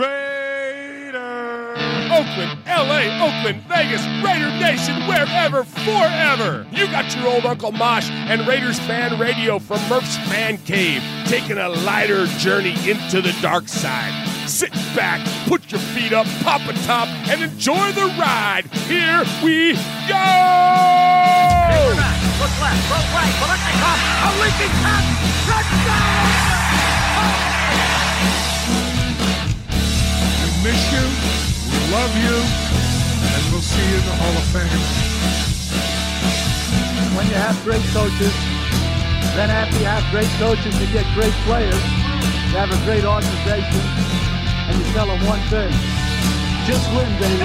Raider! Oakland, LA, Oakland, Vegas, Raider Nation, wherever, forever! You got your old Uncle Mosh and Raiders fan radio from Murph's Man Cave, taking a lighter journey into the dark side. Sit back, put your feet up, pop a top, and enjoy the ride. Here we go! Look left, look right, Biletnikoff, a leaping pass, touchdown! We miss you, we love you, and we'll see you in the Hall of Fame. when you have great coaches, then after you have great coaches, you get great players, you have a great organization, and you tell them one thing, just win, baby.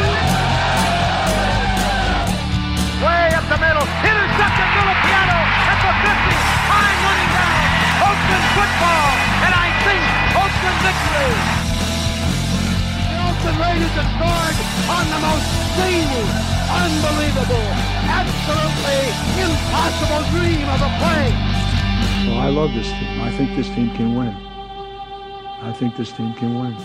Way up the middle, intercepted Piano at the 50, time running down. Oakland football, and I think Oakland victory. The Raiders have scored on the most zany, unbelievable, absolutely impossible dream of a play. Well, I love this team. I think this team can win. I think this team can win.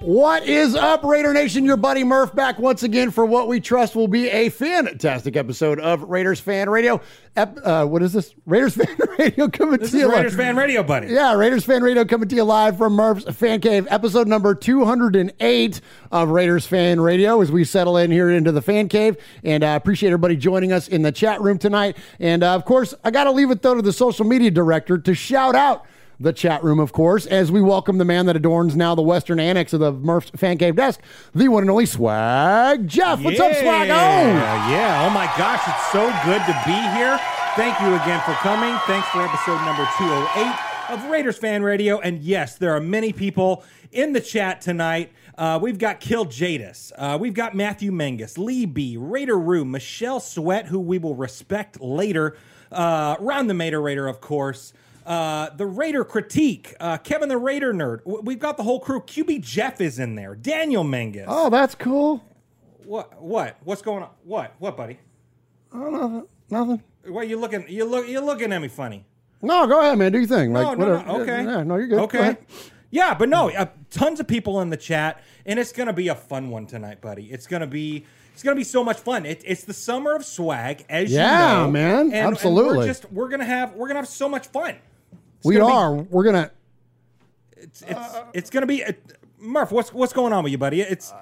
What is up, Raider Nation? Your buddy Murph back once again for what we trust will be a fantastic episode of Raiders Fan Radio. Ep- uh, what is this? Raiders Fan Radio coming This to you live. Raiders Fan Radio, buddy. Yeah, Raiders Fan Radio coming to you live from Murph's Fan Cave, episode number 208 of Raiders Fan Radio as we settle in here into the Fan Cave. And I appreciate everybody joining us in the chat room tonight. And uh, of course, I got to leave it though to the social media director to shout out the chat room, of course, as we welcome the man that adorns now the western annex of the Murph's Fan Cave desk, the one and only Swag Jeff. What's up, Swag? Yeah, yeah. Oh my gosh, it's so good to be here. Thank you again for coming. Thanks for episode number 208 of Raiders Fan Radio. And yes, there are many people in the chat tonight. Uh, we've got Kill Jadis. Uh, we've got Matthew Mangus, Lee B, Raider Roo, Michelle Sweat, who we will respect later. Uh, Ron the Mater Raider, of course. Uh, the Raider critique, uh, Kevin the Raider nerd. W- We've got the whole crew. QB Jeff is in there. Daniel Mangus. Oh, that's cool. What? What? What's going on? What? What, buddy? Oh, nothing. Nothing. Why you looking? You look. You're looking at me funny. No, go ahead, man. Do your thing. Like, no, no, whatever. no. Okay. Yeah, no, you're good. Go Okay. ahead. Yeah, but no, uh, tons of people in the chat, and it's gonna be a fun one tonight, buddy. It's gonna be. It's gonna be so much fun. It, it's the summer of swag, as Yeah, you know, man. And- and Absolutely. we're just we're gonna have we're gonna have so much fun. It's We gonna be- are. We're gonna. it's it's, it's gonna be. Uh, Murph, what's what's going on with you, buddy? It's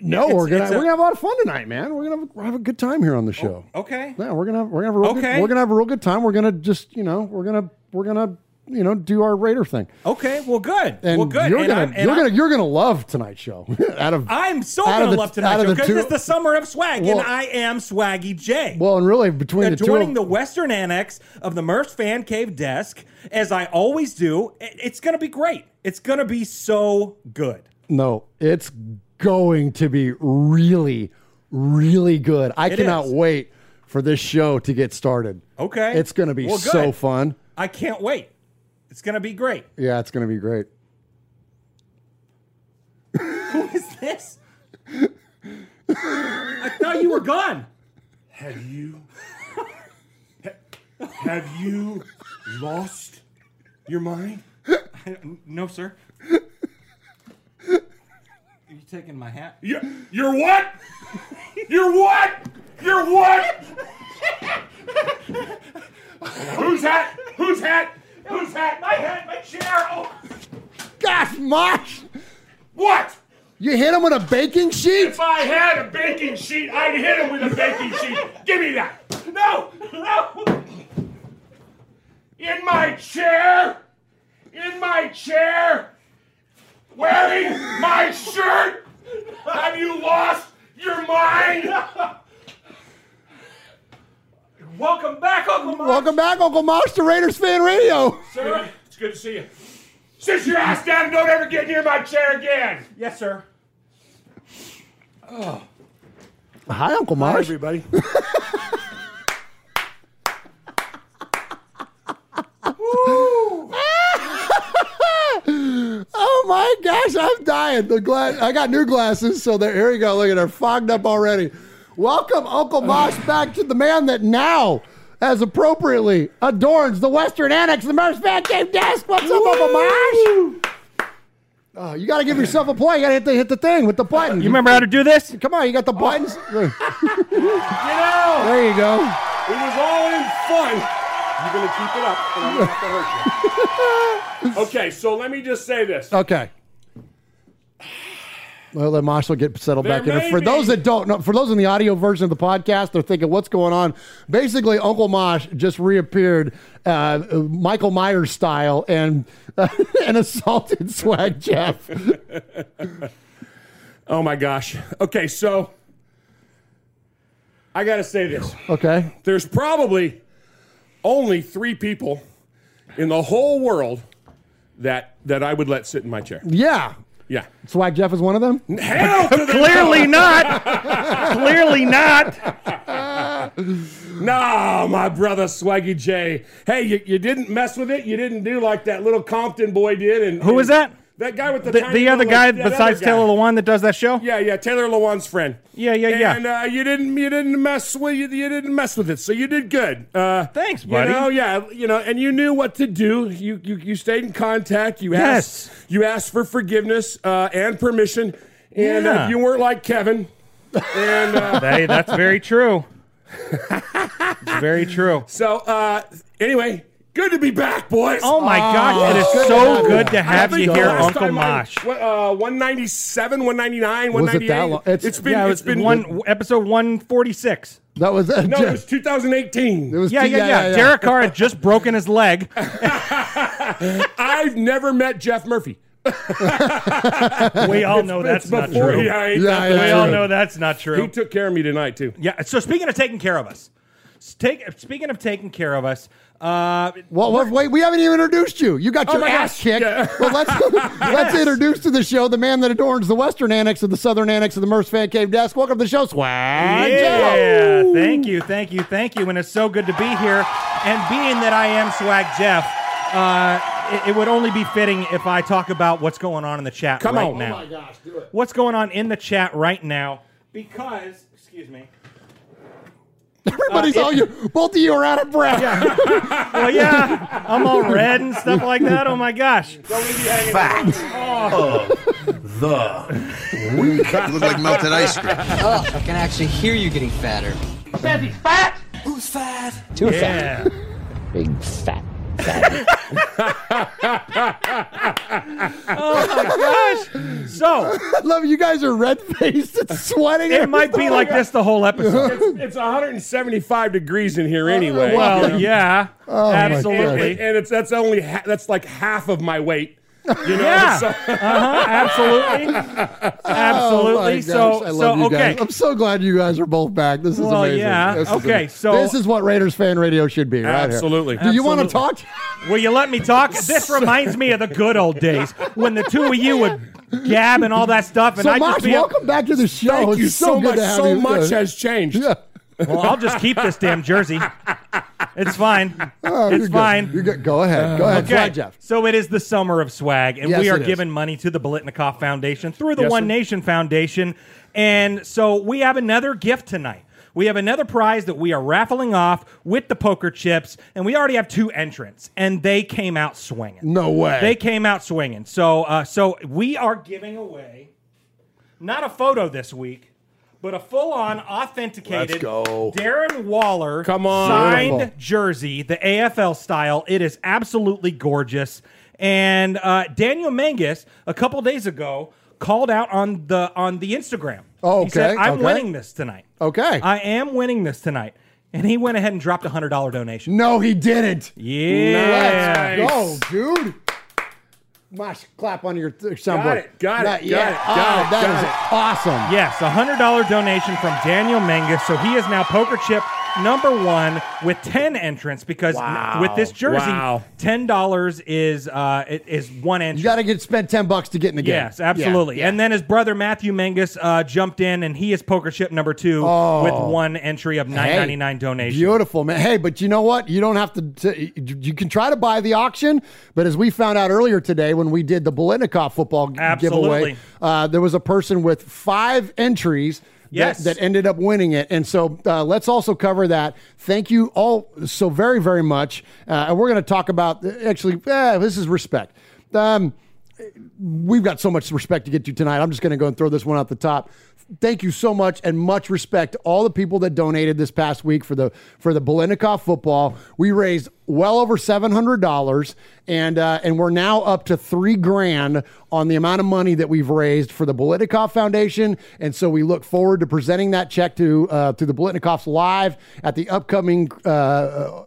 No, It's- we're gonna a- we're gonna have a lot of fun tonight, man. We're gonna have, we're have a good time here on the show. okay. Yeah, we're gonna have, we're gonna have a real Okay. good, we're gonna have a real good time. We're gonna just you know we're gonna we're gonna you know do our Raider thing. Okay. Well, good. And well, good. you're And gonna and you're I'm- gonna you're gonna love tonight's show. out of I'm so gonna the- love tonight's show because it's the summer of swag, Well- and I am Swaggy J. well, and really between the two, of- the Western Annex of the Murph's Fan Cave desk, as I always do. It- It's gonna be great. It's gonna be so good. no, it's going to be really really good. I It cannot is. wait for this show to get started. Okay. It's gonna be Well, so fun. I can't wait. It's gonna be great. Yeah, it's gonna be great. Who is this? I thought you were gone. Have you have you lost your mind? No, sir. Are you taking my hat? You're, you're what? You're what? You're what? Whose hat? Whose hat? Whose hat? My hat, my chair. Oh. Gosh, Mosh, What? you hit him with a baking sheet? If I had a baking sheet, I'd hit him with a baking sheet. Give me that. No, no. In my chair. In my chair. Wearing my shirt. Have you lost your mind? Welcome back, Uncle Mike. Welcome back, Uncle Mosh, to Raiders Fan Radio. Sir, it's good to see you. Sit your ass down and don't ever get near my chair again. Yes, sir. Oh. Hi, Uncle Mosh. Hi, everybody. Oh my gosh, I'm dying. The gla- I got new glasses, so there. Here we go. Look at her, fogged up already. Welcome, Uncle Mosh, back to the man that now, as appropriately, adorns the Western Annex, the Murph's Fan Cave desk. What's up, Uncle Mosh? Oh, you got to give yourself a play. You got to hit the hit the thing with the button. You remember how to do this? Come on, you got the oh. buttons. You know, there you go. it was all in fun. You're gonna keep it up, and I'm have to hurt you. okay, so let me just say this. Okay. Well, let Mosh will get settled There back in. For those that don't know, for those in the audio version of the podcast, they're thinking, "What's going on?" Basically, Uncle Mosh just reappeared, uh, Michael Myers style, and uh, and assaulted Swag Jeff. Oh my gosh. Okay, so I gotta say this. Okay. There's probably only three people in the whole world that that I would let sit in my chair. Yeah. Yeah. Swag Jeff is one of them. Hell Clearly not. Clearly not. No, my brother Swaggy J. Hey, you, you didn't mess with it. You didn't do like that little Compton boy did. And Who was that? That guy with the The, the other guy besides other guy. Taylor Lewan that does that show? Yeah, yeah, Taylor Lewan's friend. Yeah, yeah, yeah. And uh, you didn't, you didn't mess with, you, you didn't mess with it, so you did good. Uh, Thanks, buddy. You know, yeah, you know, and you knew what to do. You, you, you stayed in contact. You asked, you asked for forgiveness uh, and permission, and uh, Yeah. you weren't like Kevin. And uh, Hey, that's very true. it's very true. so, uh, anyway, good to be back, boys. Oh my gosh, it is good so have good to have you here, last Uncle time I- Mosh. what, uh, 197, 199, Was it that 198. long? It's- it's been, yeah, it it's was been one episode one forty six. That was uh, No, Jeff- it was 2018. it was Yeah, yeah, yeah. Derek Carr had just broken his leg. I've never met Jeff Murphy. We all know that's It's not true. Yeah, Yeah, that yeah, We all know that's not true. He took care of me tonight too. Yeah. So speaking of taking care of us, take speaking of taking care of us, uh, Well, well, wait, we haven't even introduced you. You got your Oh my ass gosh, kicked. yeah. Well, let's let's introduce to the show the man that adorns the Western Annex of the Southern Annex of the Murph's Fan Cave desk. Welcome to the show, Swag. Yeah, thank you, thank you, thank you. And it's so good to be here. And being that I am Swag Jeff, uh, it, it would only be fitting if I talk about what's going on in the chat Come right on. now. Oh my gosh, do it. What's going on in the chat right now? Because, excuse me. Everybody's Uh, all you. Both of you are out of breath. Well, yeah, I'm all red and stuff like that. Oh my gosh. Fat. Oh, the. You look like melted ice cream. Oh, I can actually hear you getting fatter. Says he's fat. Who's fat? Too yeah. Fat. Big fat. Oh my gosh. So I love you guys are red faced and sweating. it might be like this the whole episode. It's, it's 175 degrees in here anyway. Well, yeah, oh, my and, absolutely. and it's that's only ha- that's like half of my weight. You know, Yeah. so- Uh-huh, absolutely, absolutely. Oh so, I love so you okay. guys. I'm so glad you guys are both back. This is Well, amazing. yeah. This is Okay, amazing. so- this is what Raiders fan radio should be, right? here. Absolutely. Do you want to talk? Will you let me talk? This reminds me of the good old days when the two of you would gab and all that stuff, and So, I Mosh, just be welcome back to the show. Thank it's you so, so, good much. to have So much has changed. Yeah. Well, I'll just keep this damn jersey. It's fine. Oh, you're it's good. fine. You're good. Go ahead. Go ahead. Okay, Swag Jeff. so it is the summer of swag, and Yes, we are it is. giving money to the Biletnikoff Foundation through the Yes, One sir. Nation Foundation. And so we have another gift tonight. We have another prize that we are raffling off with the poker chips, and we already have two entrants, and they came out swinging. No way. They came out swinging. So, uh, so we are giving away not a photo this week, but a full-on authenticated Let's go. Darren Waller Come on. signed Beautiful. jersey, the AFL style. It is absolutely gorgeous. And uh, Daniel Mangus a couple days ago called out on the on the Instagram. Oh, He said, okay, I'm okay. winning this tonight. Okay. I am winning this tonight. And he went ahead and dropped a hundred dollar donation. no, he didn't. Yeah. Let's go, dude. Mosh, clap on your th- soundboard. it, got it, That- got yeah. it, got Oh, it, that got is it. awesome. Yes, a hundred dollar donation from Daniel Mangus. So he is now poker chip number one with ten entrants because Wow. with this jersey, Wow. ten dollars is uh it is one entry. You got to get spend ten bucks to get in the game. Yes, absolutely. Yeah, yeah. And then his brother Matthew Mangus uh, jumped in, and he is poker chip number two Oh. with one entry of nine ninety nine donation. Beautiful, man. Hey, but you know what? You don't have to, to. You can try to buy the auction, but as we found out earlier today when we did the Biletnikoff football g- Absolutely. giveaway, uh, there was a person with five entries. Yes. That, that ended up winning it. And so uh, let's also cover that. Thank you all so very, very much. Uh, and we're going to talk about actually, eh, this is respect. Um, we've got so much respect to get to tonight. I'm just going to go and throw this one out the top. Thank you so much and much respect to all the people that donated this past week for the for the Biletnikoff football. We raised well over seven hundred dollars, and uh, and we're now up to three grand on the amount of money that we've raised for the Biletnikoff Foundation. And so we look forward to presenting that check to uh, to the Bolitnikoffs live at the upcoming uh, uh,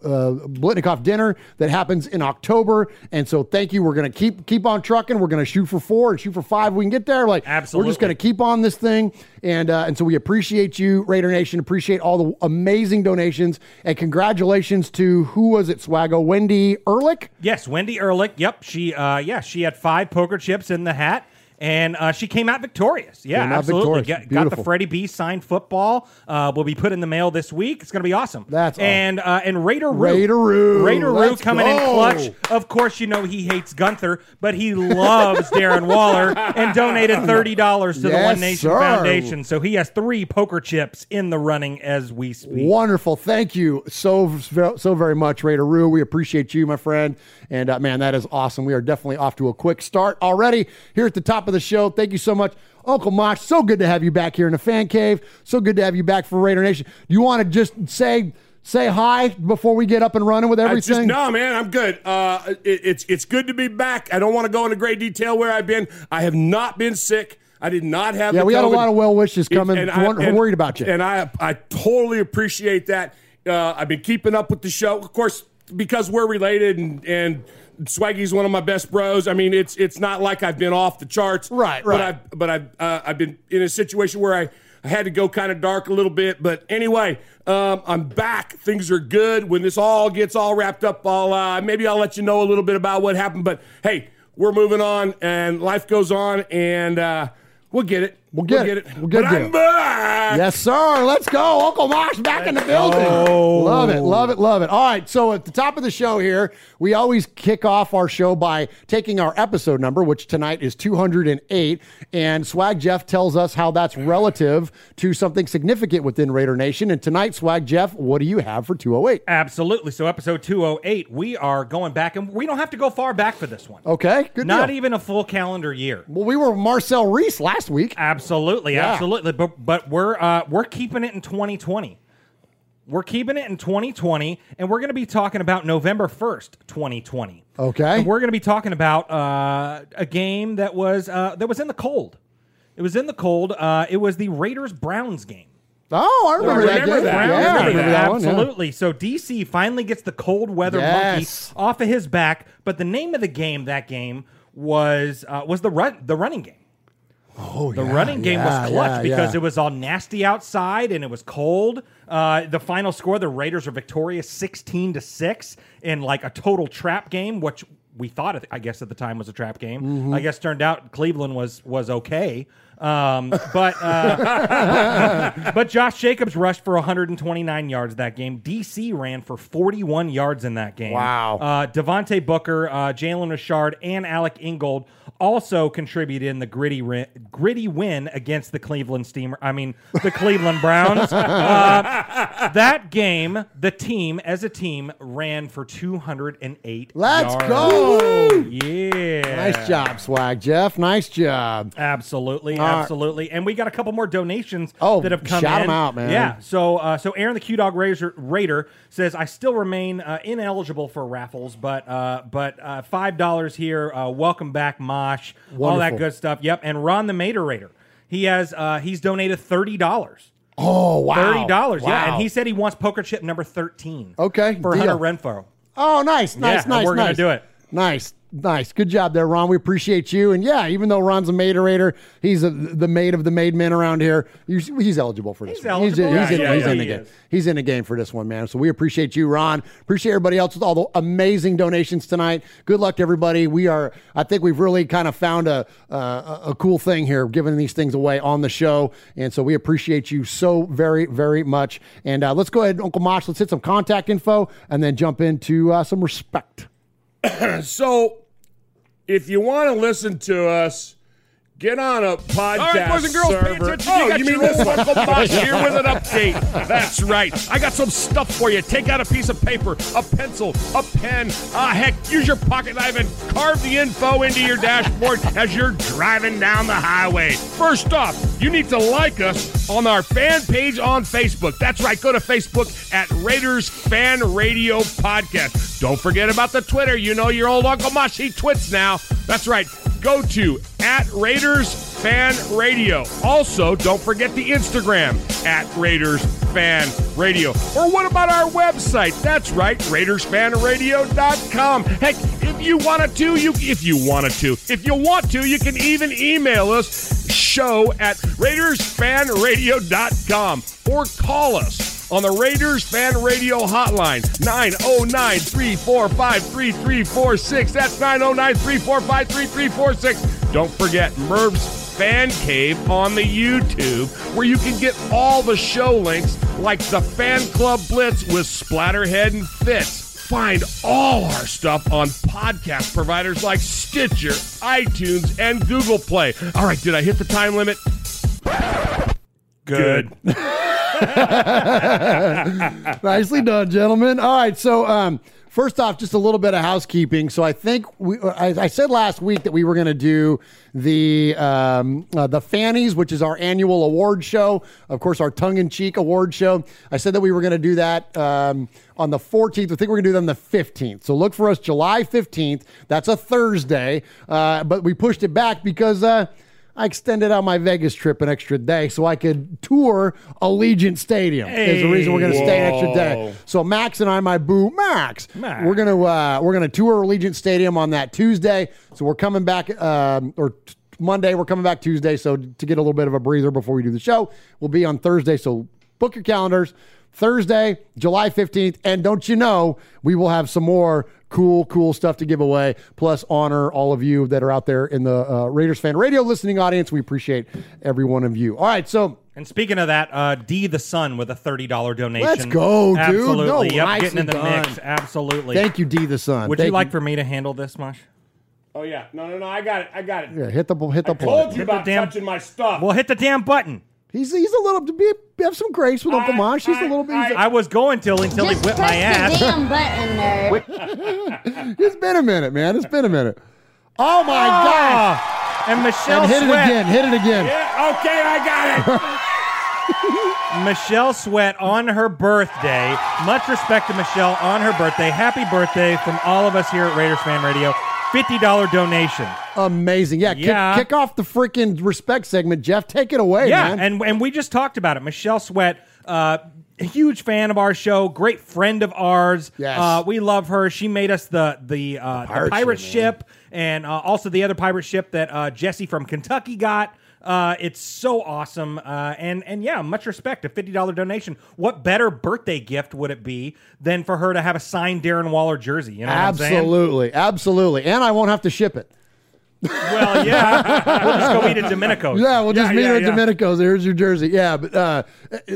Biletnikoff dinner that happens in October. And so thank you. We're going to keep keep on trucking. We're going to shoot for four and shoot for five. We can get there. Like absolutely, we're just going to keep on this thing. And uh, and so we appreciate you, Raider Nation. Appreciate all the amazing donations and congratulations to who was it? Swaggo, Wendy Ehrlich. Yes, Wendy Ehrlich. Yep, she uh yeah she had five poker chips in the hat. And uh, she came out victorious. Yeah, Came absolutely. Got, got the. Freddie B signed football. Uh, will be put in the mail this week. It's going to be awesome. That's awesome. and uh, and Raider Roo. Raider Roo. Raider Roo coming in clutch. Of course, you know he hates Gunther, but he loves Darren Waller and donated thirty dollars to the One Nation sir. Foundation. So he has three poker chips in the running as we speak. Wonderful. Thank you so so very much, Raider Roo. We appreciate you, my friend. And uh, man, that is awesome. We are definitely off to a quick start already here at the top of the show. Thank you so much. Uncle Mosh, so good to have you back here in the fan cave. So good to have you back for Raider Nation. Do you want to just say say hi before we get up and running with everything? just no, man. I'm good. Uh, it, it's it's good to be back. I don't want to go into great detail where I've been. I have not been sick. I did not have. Yeah, we had a lot of well wishes coming. And Won- worried about you. And I I totally appreciate that. Uh, I've been keeping up with the show, of course, because we're related and and. Swaggy's one of my best bros. I mean, it's it's not like I've been off the charts, Right, Right. But. I've but I've uh, I've been in a situation where I, I had to go kind of dark a little bit. But anyway, um, I'm back. Things are good. When this all gets all wrapped up, I'll uh, maybe I'll let you know a little bit about what happened. But hey, we're moving on, and life goes on, and uh, we'll get it. We'll get it. We'll get but there. I'm back. Yes, sir. Let's go. Uncle Mosh back in the building. Oh. Love it. Love it. Love it. All right. So at the top of the show here, we always kick off our show by taking our episode number, which tonight is 208. And Swag Jeff tells us how that's relative to something significant within Raider Nation. And tonight, Swag Jeff, what do you have for 208? Absolutely. So episode 208, we are going back, and we don't have to go far back for this one. Okay. Good Not deal. even a full calendar year. Well, we were Marcel Reese last week. Absolutely, Yeah. absolutely. But but we're uh, we're keeping it in 2020. We're keeping it in 2020, and we're going to be talking about November 1st, 2020. Okay. And we're going to be talking about uh, a game that was uh, that was in the cold. It was in the cold. Uh, it was the Raiders Browns game. Oh, I remember, that. remember game. that. Yeah, I remember that one. yeah. Absolutely. So DC finally gets the cold weather Yes. monkey off of his back. But the name of the game that game was uh, was the run the running game. Oh, The yeah, running game yeah, was clutch yeah, because it was all nasty outside and it was cold. Uh, the final score, the Raiders are victorious, sixteen to six, in like a total trap game, which we thought, I guess, at the time was a trap game. Mm-hmm. I guess turned out Cleveland was was okay. Um, but uh, but Josh Jacobs rushed for 129 yards that game. DC ran for 41 yards in that game. Wow. Uh, Devontae Booker, uh, Jalen Richard, and Alec Ingold also contributed in the gritty ri- gritty win against the Cleveland Steamer. I mean, the Cleveland Browns. Uh, that game, the team as a team ran for 208. Let's yards. go. Yeah. Nice job, Swag Jeff. Nice job. Absolutely. Absolutely. And we got a couple more donations Oh, that have come in. shout in. 'em out, man. Yeah. So, uh, so Aaron the Q Dog Raider, Raider says, "I still remain uh, ineligible for raffles, but uh, but uh, five dollars here. Uh, welcome back, Mosh. All that good stuff. Yep. And Ron the Mater Raider, he has uh, he's donated thirty dollars. Oh wow, Thirty dollars, yeah, and he said he wants poker chip number thirteen. Okay, for deal. Hunter Renfrow. Oh, nice, nice, Yeah, nice. we're gonna do it. Nice, nice. Good job there, Ron. We appreciate you. And yeah, even though Ron's a materator, he's a, the maid of the made men around here. He's, he's eligible for this. He's one. eligible. He's, Yeah, in, yeah, he's yeah, in the game. is. He's in the game for this one, man. So we appreciate you, Ron. Appreciate everybody else with all the amazing donations tonight. Good luck to everybody. We are. I think we've really kind of found a uh, a a cool thing here, giving these things away on the show, and so we appreciate you so very very much. And uh, let's go ahead, Uncle Mosh. Let's hit some contact info, and then jump into uh, some respect. So, if you want to listen to us, get on a podcast All right, boys and girls, pay attention. Oh, got you mean this one? Here with an update. That's right. I got some stuff for you. Take out a piece of paper, a pencil, a pen. Ah, heck, use your pocket knife and carve the info into your dashboard as you're driving down the highway. First off, you need to like us on our fan page on Facebook. That's right. Go to Facebook at Raiders Fan Radio Podcast. Don't forget about the Twitter. You know your old Uncle Mosh, he twits now. That's right. Go to at Raiders Fan Radio. Also, don't forget the Instagram at Raiders Fan Radio. Or what about our website? That's right, RaidersFanRadio.com. Heck, if you wanted to, you if you wanted to, if you want to, you can even email us show at RaidersFanRadio.com or call us on the Raiders Fan Radio Hotline, 909 345 3346. That's 909 345 3346. Don't forget Murph's Fan Cave on the YouTube, where you can get all the show links like the Fan Club Blitz with Splatterhead and Fitz. Find all our stuff on podcast providers like Stitcher, iTunes, and Google Play. All right, did I hit the time limit? Good. Nicely done, gentlemen. All right, so um, first off, just a little bit of housekeeping. So I think we, I, I said last week that we were going to do the um, uh, the Fannies, which is our annual award show. Of course, our tongue in cheek award show. I said that we were going to do that um, on the 14th. I think we're going to do them the 15th. So look for us July 15th. That's a Thursday, uh, but we pushed it back because. Uh, I extended out my Vegas trip an extra day so I could tour Allegiant Stadium. is the reason we're going to stay an extra day. So Max and I, my boo Max, Max. we're gonna uh, we're gonna tour Allegiant Stadium on that Tuesday. So we're coming back um, or t- Monday. We're coming back Tuesday. So to get a little bit of a breather before we do the show, we'll be on Thursday. So book your calendars. Thursday, July 15th. And don't you know, we will have some more cool, cool stuff to give away, plus honor all of you that are out there in the uh, Raiders fan radio listening audience. We appreciate every one of you. All right, so And speaking of that, uh, D the Sun with a thirty dollar donation. Let's go, dude. Absolutely. No, yep, nicely getting in the done. mix. Absolutely. thank you, D the Sun. Would Thank you like for me to handle this, Mosh? Oh, yeah. No, no, no. I got it. I got it. Yeah, hit the hit the I told you Hit about damn- touching my stuff. Well, hit the damn button. He's he's a little to be have some grace with Uncle I- Mosh. He's a I- little bit. I was going till until he whipped my ass. the damn button, nerd. it's been a minute, man. It's been a minute. Oh my gosh! Ah, and Michelle And hit it again. Hit it again. yeah, okay, I got it. Michelle Sweat on her birthday. Much respect to Michelle on her birthday. Happy birthday from all of us here at Raiders Fan Radio. $50 donation. Amazing. Yeah. Kick, Yeah. kick off the freaking respect segment, Jeff. Take it away, yeah, man. and and we just talked about it. Michelle Sweat, uh, a huge fan of our show, great friend of ours. Yes. uh, we love her. She made us the the, uh, the pirate, pirate ship, ship, and uh, also the other pirate ship that uh, Jesse from Kentucky got. Uh, it's so awesome, uh, and and yeah, much respect. A fifty dollar donation. What better birthday gift would it be than for her to have a signed Darren Waller jersey? You know what I'm absolutely, absolutely. And I won't have to ship it. Well, yeah, we'll just go meet at Domenico's. Yeah, we'll just Yeah, meet yeah, at yeah. Domenico's. Here's your jersey. Yeah, but uh,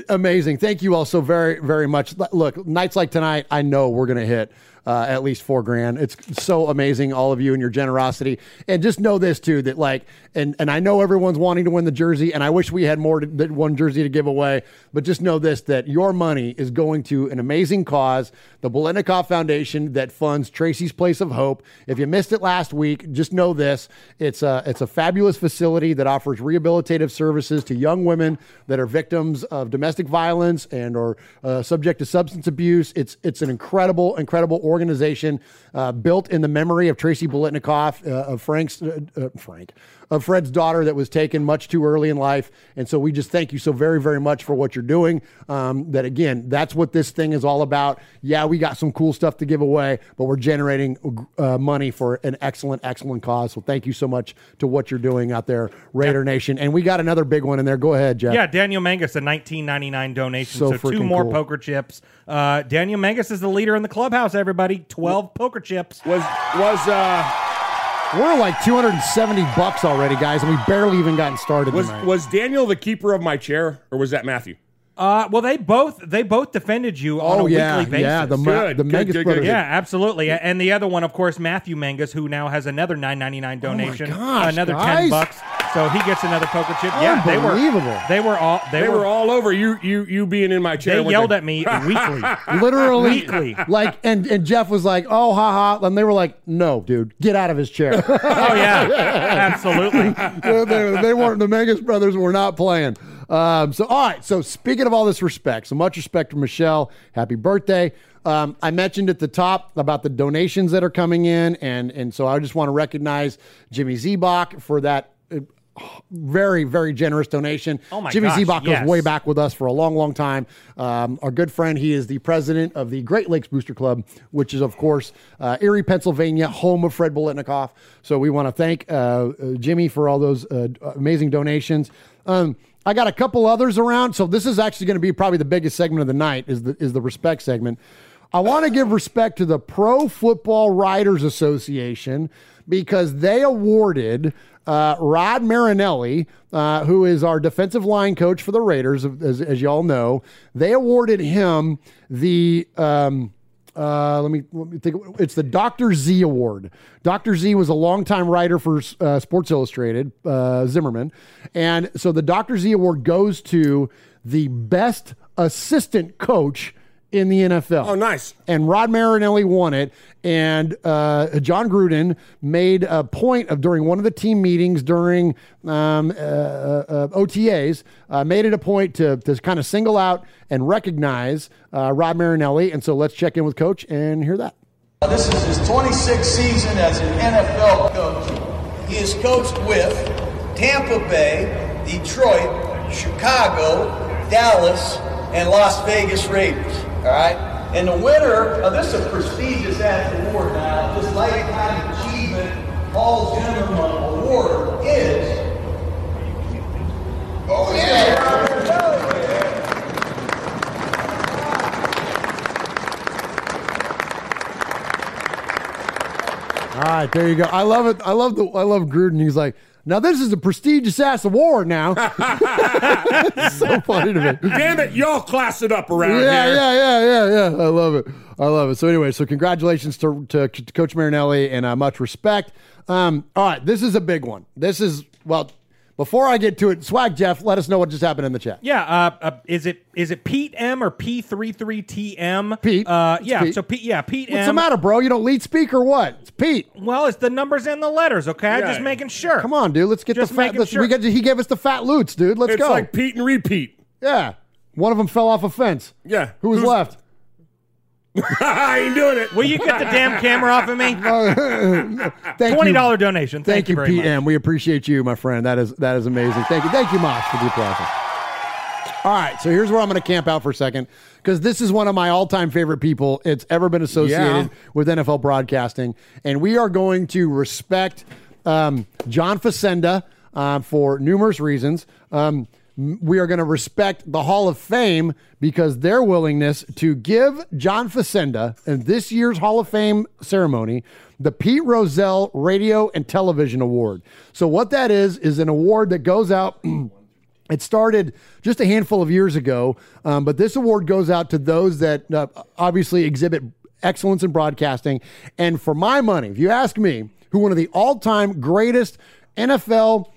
amazing. Thank you all so very, very much. Look, nights like tonight, I know we're gonna hit uh, at least four grand. It's so amazing, all of you and your generosity. And just know this too, that like, and and I know everyone's wanting to win the jersey, and I wish we had more than one jersey to give away. But just know this, that your money is going to an amazing cause, the Biletnikoff Foundation that funds Tracy's Place of Hope. If you missed it last week, just know this: it's a it's a fabulous facility that offers rehabilitative services to young women that are victims of domestic violence and or uh, subject to substance abuse. It's it's an incredible incredible organization uh, built in the memory of Tracy Biletnikoff, uh, of Frank's uh, uh, Frank of Fred's daughter that was taken much too early in life. And so we just thank you so very, very much for what you're doing. Um, that again, that's what this thing is all about. Yeah, we got some cool stuff to give away, but we're generating uh, money for an excellent, excellent cause. So thank you so much to what you're doing out there, Raider Nation. And we got another big one in there. Go ahead, Jeff. Yeah, Daniel Mangus, a 1999 donation. So So, two more cool. poker chips. Uh, Daniel Mangus is the leader in the clubhouse, everybody. 12 poker chips. Was, was, uh, We're like 270 bucks already, guys, and we barely even gotten started was, tonight. was Daniel the keeper of my chair, or was that Matthew? Uh, well, they both they both defended you on Oh, a yeah, weekly basis. yeah, the Ma- Good, the good, Mangus good, brothers. good. Yeah, absolutely. And the other one, of course, Matthew Mangus, who now has another nine ninety nine donation, Oh gosh, another guys. ten bucks. So he gets another poker chip. Yeah, they were Unbelievable. They were all they, They, were, all over you, you, you being in my chair. They with yelled the- at me weekly. Literally, Weekly. like, and and Jeff was like, "Oh, ha ha," and they were like, "No, dude, get out of his chair." Oh yeah, absolutely. they, they- they weren't. The Megas brothers were not playing. Um, so, all right. So, speaking of all this respect, so much respect for Michelle. Happy birthday. Um, I mentioned at the top about the donations that are coming in, and and so I just want to recognize Jimmy Zebach for that. Very, very generous donation. Oh my Jimmy gosh, Zebach yes. goes way back with us for a long, long time. Um, our good friend, he is the president of the Great Lakes Booster Club, which is, of course, uh, Erie, Pennsylvania, home of Fred Biletnikoff. So we want to thank uh, uh, Jimmy for all those uh, amazing donations. Um, I got a couple others around, so this is actually going to be probably the biggest segment of the night. Is the is the respect segment? I want to give respect to the Pro Football Writers Association because they awarded uh, Rod Marinelli, uh, who is our defensive line coach for the Raiders, as, as y'all know, they awarded him the. Um, uh, let me let me think. It's the Dr. Z Award. Dr. Z was a longtime writer for uh, Sports Illustrated, uh, Zimmerman, and so the Dr. Z Award goes to the best assistant coach in the NFL. Oh, nice. And Rod Marinelli won it. And uh, Jon Gruden made a point of during one of the team meetings during um, uh, uh, OTAs, uh, made it a point to, to kind of single out and recognize uh, Rod Marinelli. And so let's check in with Coach and hear that. This is his 26th season as an NFL coach. He has coached with Tampa Bay, Detroit, Chicago, Dallas, and Las Vegas Raiders. All right? And the winner of this is a prestigious ass award now, this Lifetime Achievement Paul Zimmerman Award is. Oh, yeah! All right, there you go. I love it. I love the. I love Gruden. He's like, now this is a prestigious ass award. Now, so funny to me. Damn it, y'all class it up around yeah, here. Yeah, yeah, yeah, yeah, yeah. I love it. I love it. So anyway, so congratulations to, to, to Coach Marinelli and uh, much respect. Um, all right, this is a big one. This is well. Before I get to it, Swag Jeff, let us know what just happened in the chat. Yeah, uh, uh, is it is it Pete M or P three three TM? Pete. Uh, yeah, Pete. so Pete. Yeah, Pete What's M. the matter, bro? You don't lead speak or what? It's Pete. Well, it's the numbers and the letters. Okay, I'm just making sure. Come on, dude. Let's get Just the fat. making Let's, sure. we get, he gave us the fat loots, dude. Let's It's go. like Pete and repeat. yeah. One of them fell off a fence. Yeah. Who was Who's- left? I ain't doing it. Will you get the damn camera off of me? Thank Twenty dollar donation. Thank, Thank, you, very much. PM. We appreciate you, my friend. That is that is amazing. Thank you. Thank you, Mosh, for the applause. All right, so here's where I'm going to camp out for a second because this is one of my all-time favorite people. It's ever been associated Yeah. with NFL broadcasting, and we are going to respect um, John Facenda uh, for numerous reasons. Um, we are going to respect the Hall of Fame because their willingness to give John Facenda in this year's Hall of Fame ceremony the Pete Rozelle Radio and Television Award. So what that is is an award that goes out. It started just a handful of years ago, um, but this award goes out to those that uh, obviously exhibit excellence in broadcasting. And for my money, if you ask me, who one of the all-time greatest NFL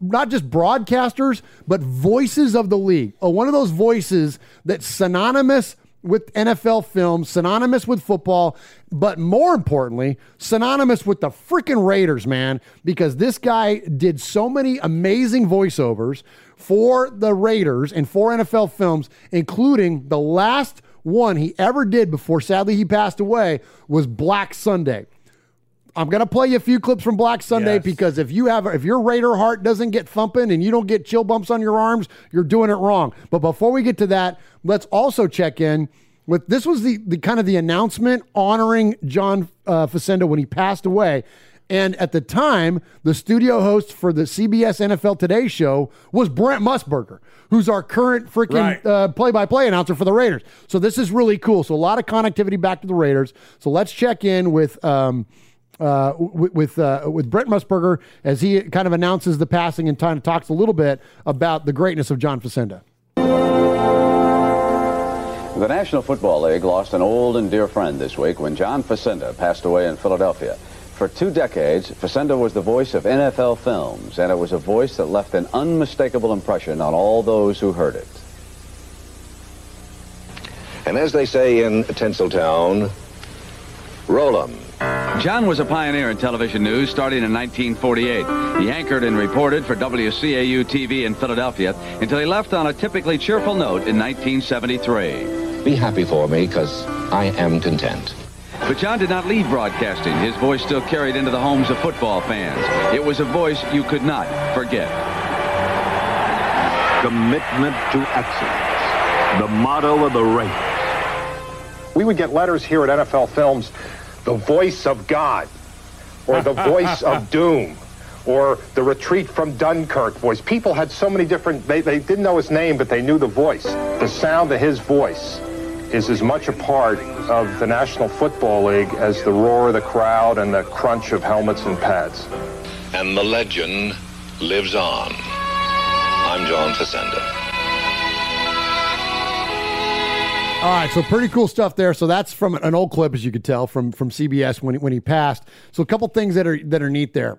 not just broadcasters, but voices of the league. Oh, one of those voices that's synonymous with NFL films, synonymous with football, but more importantly, synonymous with the freaking Raiders, man, because this guy did so many amazing voiceovers for the Raiders and for NFL films, including the last one he ever did before sadly he passed away was Black Sunday. I'm gonna play you a few clips from Black Sunday Yes. because if you have if your Raider heart doesn't get thumping and you don't get chill bumps on your arms, you're doing it wrong. But before we get to that, let's also check in with this was the the kind of the announcement honoring John uh, Facenda when he passed away. And at the time, the studio host for the CBS NFL Today show was Brent Musburger, who's our current freaking Right. uh, play-by-play announcer for the Raiders. So this is really cool. So a lot of connectivity back to the Raiders. So let's check in with um, uh, with uh, with Brent Musburger as he kind of announces the passing and kind of talks a little bit about the greatness of John Facenda. The National Football League lost an old and dear friend this week when John Facenda passed away in Philadelphia. For two decades, Facenda was the voice of NFL films, and it was a voice that left an unmistakable impression on all those who heard it. And as they say in Tinseltown, roll 'em. John was a pioneer in television news starting in 1948. He anchored and reported for WCAU TV in Philadelphia until he left on a typically cheerful note in 1973. Be happy for me, because I am content. But John did not leave broadcasting. His voice still carried into the homes of football fans. It was a voice you could not forget. Commitment to excellence. The motto of the Raiders. We would get letters here at NFL Films, the voice of God, or the voice of doom, or the retreat from Dunkirk voice. People had so many different, they, they didn't know his name, but they knew the voice. The sound of his voice is as much a part of the National Football League as the roar of the crowd and the crunch of helmets and pads. And the legend lives on. I'm John Facenda. All right, so pretty cool stuff there. So that's from an old clip, as you could tell from from CBS when he, when he passed. So a couple things that are that are neat there.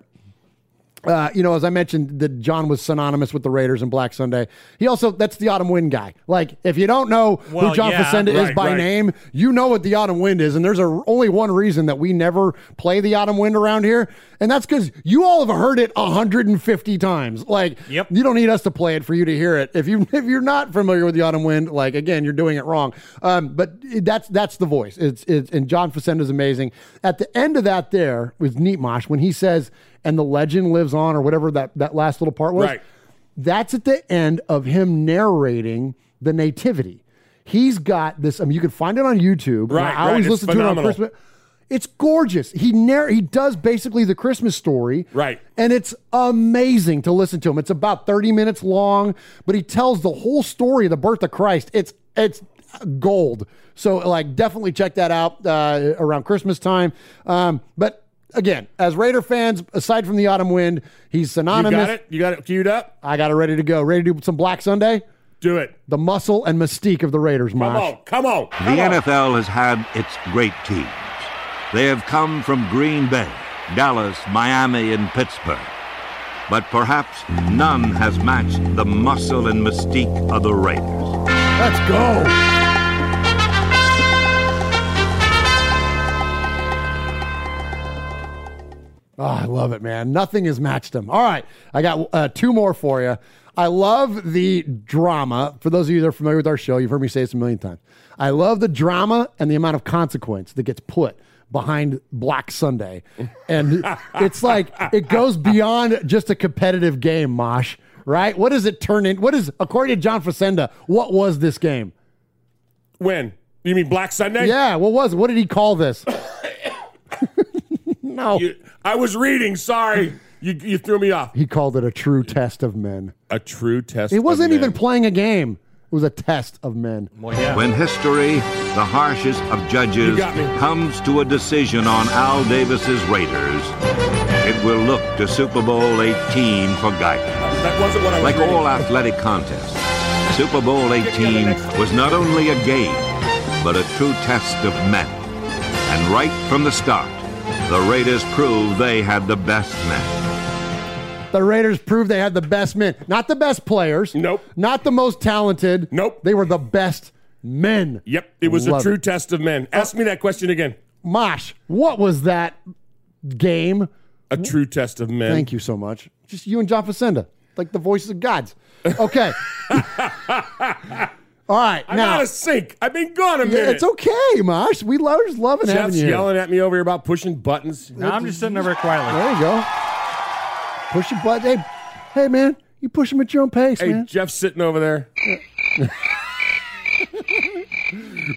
Uh, you know, as I mentioned, that John was synonymous with the Raiders and Black Sunday. He also that's the Autumn Wind guy. Like, if you don't know Well, who John yeah, Facenda is by right. name, you know what the Autumn Wind is. And there's a, only one reason that we never play the Autumn Wind around here, and that's because you all have heard it 150 times. Like, Yep. you don't need us to play it for you to hear it. If you if you're not familiar with the Autumn Wind, like again, you're doing it wrong. Um, but that's that's the voice. It's it's and John Facenda is amazing. At the end of that, there was Neat Mosh when he says, "And the legend lives on," or whatever that that last little part was. Right. That's at the end of him narrating the nativity. He's got this. I mean, you can find it on YouTube. Right, I always right. Listen to it on. Christmas. It's gorgeous. He narr- he does basically the Christmas story. Right. And it's amazing to listen to him. It's about 30 minutes long, but he tells the whole story of the birth of Christ. It's it's gold. So like definitely check that out uh, around Christmas time. Um, but again, as Raider fans, aside from the autumn wind, he's synonymous. You got it? You got it queued up? I got it ready to go. Ready to do some Black Sunday? Do it. The muscle and mystique of the Raiders, Come Mosh. on, come on. The Come on. NFL has had its great teams. They have come from Green Bay, Dallas, Miami, and Pittsburgh. But perhaps none has matched the muscle and mystique of the Raiders. Let's go. Oh, I love it, man. Nothing has matched him. All right, I got uh, two more for you. I love the drama. For those of you that are familiar with our show, you've heard me say this a million times. I love the drama and the amount of consequence that gets put behind Black Sunday. And it's like it goes beyond just a competitive game, Mosh, right? What does it turn in? What is, according to John Facenda, what was this game? When? You mean Black Sunday? Yeah, what was it? What did he call this? no. You- I was reading. Sorry. You, you threw me off. He called it a true test of men. A true test. It wasn't of even playing a game. It was a test of men. When history, the harshest of judges, You got me. comes to a decision on Al Davis's Raiders, it will look to Super Bowl 18 for guidance. That wasn't what I was Like reading. all athletic contests, Super Bowl 18 was not only a game, but a true test of men. And right from the start, the Raiders proved they had the best men. The Raiders proved they had the best men, not the best players. Nope. Not the most talented. Nope. They were the best men. Yep, it was Love a true it. test of men. Ask me that question again. Mosh, what was that game? A true test of men. Thank you so much. Just you and John Facenda, like the voices of gods. Okay. All right. I'm now, out of sync. I've been gone a yeah, minute. it's okay, Mosh. We love, just loving having you. here. yelling at me over here about pushing buttons. No, I'm just sitting over here quietly. There you go. Push your butt. Hey, hey, man, you push them at your own pace, Hey, man. Jeff's sitting over there.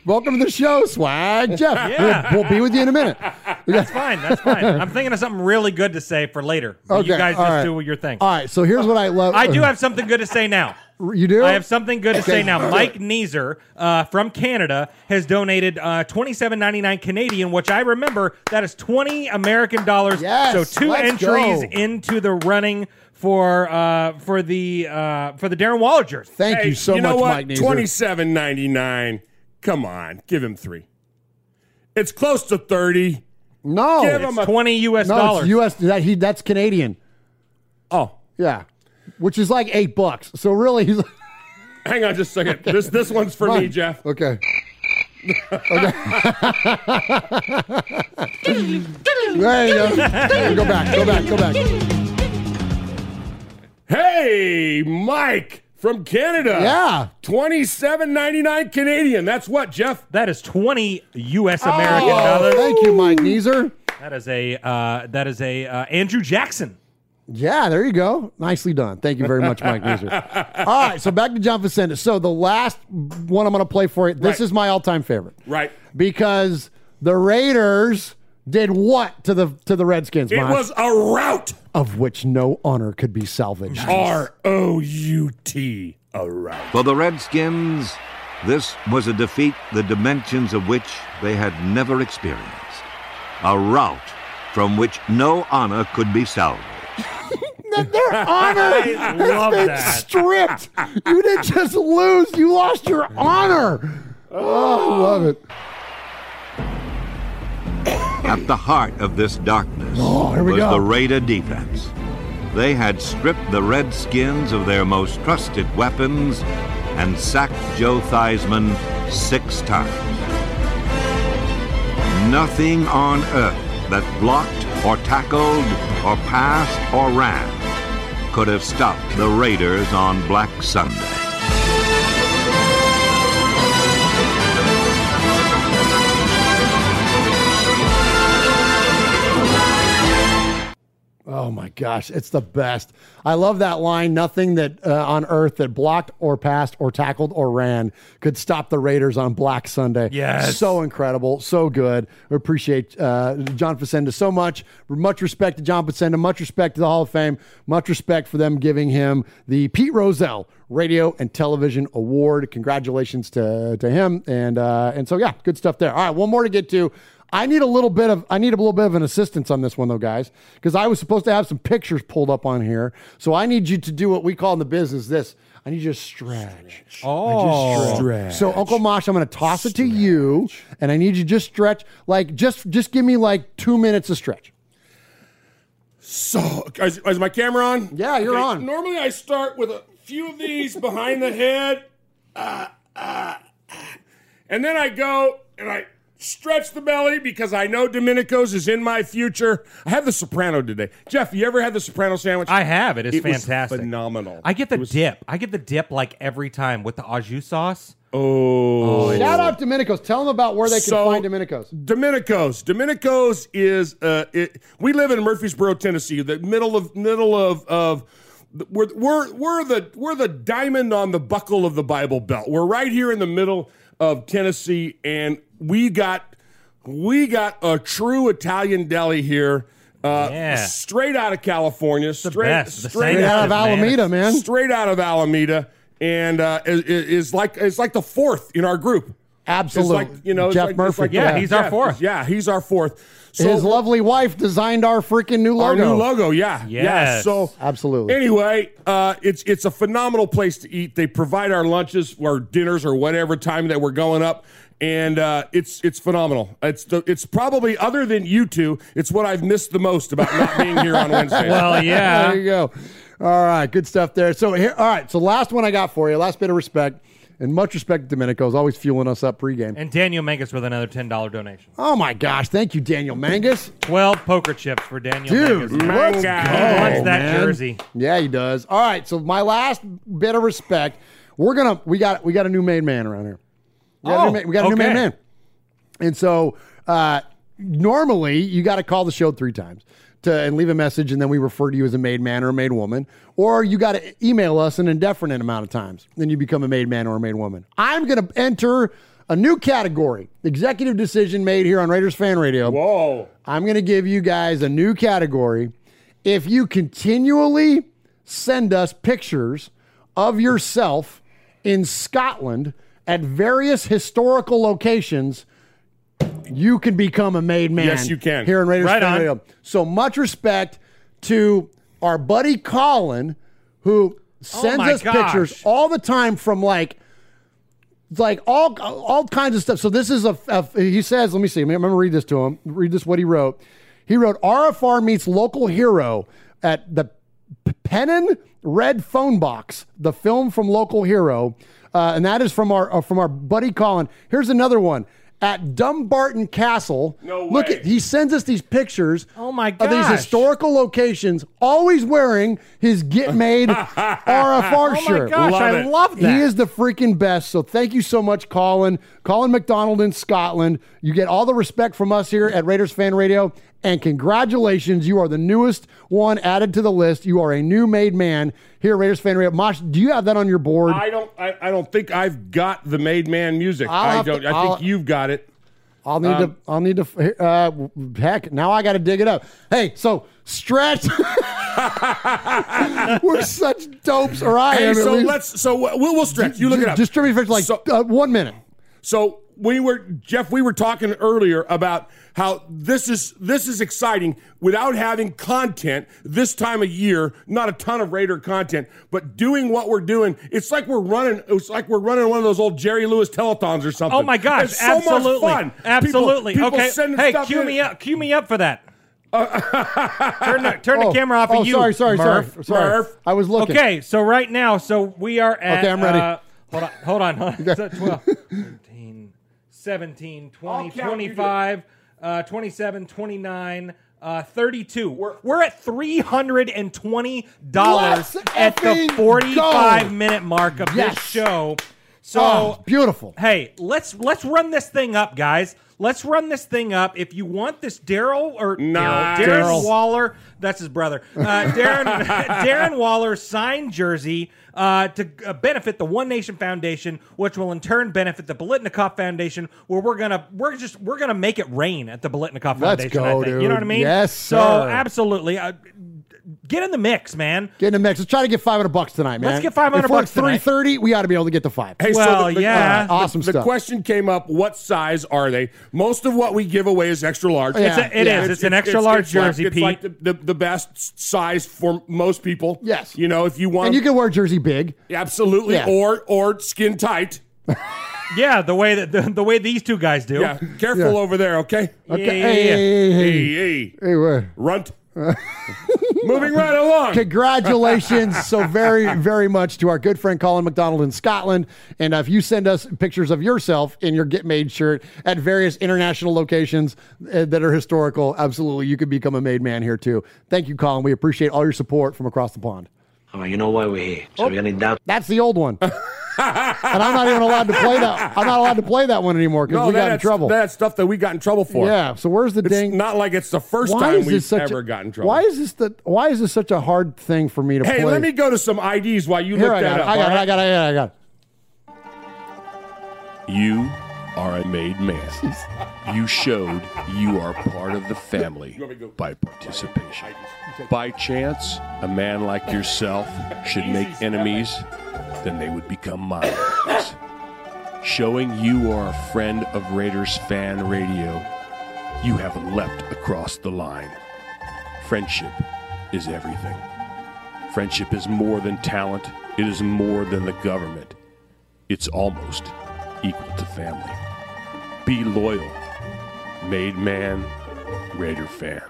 Welcome to the show, Swag Jeff. Yeah. We'll, we'll be with you in a minute. That's fine. That's fine. I'm thinking of something really good to say for later. But you guys all just right. do your thing. All right, so here's what I love. I do have something good to say now. You do? I have something good to Okay. say now. Mike Neezer uh, from Canada has donated uh, twenty seven ninety nine Canadian, which I remember that is twenty American dollars. Yes, so 2 let's entries go. into the running for uh, for the uh, for the Darren Waller jersey. Thank Hey, you so know much, what? Mike Neezer. Twenty-seven ninety-nine. Come on, give him three. It's close to thirty. No, Give him a Twenty U.S. no, dollars. it's U.S. That he that's Canadian. Oh, Yeah, which is like eight bucks. So really, he's hang on just a second. This this one's for me, Jeff. okay. okay. there you go. Go back. Go back. Go back. Hey, Mike from Canada. Yeah. Twenty-seven ninety-nine Canadian. That's what, Jeff? that is twenty U.S. American Oh, dollars. thank you, Mike Neezer. That is a uh, that is a uh, Andrew Jackson. Yeah, there you go. Nicely done. Thank you very much, Mike Neezer. All right, so back to John Facenda. So the last one I'm going to play for you. This Right. is my all-time favorite Right. because the Raiders did what to the to the Redskins? It Mosh? was a rout. of which no honor could be salvaged. R O U T. A rout. For the Redskins, this was a defeat the dimensions of which they had never experienced. A rout from which no honor could be salvaged. That their honor has been that. stripped. You didn't just lose; you lost your honor. Oh, I love it. At the heart of this darkness Oh, was go. the Raider defense. They had stripped the Redskins of their most trusted weapons and sacked Joe Theismann six times. Nothing on earth that blocked or tackled or passed or ran could have stopped the Raiders on Black Sunday. Oh my gosh, it's the best. I love that line. Nothing that uh, on earth that blocked or passed or tackled or ran could stop the Raiders on Black Sunday. Yes. so incredible, so good. We appreciate uh, John Facenda so much. Much respect to John Facenda. Much respect to the Hall of Fame. Much respect for them giving him the Pete Rozelle Radio and Television Award. Congratulations to to him. And uh, and so yeah, good stuff there. All right, one more to get to. I need a little bit of I need a little bit of an assistance on this one though, guys, because I was supposed to have some pictures pulled up on here. So I need you to do what we call in the business this. I need you to stretch. Oh, Just stretch. So Uncle Mosh, I'm going to toss it to you, and I need you to just stretch. Like just just give me like two minutes of stretch. So, is, is my camera on? Yeah, you're on. Normally, I start with a few of these behind the head, uh, uh, uh, and then I go and I stretch the belly because I know Domenico's is in my future. I have the Soprano today. Jeff, you ever had the Soprano sandwich? I have. It is It was fantastic. phenomenal. I get the dip. I get the dip like every time with the au jus sauce. Oh, Shout out Domenico's. Tell them about where they can So- find Domenico's. Domenico's. Domenico's is uh, it, we live in Murfreesboro, Tennessee, the middle of middle of of we're we're we're the we're the diamond on the buckle of the Bible Belt. We're right here in the middle of Tennessee, and we got we got a true Italian deli here. Uh, Yeah. straight out of California, straight, best. Straight same Out of. Alameda, man. straight out of Alameda, and uh, is, is like is like the fourth in our group. Absolutely. Like you know, it's Jeff like, Murphy. like- Yeah, he's our fourth. Yeah, he's our fourth. So His lovely wife designed our freaking new logo. our new logo. Yeah, yeah. Yes. So Absolutely. anyway, uh, it's it's a phenomenal place to eat. They provide our lunches or dinners or whatever time that we're going up, and uh, it's it's phenomenal. It's the, it's probably other than you two, it's what I've missed the most about not being here on Wednesday. Well, yeah. there you go. All right, good stuff there. So here, all right. So last one I got for you. Last bit of respect, and much respect to Domenico's always fueling us up pregame. And Daniel Mangus with another ten dollar donation. Oh my gosh, thank you, Daniel Mangus. Twelve poker chips for Daniel Dude, Mangus. let's He wants that man. jersey. Yeah, he does. All right, so my last bit of respect, we're gonna we got we got a new made man around here. We got, a, Oh, new, ma- we got a new okay. made man, and so uh, normally you got to call the show three times to and leave a message, and then we refer to you as a made man or a made woman, or you got to email us an indefinite amount of times, then you become a made man or a made woman. I'm gonna enter. A new category, executive decision made here on Raiders Fan Radio. Whoa. I'm going to give you guys a new category. If you continually send us pictures of yourself in Scotland at various historical locations, you can become a made man. Yes, you can. Here in Raiders Right. Radio. So much respect to our buddy Colin, who sends my us gosh. pictures all the time from like like all all kinds of stuff. So this is a, a- he says, let me see. I'm gonna read this to him. Read this what he wrote. He wrote RFR meets local hero at the Pennan Red Phone Box, the film from Local Hero, uh, and that is from our uh, from our buddy Colin. Here's another one at Dumbarton Castle. No Look at he sends us these pictures. Oh my Of these historical locations, always wearing his Get Made RFR Oh my shirt. gosh, Love I it. love that. He is the freaking best. So thank you so much, Colin. Colin McDonald in Scotland. You get all the respect from us here at Raiders Fan Radio. And congratulations, you are the newest one added to the list. You are a new made man here at Raiders Fan Radio. Mosh, do you have that on your board? I don't I, I don't think I've got the made man music. I'll I don't I I'll- think you've got it. I'll need Um, to. I'll need to. Uh, heck, now I got to dig it up. Hey, so stretch. We're such dopes, or I Hey, am. so let's so we'll, we'll stretch. You look it up. Distribute for like uh, one minute. So we were Jeff. We were talking earlier about how this is this is exciting without having content this time of year. Not a ton of Raider content, but doing what we're doing. It's like we're running. It's like we're running one of those old Jerry Lewis telethons or something. Oh my gosh! It's so absolutely, much fun. absolutely. People, people okay, sending hey, stuff cue in. me up. Cue me up for that. turn the, turn Oh, the camera off oh, of you. sorry, sorry, sorry, Murph. sorry. Murph. I was looking. Okay, so right now, so we are at. Okay, I'm ready. uh, hold on, hold on. Hold on. 12, 13, 17, 20, 25, uh, 27, 29. Uh, 32. We're, we're at $320 Let's at the effing 45 go. minute mark of Yes. this show. So Oh, beautiful. Hey, let's let's run this thing up, guys. Let's run this thing up. If you want this Daryl or Nice. Darren Daryl. Waller, that's his brother. Uh, Darren Darren Waller signed jersey uh, to uh, benefit the One Nation Foundation, which will in turn benefit the Biletnikoff Foundation, where we're gonna we're just we're gonna make it rain at the Biletnikoff Let's Foundation. go, I think. You know what I mean? Yes, So sir. absolutely, uh, get in the mix, man. Get in the mix. Let's try to get 500 bucks tonight, man. Let's get 500 if we're bucks tonight. 330, we ought to be able to get to five. Hey, Well, the, the, yeah. the- Awesome the, stuff. The question came up: What size are they? Most of what we give away is extra large. It's a- it is. It's an extra large like- jersey, It's like the, the, the best size for most people. Yes. You know, if you want, and you can wear jersey big. absolutely, Yeah. or or skin tight. Yeah, the way that the, the way these two guys do. Yeah, careful Yeah. over there, okay? Okay. Yeah, Hey, yeah, hey, yeah. hey, hey, Hey, hey, hey, wait. runt. Moving right along. Congratulations so very, very much to our good friend Colin McDonald in Scotland. And uh, if you send us pictures of yourself in your Get Made shirt at various international locations uh, that are historical, absolutely, you could become a made man here too. Thank you, Colin. We appreciate all your support from across the pond. Oh, you know why we're here. So we're gonna doubt. That's the old one. and I'm not even allowed to play that. I'm not allowed to play that one anymore because No, we got in that's, trouble. that's stuff that we got in trouble for. yeah. So where's the It's ding? not like it's the first why time we've such ever a, gotten in trouble. Why is this the? Why is this such a hard thing for me to play? hey, play? let me go to some IDs while you Here look I that got, it. up. I got, all it. right? I got, it. I got, it. I got. it. You are a made man. You showed you are part of the family by participation. By chance, a man like yourself should make enemies, then they would become enemies. Showing you are a friend of Raiders fan radio, you have leapt across the line. Friendship is everything. Friendship is more than talent, it is more than the government. It's almost equal to family. be loyal. Made man, Raider fan.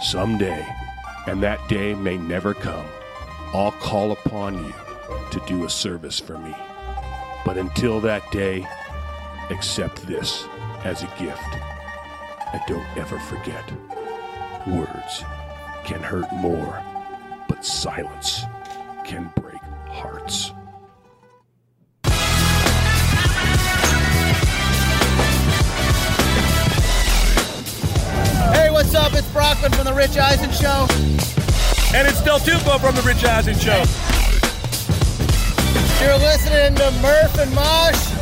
Someday, and that day may never come, I'll call upon you to do a service for me. But until that day, accept this as a gift. And don't ever forget words can hurt more, but silence can break hearts. Hey, what's up? It's Brockman from The Rich Eisen Show. And it's Del Tufo from The Rich Eisen Show. You're listening to Murph and Mosh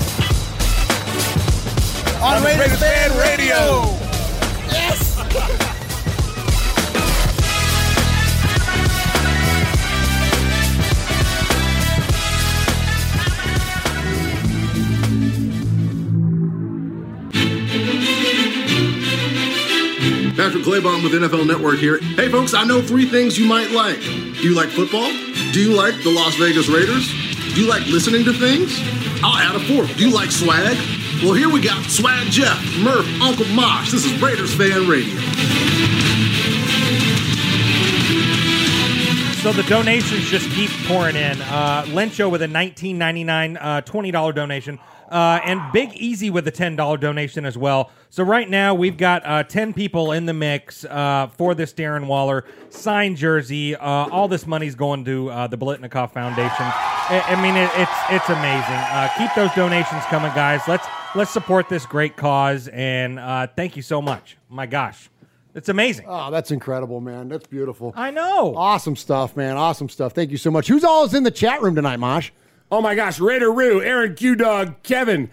on, On Raiders, Fan Radio. Radio. Yes. Patrick Claybon with NFL Network here. Hey, folks, I know three things you might like. Do you like football? Do you like the Las Vegas Raiders? Do you like listening to things? I'll add a fourth. Do you like swag? Well, here we got Swag Jeff, Murph, Uncle Mosh. This is Raiders Fan Radio. So the donations just keep pouring in. Uh, Lencho with a 19.99 uh, $20 donation. Uh, and Big Easy with a $10 donation as well. So right now we've got uh, 10 people in the mix uh, for this Darren Waller signed jersey. Uh, all this money's going to uh, the Biletnikoff Foundation. I, I mean, it, it's it's amazing. Uh, keep those donations coming, guys. Let's let's support this great cause. And uh, thank you so much. My gosh, it's amazing. Oh, that's incredible, man. That's beautiful. I know. Awesome stuff, man. Awesome stuff. Thank you so much. Who's all is in the chat room tonight, Mosh? Oh my gosh, Raider Roo, Aaron Q Dog, Kevin,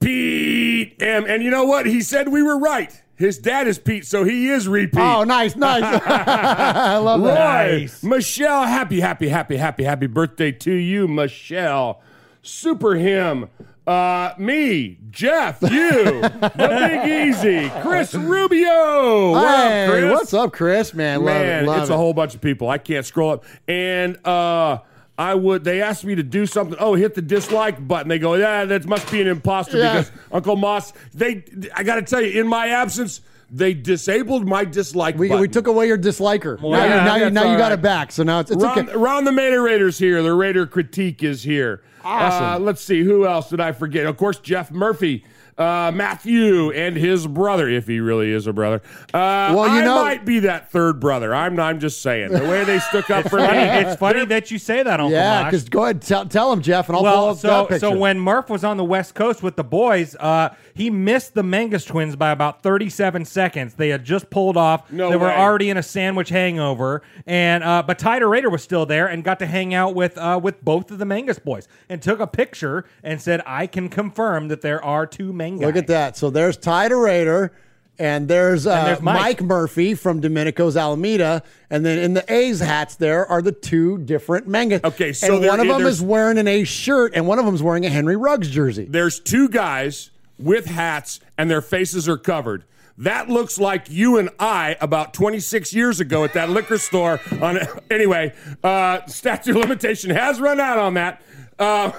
Pete M. And you know what? He said we were right. His dad is Pete, so he is repeat. Oh, nice, nice. I love Roy, that. Nice. Michelle, happy, happy, happy, happy, happy birthday to you, Michelle. Super him. Uh, me, Jeff, you, the Big Easy, Chris Rubio. What up, Chris? what's up, Chris? Man, love Man, it. Love it's it. a whole bunch of people. I can't scroll up. And uh I would they asked me to do something. Oh, hit the dislike button. They go, yeah, that must be an imposter Yeah. because Uncle Mosh, they I gotta tell you, in my absence, they disabled my dislike we, button. we took away your disliker. now Yeah, you, now, you, now you all got it back. So now it's, it's Ron, okay. Ron the Mater Raiders here. The Raider critique is here. Awesome. Uh, let's see. Who else did I forget? Of course, Jeff Murphy, uh, Matthew, and his brother, if he really is a brother. Uh, Well, you I know- might be that third brother. I'm, I'm just saying. The way they stuck up for me. it's funny that you say that, Uncle Yeah, because go ahead, tell, tell him, Jeff, and I'll pull well, up that so picture. so when Murph was on the West Coast with the boys, uh, he missed the Mangus twins by about 37 seconds. They had just pulled off. No they were way. already in a sandwich hangover, and uh, but Tyder Raider was still there and got to hang out with uh, with both of the Mangus boys and took a picture and said, "I can confirm that there are two Mangus." Look at that. So there's Ty Raider, and there's, uh, And there's Mike. Mike. Murphy from Domenico's Alameda, and then in the A's hats there are the two different Mangus. Okay, so and there- one of them is wearing an A's shirt, and one of them is wearing a Henry Ruggs jersey. There's two guys with hats and their faces are covered. That looks like you and I about 26 years ago at that liquor store. On anyway, uh, statute limitation has run out on that. Uh,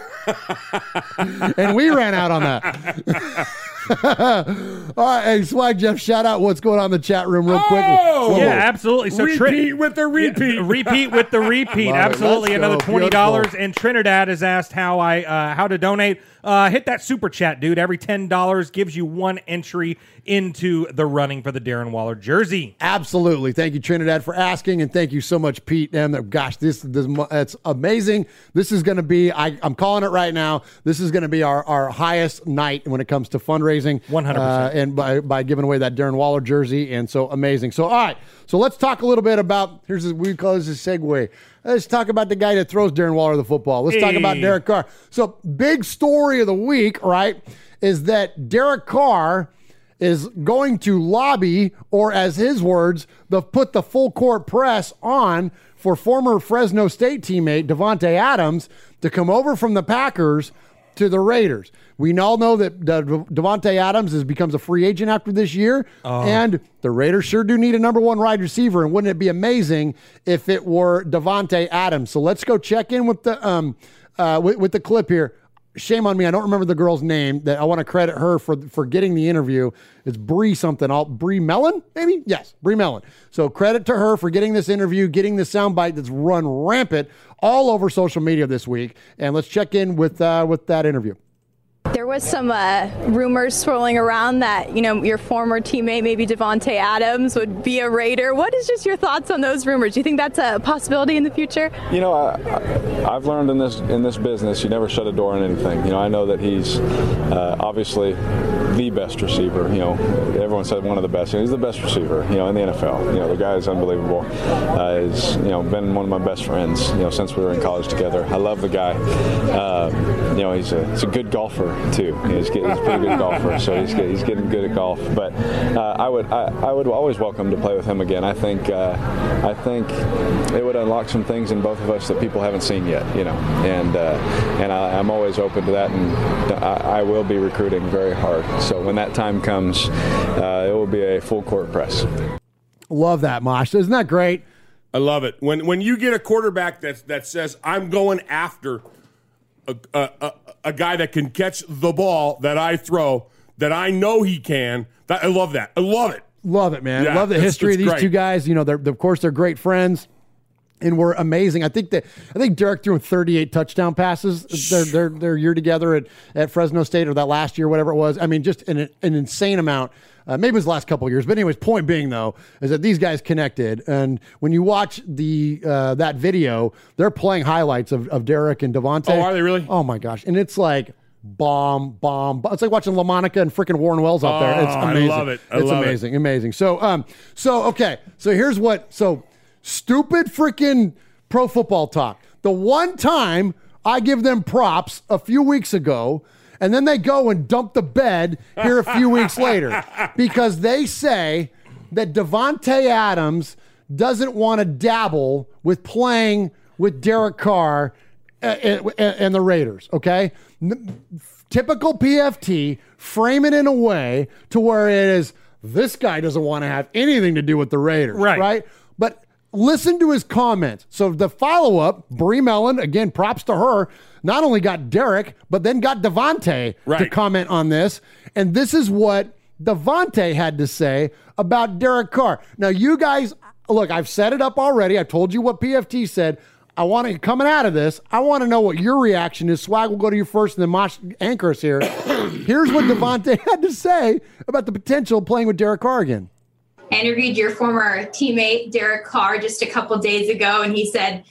and we ran out on that. All right, hey, Swag Jeff, shout out what's going on in the chat room real quick. Oh! Whoa. Yeah, absolutely. So Tri- repeat with the repeat. repeat with the repeat. Absolutely, another twenty dollars. Beautiful. And Trinidad has asked how I uh, how to donate. Uh, hit that super chat, dude. Every ten dollars gives you one entry into the running for the Darren Waller jersey. Absolutely. Thank you, Trinidad, for asking, and thank you so much, Pete. And gosh, this this it's amazing. This is going to be. I, I'm calling it right now. This is going to be our, our highest night when it comes to fundraising. 100%. Uh, and by by giving away that Darren Waller jersey, and so amazing. So all right. So let's talk a little bit about. Here's we call this a segue. Let's talk about the guy that throws Darren Waller the football. Let's talk about Hey. Derek Carr. So big story of the week, right? Is that Derek Carr is going to lobby, or as his words, the put the full court press on for former Fresno State teammate Davante Adams to come over from the Packers to the Raiders. We all know that De- Davante Adams is becomes a free agent after this year, and the Raiders sure do need a number one wide receiver. And wouldn't it be amazing if it were Davante Adams? So let's go check in with the um uh with, with the clip here. Shame on me. I don't remember the girl's name. That I want to credit her for for getting the interview. It's Bree something. I'll Bree Mellon, maybe. Yes, Bree Mellon. So credit to her for getting this interview, getting this soundbite that's run rampant all over social media this week. And let's check in with uh, with that interview. There was some uh, rumors swirling around that you know your former teammate, maybe Davante Adams, would be a Raider. What is just your thoughts on those rumors? Do you think that's a possibility in the future? You know, I, I've learned in this in this business, you never shut a door on anything. You know, I know that he's uh, obviously the best receiver. You know, everyone said one of the best. He's the best receiver. You know, in the NFL. You know, the guy is unbelievable. Uh, he's you know been one of my best friends. You know, since we were in college together. I love the guy. Uh, you know, he's a he's a good golfer too. You know, he's, getting, he's a pretty good golfer, so he's, get, he's getting good at golf. But uh, I would I, I, would always welcome to play with him again. I think uh, I think it would unlock some things in both of us that people haven't seen yet. You know, and uh, and I, am always open to that, and I, I, will be recruiting very hard. So when that time comes, uh, it will be a full court press. Love that, Mosh. Isn't that great? I love it. When when you get a quarterback that that says I'm going after a, a, a, guy that can catch the ball that I throw, that I know he can. That, I love that. I love it. Love it, man. Yeah, love the history of these great. two guys. You know, they're of course they're great friends. And were amazing. I think that I think Derek threw 38 touchdown passes their their, their year together at, at Fresno State or that last year, whatever it was. I mean, just an, an insane amount. Uh, maybe it was the last couple of years, but anyways, point being though is that these guys connected, and when you watch the uh, that video, they're playing highlights of, of Derek and Davante. Oh, are they really? Oh my gosh! And it's like bomb, bomb. bomb. It's like watching Lamonica and freaking Warren Wells out there. It's Oh, I amazing. love it. I it's love it. amazing, amazing. So, um, so okay. So here's what. So stupid freaking pro football talk. The one time I give them props a few weeks ago. And then they go and dump the bed here a few weeks later because they say that Davante Adams doesn't want to dabble with playing with Derek Carr uh, uh, and, and- uh, and the Raiders. Okay, N- typical PFT. Frame it in a way to where it is this guy doesn't want to have anything to do with the Raiders. Right. Right. Listen to his comments. So the follow up, Brie Mellon, again, props to her, not only got Derek, but then got Davante to comment on this. And this is what Davante had to say about Derek Carr. Now, you guys, look, I've set it up already. I told you what PFT said. I want to, coming out of this, I want to know what your reaction is. Swag will go to you first and then Mosh anchor us here. Here's what Davante had to say about the potential of playing with Derek Carr again. I interviewed your former teammate Derek Carr just a couple days ago, and he said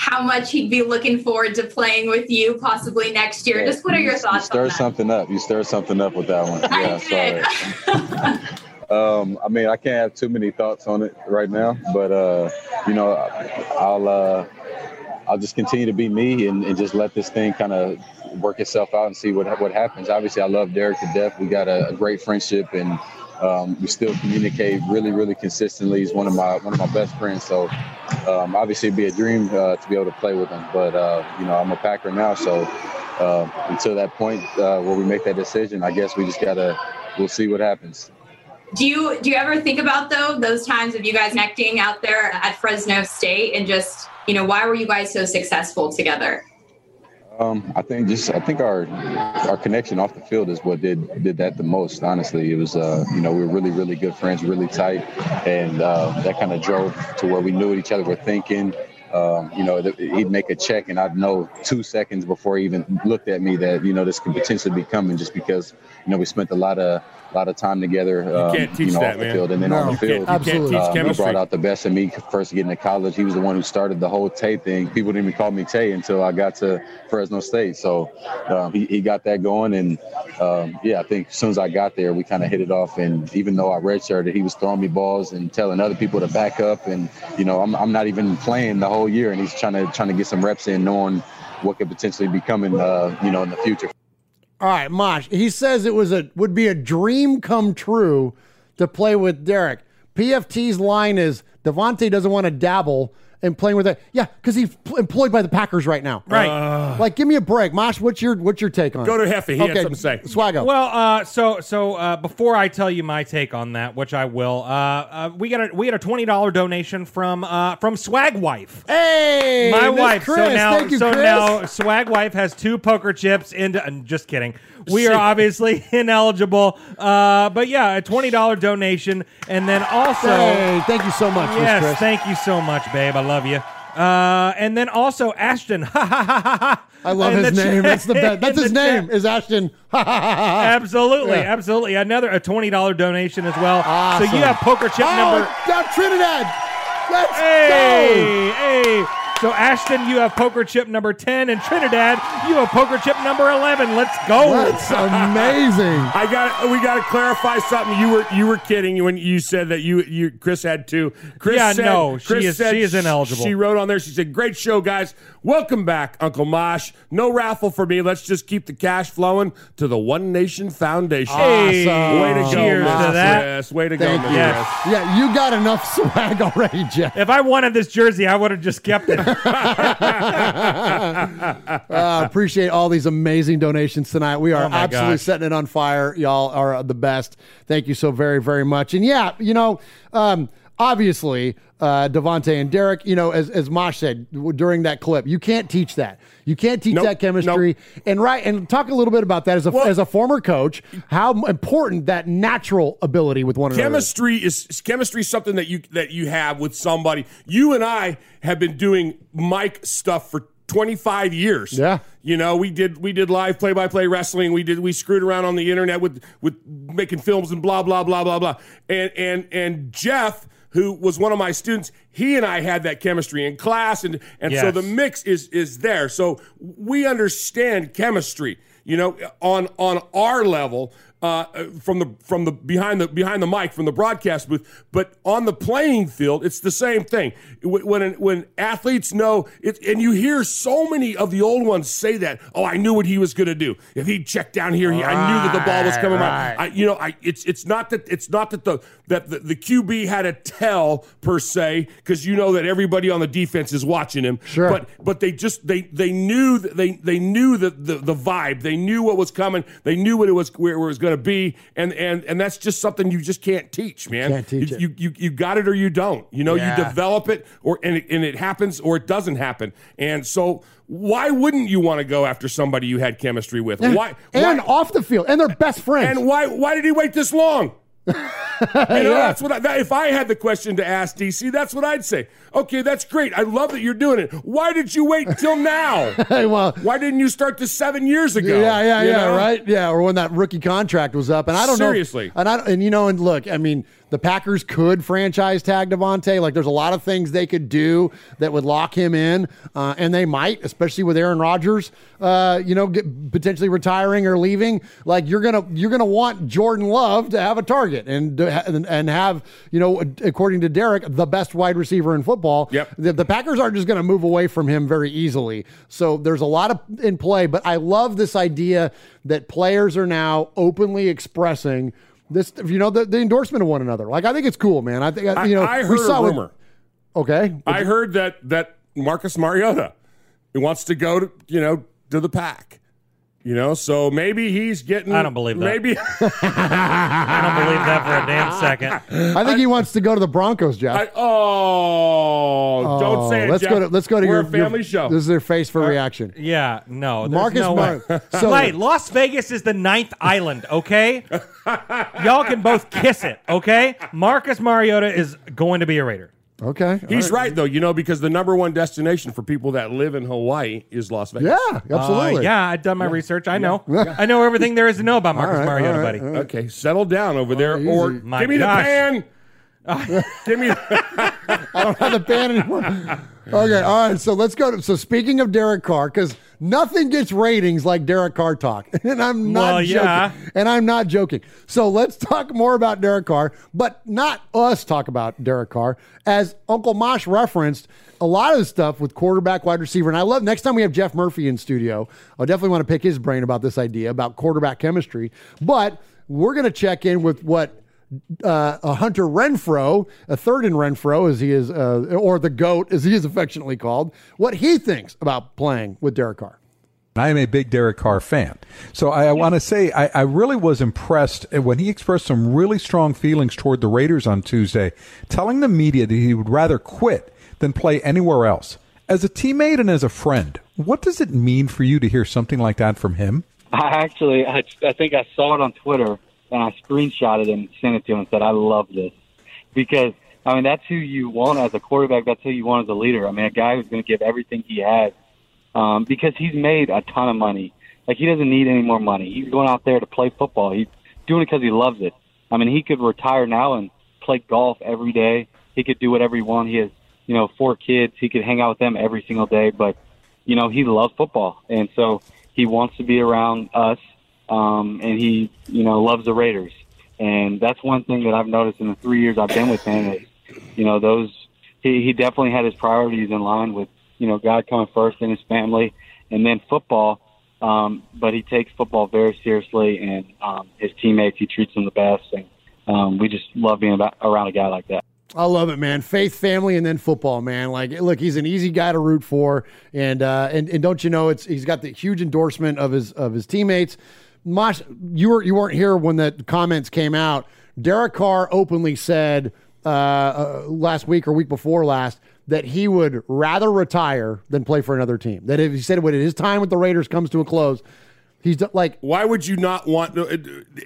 how much he'd be looking forward to playing with you possibly next year. Just what are your You thoughts on stir something up. You stir something up with that one. I Yeah, sorry. um, I mean, I can't have too many thoughts on it right now, but uh, you know, I'll uh, I'll just continue to be me and, and just let this thing kind of work itself out and see what what happens. Obviously, I love Derek to death. We got a, a great friendship and. Um, we still communicate really, really consistently. He's one of my one of my best friends. So um, obviously, it'd be a dream uh, to be able to play with him. But uh, you know, I'm a Packer now, so uh, until that point uh, where we make that decision, I guess we just gotta we'll see what happens. Do you do you ever think about though those times of you guys connecting out there at Fresno State and just you know why were you guys so successful together? Um, I think just I think our our connection off the field is what did did that the most. Honestly, it was uh, you know we were really really good friends, really tight, and uh, that kind of drove to where we knew what each other were thinking. Um, you know, he'd make a check, and I'd know two seconds before he even looked at me that you know this could potentially be coming, just because you know we spent a lot of lot of time together. Um, can't teach you know, that, off the man. field and then No, on the you can't- field. you can't teach Um, he brought out the best in me first getting to college. He was the one who started the whole Tay thing. People didn't even call me Tay until I got to Fresno State. So um, he, he got that going. And um, yeah, I think as soon as I got there, we kind of hit it off. And even though I redshirted, he was throwing me balls and telling other people to back up. And, you know, I'm, I'm not even playing the whole year. And he's trying to, trying to get some reps in, knowing what could potentially be coming, uh, you know, in the future. All right, Mosh. He says it was a would be a dream come true to play with Derek. PFT's line is Davante doesn't want to dabble and playing with it. Yeah, because he's pl- employed by the Packers right now. Right. like, give me a break, Mosh. What's your what's your take on? Go it? to Heffy. He had something to say. Swaggo. Well, uh, so so uh, before I tell you my take on that, which I will, uh, uh, we got a we had a twenty dollar donation from uh, from Swag Wife. Hey, my Miss wife. so now, Thank you, so Chris. now, Swag Wife has two poker chips. Into I'm just kidding. We are obviously ineligible, uh, but yeah, a twenty dollar donation, and then also, Hey, thank you so much, yes, Chris. thank you so much, babe. I love you. Uh, and then also Ashton. I I love his name. That's the best. That's his name. Is Ashton? absolutely, Yeah. absolutely. Another a twenty dollar donation as well. So you have poker chip Oh, number. down Trinidad. Let's Hey, hey. So Ashton, you have poker chip number ten, and Trinidad, you have poker chip number eleven. Let's go. That's amazing. I got. We got to clarify something. You were you were kidding when you said that you you Chris had two. Chris Yeah, said, no, she Chris is- said she is ineligible. She wrote on there. She said, "Great show, guys. Welcome back, Uncle Mosh. No raffle for me. Let's just keep the cash flowing to the One Nation Foundation. Hey, way to go, cheers Miss to that. Chris. Way to Thank go, you. Miss Chris. Yeah, you got enough swag already, Jeff. If I wanted this jersey, I would have just kept it. uh, appreciate all these amazing donations tonight. We are Oh absolutely gosh. setting it on fire. Y'all are the best. Thank you so very, very much. And yeah, you know, um, obviously, uh, Davante and Derek, you know, as, as Mosh said during that clip, you can't teach that. You can't teach Nope, that chemistry. And right, and talk a little bit about that as a, as a former coach, how important that natural ability with one another. is. chemistry is chemistry is something that you that you have with somebody. You and I have been doing mic stuff for 25 years. Yeah. You know, we did we did live play by play wrestling. We did we screwed around on the internet with with making films and blah blah blah blah blah. And and and Jeff who was one of my students, he and I had that chemistry in class and and so the mix is is there. So we understand chemistry, you know, on on our level uh, from the from the behind the behind the mic from the broadcast booth, but on the playing field, it's the same thing. When when, athletes know it, and you hear so many of the old ones say that, "Oh, I knew what he was going to do. If he checked down here, he, I knew that the ball was coming Right, out." I, you know, I it's it's not that it's not that the that the, the QB had a tell per se because you know that everybody on the defense is watching him. Sure. but but they just they they knew that they they knew the, the the vibe. They knew what was coming. They knew what it was where, where it was going to be, and and and that's just something you just can't teach, man. Can't teach you, it. You, you you got it or you don't. You know, Yeah. you develop it or and it, and it happens or it doesn't happen. And so why wouldn't you want to go after somebody you had chemistry with? And, Why? and why, off the field, and they're best friends. and why why did he wait this long? You know, Yeah. that's what I, that, if I had the question to ask DC, that's what I'd say. Okay, that's great. I love that you're doing it. Why did you wait till now? Hey, well, Why didn't you start this seven years ago? Yeah, yeah, You yeah, know? right? Yeah, or when that rookie contract was up. And I don't Seriously. know. Seriously. And I and you know, and look, I mean, the Packers could franchise tag Davante. Like there's a lot of things they could do that would lock him in. Uh, and they might, especially with Aaron Rodgers, uh, you know, get, potentially retiring or leaving. Like you're gonna you're gonna want Jordan Love to have a target and and, and have, you know, according to Derek, the best wide receiver in football. Yep. The, the Packers aren't just going to move away from him very easily. So there's a lot of in play, but I love this idea that players are now openly expressing this, you know, the, the endorsement of one another. Like I think it's cool, man. I think uh, I, you know I we heard saw a rumor. Okay, I heard that that Marcus Mariota he wants to go to you know to the pack. You know, so maybe he's getting. I don't believe that. Maybe I don't believe that for a damn second. I think he wants to go to the Broncos, Jeff. I, oh, don't say it. Oh, let's Jeff. go to let's go to We're your a family your- show. This is their face for uh, reaction. Yeah, no. Marcus no Mar- way. so- Hey, Las Vegas is the ninth island, okay? Y'all can both kiss it, okay? Marcus Mariota is going to be a Raider. Okay, He's right though, you know, because the number one destination for people that live in Hawaii is Las Vegas. Yeah, absolutely. Uh, yeah, I've done my research. I know. I know everything there is to know about Marcus right, Mariota, all right, buddy. all right. Okay, settle down over there, or easy. My give me gosh. the pan. give me. I don't have the band anymore. Okay, all right. So let's go. To, so speaking of Derek Carr, because nothing gets ratings like Derek Carr talk, and I'm not Well, joking. yeah. And I'm not joking. So let's talk more about Derek Carr, but not us talk about Derek Carr. As Uncle Mosh referenced, a lot of the stuff with quarterback, wide receiver, and I love. Next time we have Jeff Murphy in studio, I definitely want to pick his brain about this idea about quarterback chemistry. But we're going to check in with what uh, Hunter Renfrow, a third in Renfrow, as he is, uh, or the GOAT, as he is affectionately called, what he thinks about playing with Derek Carr. I am a big Derek Carr fan. So I, I want to say I, I really was impressed when he expressed some really strong feelings toward the Raiders on Tuesday, telling the media that he would rather quit than play anywhere else. As a teammate and as a friend, what does it mean for you to hear something like that from him? I actually, I, I think I saw it on Twitter and I screenshotted it and sent it to him and said, I love this. Because, I mean, that's who you want as a quarterback. That's who you want as a leader. I mean, a guy who's going to give everything he has um, because he's made a ton of money. Like, he doesn't need any more money. He's going out there to play football. He's doing it because he loves it. I mean, he could retire now and play golf every day. He could do whatever he wants. He has, you know, four kids. He could hang out with them every single day. But, you know, he loves football. And so he wants to be around us um, and he, you know, loves the Raiders. And that's one thing that I've noticed in the three years I've been with him is, you know, those he, he definitely had his priorities in line with, you know, God coming first in his family, and then football. Um, but he takes football very seriously, and um, his teammates he treats them the best, and um, we just love being about, around a guy like that. I love it, man. Faith, family, and then football, man. Like, look, he's an easy guy to root for, and uh, and and don't you know, it's he's got the huge endorsement of his of his teammates. Mosh, you were you weren't here when the comments came out. Derek Carr openly said uh, uh, last week or week before last that he would rather retire than play for another team. That if he said when his time with the Raiders comes to a close, he's d- like, Why would you not want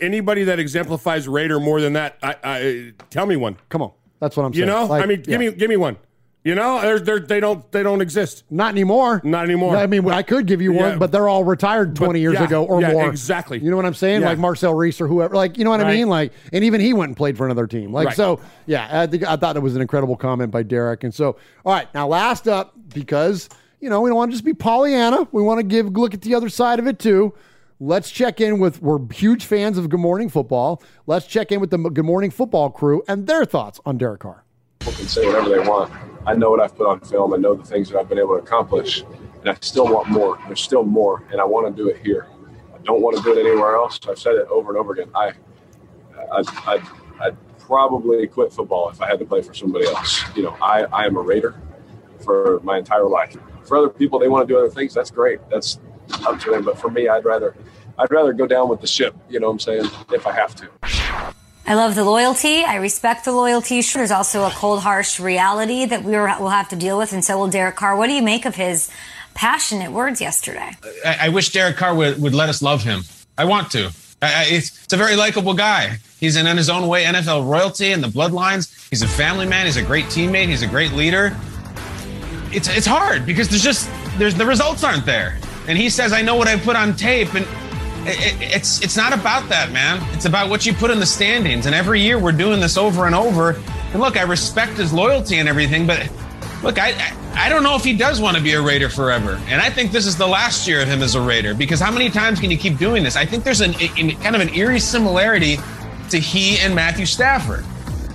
anybody that exemplifies Raider more than that? I, I tell me one. come on, that's what I'm saying. You know, Like, I mean, yeah. give me give me one. You know, they're, they're, they don't they don't exist. Not anymore. Not anymore. I mean, I could give you Yeah. one, but they're all retired 20 years yeah, ago or yeah, more. exactly. You know what I'm saying? Yeah. Like Marcel Reece or whoever. Like, you know what I mean? Like, and even he went and played for another team. Like, Right. so, yeah, I think I thought it was an incredible comment by Derek. And so, all right, now last up, because, you know, we don't want to just be Pollyanna. We want to give look at the other side of it too. Let's check in with, we're huge fans of Good Morning Football. Let's check in with the Good Morning Football crew and their thoughts on Derek Carr. People can say whatever they want. I know what I've put on film. I know the things that I've been able to accomplish, and I still want more. There's still more, and I want to do it here. I don't want to do it anywhere else. I've said it over and over again. I, I, I, I'd probably quit football if I had to play for somebody else. You know, I, I am a Raider for my entire life. For other people, they want to do other things. That's great. That's up to them. But for me, I'd rather, I'd rather go down with the ship. You know what I'm saying? If I have to. I love the loyalty. I respect the loyalty. Sure, There's also a cold, harsh reality that we will have to deal with, and so will Derek Carr. What do you make of his passionate words yesterday? I, I wish Derek Carr would, would let us love him. I want to. I, I, it's, it's a very likable guy. He's in, in his own way NFL royalty and the bloodlines. He's a family man. He's a great teammate. He's a great leader. It's it's hard because there's just there's the results aren't there. And he says, "I know what I put on tape," and it, it, it's it's not about that, man. It's about what you put in the standings. And every year we're doing this over and over. And look, I respect his loyalty and everything, but look, I I, I don't know if he does want to be a Raider forever. And I think this is the last year of him as a Raider because how many times can you keep doing this? I think there's an in, kind of an eerie similarity to he and Matthew Stafford.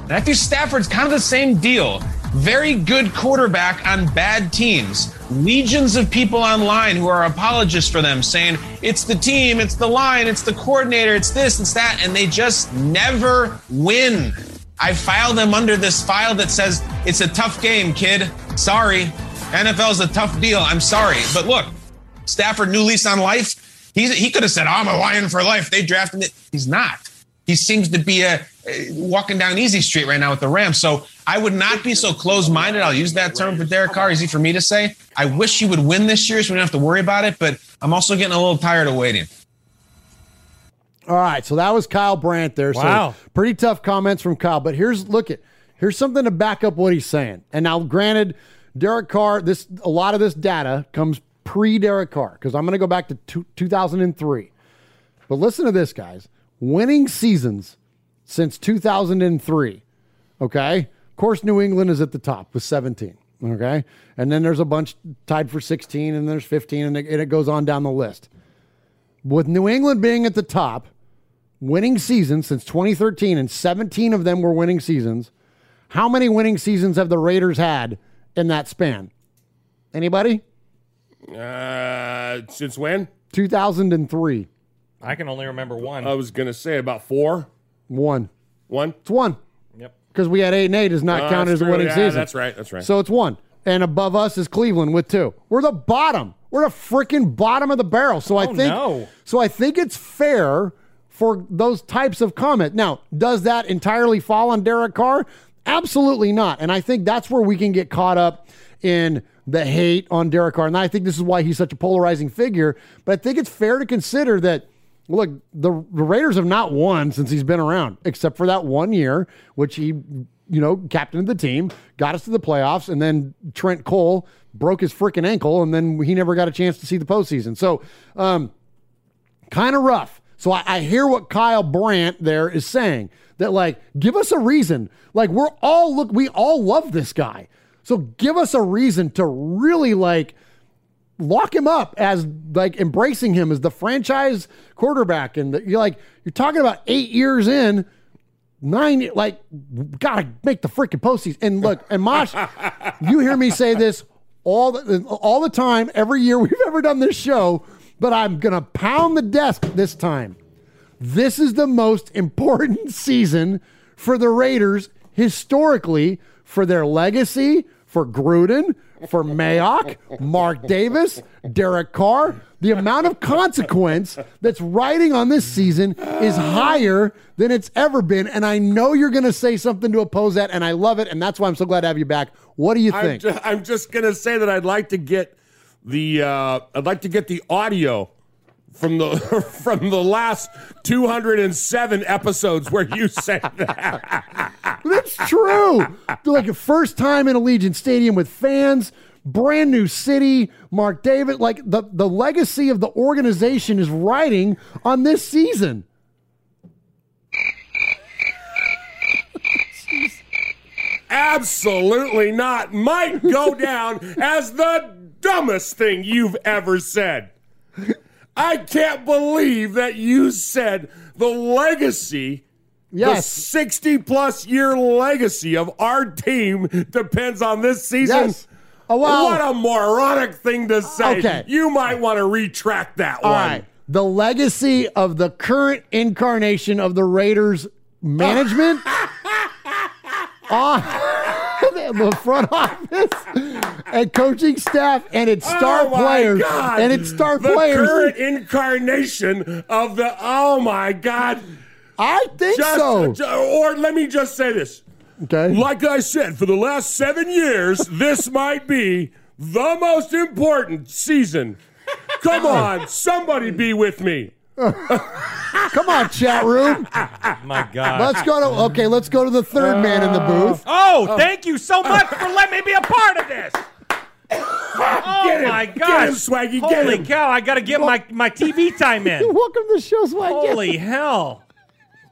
Matthew Stafford's kind of the same deal. Very good quarterback on bad teams. Legions of people online who are apologists for them saying it's the team, it's the line, it's the coordinator, it's this, it's that, and they just never win. I file them under this file that says it's a tough game, kid. Sorry. NFL's a tough deal. I'm sorry. But look, Stafford, new lease on life. He's, he could have said, I'm a Lion for life. They drafted it. He's not. He seems to be a, walking down easy street right now with the Rams. So I would not be so close-minded. I'll use that term for Derek Carr. Easy for me to say. I wish he would win this year, so we don't have to worry about it. But I'm also getting a little tired of waiting. All right, so that was Kyle Brandt there. Wow. So pretty tough comments from Kyle. But here's look at here's something to back up what he's saying. And now, granted, Derek Carr, this a lot of this data comes pre Derek Carr because I'm going to go back to two, 2003. But listen to this, guys. Winning seasons since 2003. Okay, of course, New England is at the top with 17. Okay, and then there's a bunch tied for 16, and there's 15, and it, and it goes on down the list. With New England being at the top, winning seasons since 2013, and 17 of them were winning seasons. How many winning seasons have the Raiders had in that span? Anybody? Uh, since when? 2003. I can only remember one. I was gonna say about four. One. One. It's one. Because we had eight and eight is not Oh, count that's as a winning Yeah, season. that's right, that's right. So it's one. And above us is Cleveland with two. We're the bottom. We're the freaking bottom of the barrel. So I Oh, think no. so I think it's fair for those types of comment. Now, does that entirely fall on Derek Carr? Absolutely not. And I think that's where we can get caught up in the hate on Derek Carr. And I think this is why he's such a polarizing figure. But I think it's fair to consider that look, the, the Raiders have not won since he's been around, except for that one year, which he, you know, captained the team, got us to the playoffs, and then Trent Cole broke his freaking ankle, and then he never got a chance to see the postseason. So, um, kind of rough. So I, I hear what Kyle Brandt there is saying that like give us a reason. Like we're all look, we all love this guy. So give us a reason to really like lock him up as like embracing him as the franchise quarterback. And the, you're like you're talking about eight years in. Nine, like, gotta make the freaking postseason. And look, and Mosh, you hear me say this all the all the time, every year we've ever done this show, but I'm gonna pound the desk this time. This is the most important season for the Raiders historically for their legacy, for Gruden, for Mayock, Mark Davis, Derek Carr. The amount of consequence that's riding on this season is higher than it's ever been. And I know you're going to say something to oppose that, and I love it. And that's why I'm so glad to have you back. What do you think? I'm just gonna say that I'd like to get the uh, I'd like to get the audio from the from the last 207 episodes where you said that. That's true. like a first time in Allegiant Stadium with fans, brand new city, Mark Davis. Like the, the legacy of the organization is riding on this season. Absolutely not. Might go down as the dumbest thing you've ever said. I can't believe that you said the legacy, Yes. the 60 plus year legacy of our team depends on this season. Yes. Oh, wow. What a moronic thing to say. Okay. You might want to retract that All one. right. The legacy of the current incarnation of the Raiders management on ah, the front office and coaching staff and its oh star Oh my players God. and its star the players. current incarnation of the oh my god I think just, so. or let me just say this Okay. like i said for the last seven years this might be the most important season come on somebody be with me Come on, chat room. My God. Let's go to okay. Let's go to the third man in the booth. Oh, thank you so much for letting me be a part of this. Oh Get him. my Get gosh! him, Swaggy. Get Holy him. cow! I got to get my my TV time in. Welcome to the show, Swag. Holy hell!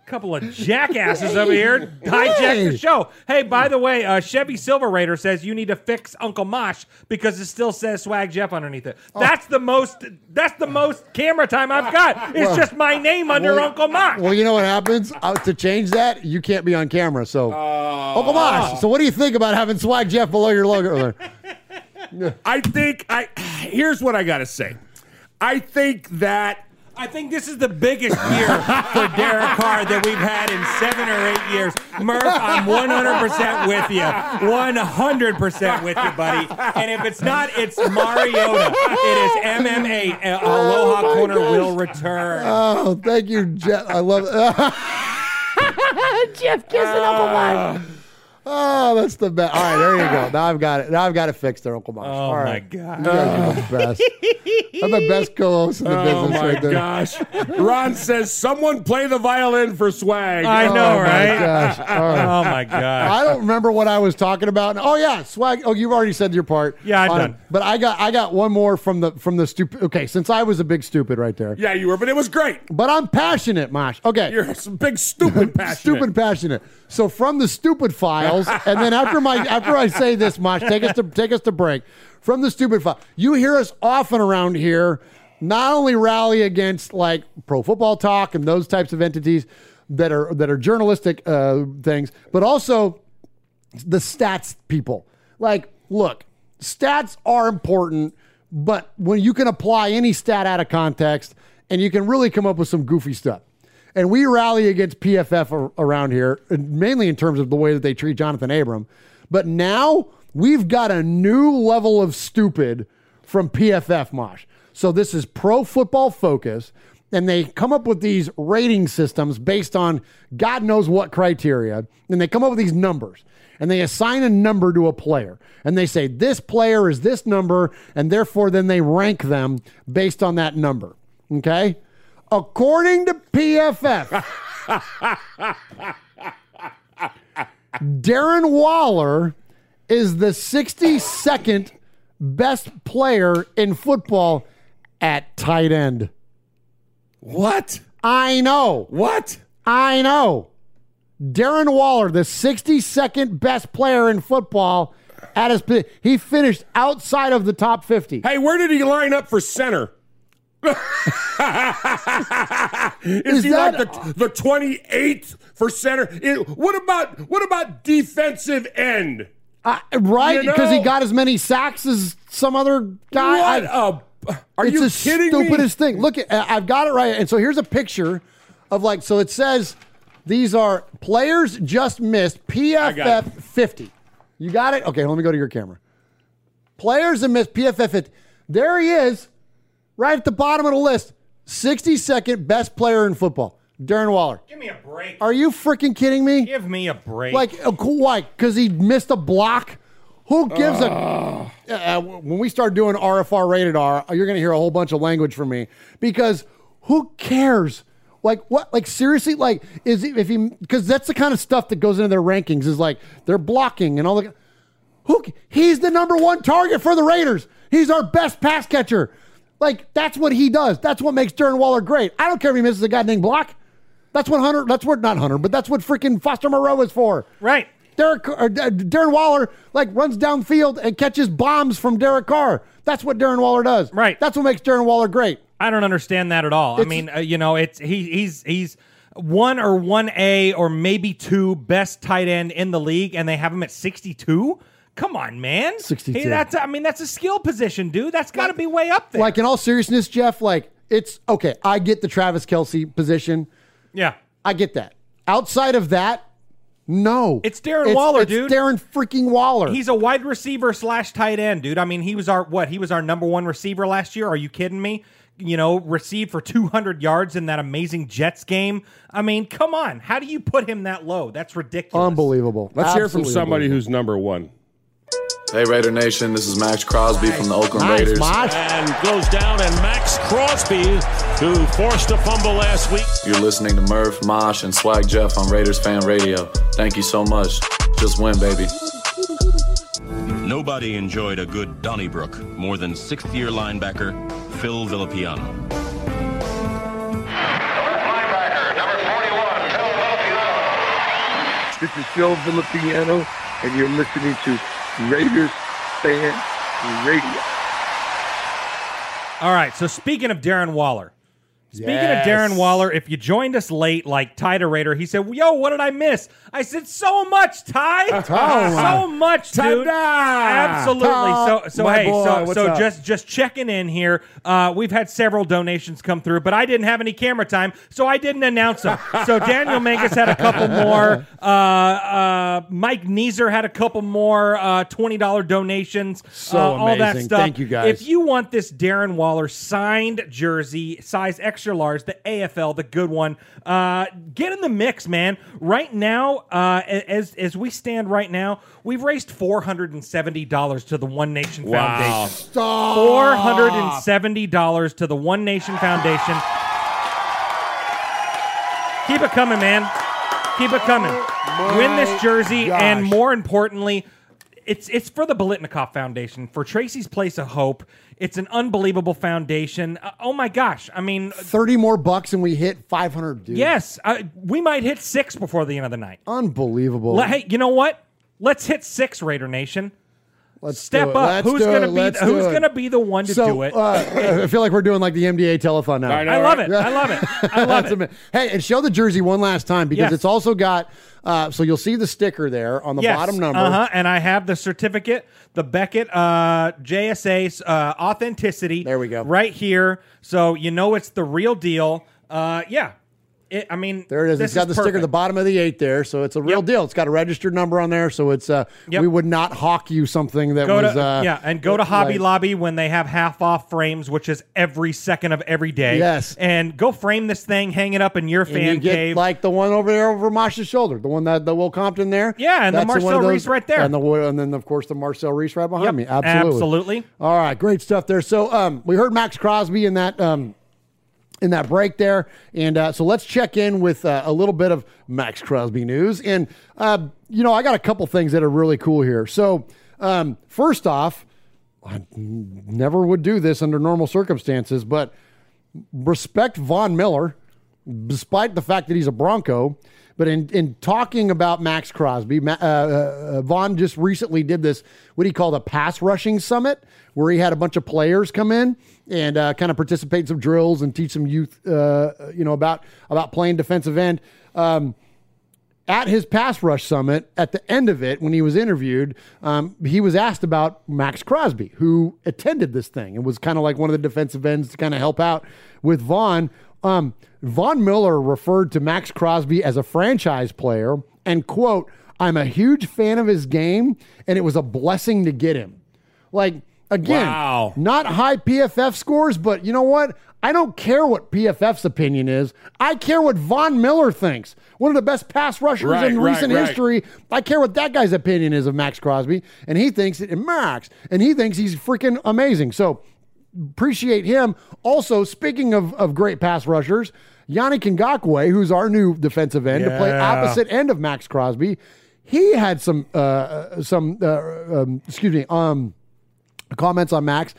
Couple of jackasses over here hijacked Hey. the show. Hey, by the way, uh, Chevy Silver Raider says you need to fix Uncle Mosh because it still says Swag Jeff underneath it. Oh. That's the most. That's the most camera time I've got. It's Well- just my name under Well- Uncle Mosh. Well, you know what happens uh, to change that? You can't be on camera. So, Uncle Mosh. So, what do you think about having Swag Jeff below your logo? there? i think i here's what i gotta say i think that I think this is the biggest year for Derek Carr that we've had in seven or eight years. Murph, I'm 100% with you. 100% with you, buddy. And if it's not, it's Mariota. It is MMA. Uh, Aloha Corner will return. Oh, thank you, Jeff. I love it. Jeff kissing up a Mosh. Oh, that's the best. All right, there you go. Now I've got it. Now I've got it fixed there, Uncle Mosh. Oh, All my right. God. You guys are the best. I'm the best co-host in the Oh business right there. Oh my gosh. Ron says, someone play the violin for swag. I oh, know, Oh, my right? gosh. All right. Oh, my gosh. I don't remember what I was talking about. Oh yeah, swag. Oh, you've already said your part. Yeah, I'm on done. it. But I got I got one more from the from the stupid. Okay, since I was a big stupid right there. Yeah, you were, but it was great. But I'm passionate, Mosh. Okay. You're some big stupid passionate. Stupid passionate. So from the stupid files, and then after my after I say this, Mosh, take us to take us to break. From the stupid file, you hear us often around here, not only rally against like pro football talk and those types of entities that are that are journalistic uh, things, but also the stats people. Like, look, stats are important, but when you can apply any stat out of context and you can really come up with some goofy stuff. And we rally against PFF ar- around here, uh, mainly in terms of the way that they treat Jonathan Abram. But now we've got a new level of stupid from PFF Mosh. So this is Pro Football Focus, and they come up with these rating systems based on God knows what criteria, and they come up with these numbers. And they assign a number to a player. And they say, this player is this number, and therefore then they rank them based on that number. Okay? According to PFF, Darren Waller is the 62nd best player in football at tight end. What? I know. What? I know. Darren Waller, the 62nd best player in football at his he finished outside of the top 50. Hey, where did he line up for center? Is, Is he that- like the, the 28th for center? It- what about what about defensive end? Uh, right? You Because he got as many sacks as some other guy. What I- a- are it's you the kidding me? stupidest thing. Look, at, I've got it right. And so here's a picture of like, so it says these are players just missed PFF 50. You got it? Okay, let me go to your camera. Players that missed PFF 50. There he is, right at the bottom of the list. 62nd best player in football, Darren Waller. Give me a break. Are you freaking kidding me? Give me a break. Like, uh, why? Because he missed a block? Who gives a. Uh, when we start doing RFR rated R, you're going to hear a whole bunch of language from me because who cares? Like what? Like seriously? Like is he, if he because that's the kind of stuff that goes into their rankings is like they're blocking and all the. Who? He's the number one target for the Raiders. He's our best pass catcher. Like that's what he does. That's what makes Darren Waller great. I don't care if he misses a goddamn block. That's what Hunter. That's what not Hunter, but that's what freaking Foster Moreau is for. Right. Derek or, uh, Darren Waller like runs downfield and catches bombs from Derek Carr. That's what Darren Waller does. Right. That's what makes Darren Waller great. I don't understand that at all. I mean, uh, you know, it's he he's he's one or one A or maybe two best tight end in the league, and they have him at sixty two. Come on, man. 62. Hey, that's I mean, that's a skill position, dude. That's got to be way up there. Like in all seriousness, Jeff. Like it's okay. I get the Travis Kelce position. Yeah. I get that. Outside of that, no. It's Darren Waller, it's dude. Darren freaking Waller. He's a wide receiver slash tight end, dude. I mean, he was our what? He was our number one receiver last year. Are you kidding me? You know, received for 200 yards in that amazing Jets game. I mean, come on. How do you put him that low? That's ridiculous. Unbelievable. Let's hear from somebody who's number one. Hey Raider Nation, this is Maxx Crosby from the Oakland Nice, Raiders. Mosh. And goes down, and Maxx Crosby, who forced a fumble last week. You're listening to Murph, Mosh, and Swag Jeff on Raiders Fan Radio. Thank you so much. Just win, baby. Nobody enjoyed a good Donnybrook more than sixth year linebacker Phil Villapiano. This is Phil Villapiano, and you're listening to Raiders Fan Radio. All right. So speaking of Darren Waller, speaking Yes. of Darren Waller, if you joined us late, like Ty Raider, he said, "Yo, what did I miss?" I said, "So much, Ty. so much, dude. Absolutely. So, so My hey, boy, so, so up? just just checking in here. Uh, we've had several donations come through, but I didn't have any camera time, so I didn't announce them. so Daniel Mangus had a couple more. Uh, uh, Mike Neezer had a couple more uh, twenty dollar donations. So uh, all that amazing. stuff. Thank you, guys. If you want this Darren Waller signed jersey, size extra large, the AFL, the good one, uh, get in the mix, man. Right now, uh, as as we stand right now, we've raised four hundred and seventy dollars to the One Nation Wow. Foundation. Stop. Four hundred and seventy dollars to the One Nation Foundation. Keep it coming, man. Keep it coming. Win this jersey, gosh. and more importantly, it's it's for the Biletnikoff Foundation for Tracy's Place of Hope. It's an unbelievable foundation. Uh, oh my gosh! I mean, 30 more bucks and we hit 500, yes, uh, we might hit six before the end of the night. Unbelievable. Le- hey, you know what? Let's hit six, Raider Nation. Let's step do it. up. Let's who's do gonna it. be Let's the, who's it. gonna be the one to so, do it? Uh, I feel like we're doing like the MDA telethon now. I know, I love right? it. I love it. I love it. Hey, and show the jersey one last time because Yes. it's also got. Uh, so you'll see the sticker there on the Yes, bottom number. Uh-huh, and I have the certificate, the Beckett uh, JSA uh, authenticity. There we go. Right here. So you know it's the real deal. Uh, yeah. It, I mean, There it is. It's got the sticker at the bottom of the eight there, so it's a real deal. It's got a registered number on there, so it's uh, we would not hawk you something that Go was to uh, yeah, and go to Hobby like- Lobby when they have half off frames, which is every second of every day. Yes. and go frame this thing, hang it up in your fan you get cave. like the one over there over Mosh's shoulder, the one that the Will Compton there. Yeah, and the That's one Marcel those- Reese right there. and the and then of course the Marcel Reece right behind Yep, me. Absolutely, absolutely. All right, great stuff there. So um, we heard Maxx Crosby in that um, in that break there, and uh, so let's check in with uh, a little bit of Maxx Crosby news. And uh, you know, I got a couple things that are really cool here. So um, first off, I never would do this under normal circumstances, but respect Von Miller, despite the fact that he's a Bronco. But in, in talking about Maxx Crosby, uh, uh, Von just recently did this, what he called a pass rushing summit, where he had a bunch of players come in and uh, kind of participate in some drills and teach some youth, uh, you know, about about playing defensive end. Um, at his pass rush summit, at the end of it, when he was interviewed, um, he was asked about Maxx Crosby, who attended this thing and was kind of like one of the defensive ends to kind of help out with Von. Um, Von Miller referred to Maxx Crosby as a franchise player and, quote, I'm a huge fan of his game, and it was a blessing to get him. Like, again, Wow. not high PFF scores, but you know what? I don't care what PFF's opinion is. I care what Von Miller thinks. One of the best pass rushers Right, in right, recent right. history. I care what that guy's opinion is of Maxx Crosby, and he thinks it, Max, and he thinks he's freaking amazing. So appreciate him. Also, speaking of, of great pass rushers, Yannick Ngakoue, who's our new defensive end to play opposite end of Maxx Crosby, he had some uh, uh, some uh, um, excuse me um, comments on Max.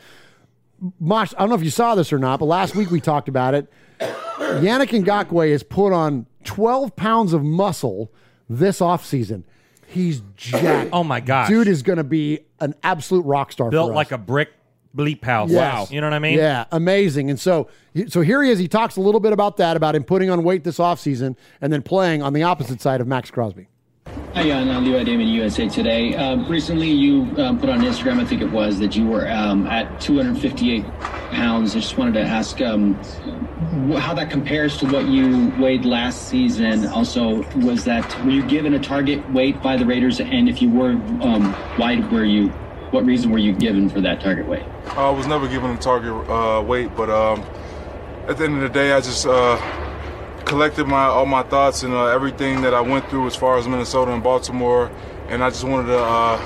Mosh, I don't know if you saw this or not, but last week we talked about it. Yannick Ngakoue has put on 12 pounds of muscle this offseason. He's jacked. Oh my god, Dude is going to be an absolute rock star. built for us. like a brick bleep house. Yes. you know what I mean? Yeah, amazing. And so, so here he is. He talks a little bit about that, about him putting on weight this offseason and then playing on the opposite side of Maxx Crosby. Hi, uh, I'm Levi Damien, USA Today. Um, recently, you um, put on Instagram, I think it was, that you were um, at 258 pounds. I just wanted to ask um, how that compares to what you weighed last season. Also, was that were you given a target weight by the Raiders? And if you were, um, why were you? What reason were you given for that target weight? I was never given a target uh, weight, but um, at the end of the day, I just uh, collected my all my thoughts and uh, everything that I went through as far as Minnesota and Baltimore, and I just wanted to uh,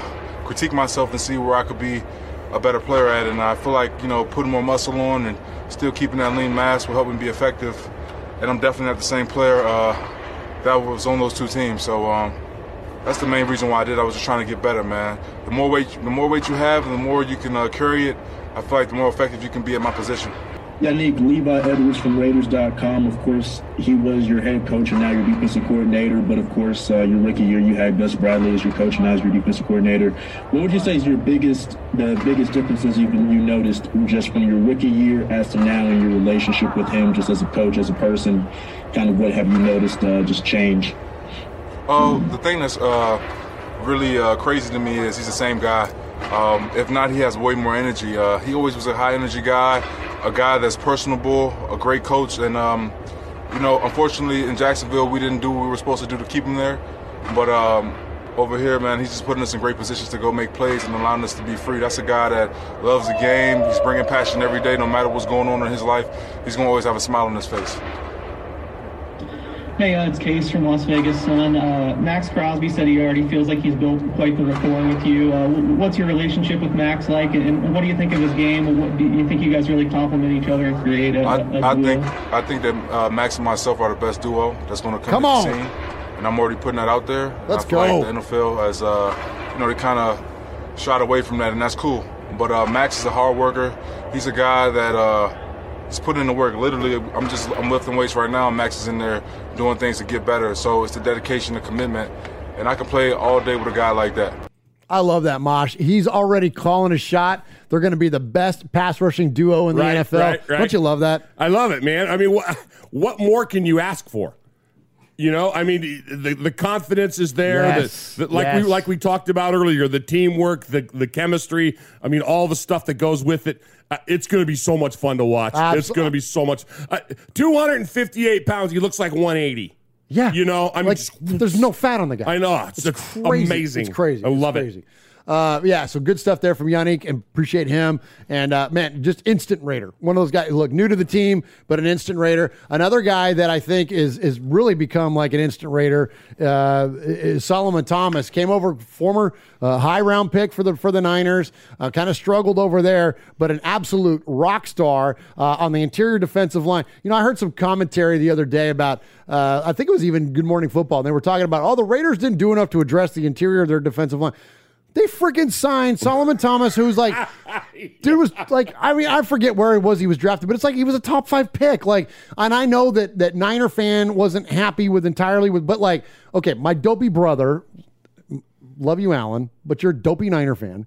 critique myself and see where I could be a better player at. And I feel like you know putting more muscle on and still keeping that lean mass will help me be effective. And I'm definitely not the same player uh, that was on those two teams. So. Um, that's the main reason why I did. I was just trying to get better, man. The more weight, the more weight you have, and the more you can uh, carry it. I feel like the more effective you can be at my position. Yannick Levi Edwards from Raiders.com. Of course, he was your head coach and now your defensive coordinator. But of course, uh, your rookie year, you had Gus Bradley as your coach and now as your defensive coordinator. What would you say is your biggest, the biggest differences you've you noticed just from your rookie year as to now in your relationship with him, just as a coach, as a person? Kind of what have you noticed uh, just change? Oh, the thing that's uh, really uh, crazy to me is he's the same guy. Um, if not, he has way more energy. Uh, he always was a high energy guy, a guy that's personable, a great coach, and um, you know, unfortunately in Jacksonville we didn't do what we were supposed to do to keep him there. But um, over here, man, he's just putting us in great positions to go make plays and allowing us to be free. That's a guy that loves the game. He's bringing passion every day, no matter what's going on in his life. He's gonna always have a smile on his face. Hey, uh, it's Case from Las Vegas, Sun. Uh, Maxx Crosby said he already feels like he's built quite the rapport with you. Uh, what's your relationship with Max like, and, and what do you think of his game? What, do you think you guys really complement each other and create a, I, a I duo? think I think that uh, Max and myself are the best duo that's going to come, Come to on. the scene, and I'm already putting that out there. Let's I feel go. Like the NFL has, uh, you know, they kind of shot away from that, and that's cool. But uh, Max is a hard worker. He's a guy that he's putting in the work. Literally, I'm just I'm lifting weights right now, Max is in there doing things to get better. So it's the dedication, the commitment, and I can play all day with a guy like that. I love that, Mosh. He's already calling a shot. They're going to be the best pass rushing duo in the Right, NFL. right, right. Don't you love that? I love it, man. I mean, what what more can you ask for? You know, I mean, the, the confidence is there. The- Yes. the- like Yes. we like we talked about earlier, the teamwork, the the chemistry. I mean, all the stuff that goes with it. Uh, it's going to be so much fun to watch. It's going to be so much. Uh, Two hundred and fifty-eight pounds. He looks like one eighty. Yeah, you know, I mean, like, just- there's no fat on the guy. I know it's, crazy. amazing. It's crazy. I love It's it. Uh, yeah, so good stuff there from Yannick and appreciate him. And uh, man, just instant Raider. One of those guys, look, new to the team, but an instant Raider. Another guy that I think is is really become like an instant Raider uh, is Solomon Thomas. Came over, former uh, high round pick for the for the Niners. Uh, kind of struggled over there, but an absolute rock star uh, on the interior defensive line. You know, I heard some commentary the other day about. I think it was even Good Morning Football. And they were talking about, oh, the Raiders didn't do enough to address the interior of their defensive line. They freaking signed Solomon Thomas, who's like, dude was like, I mean, I forget where he was. He was drafted, but it's like he was a top five pick. Like, and I know that that Niner fan wasn't happy with entirely with, but like, okay, my dopey brother, love you, Alan, but you're a dopey Niner fan.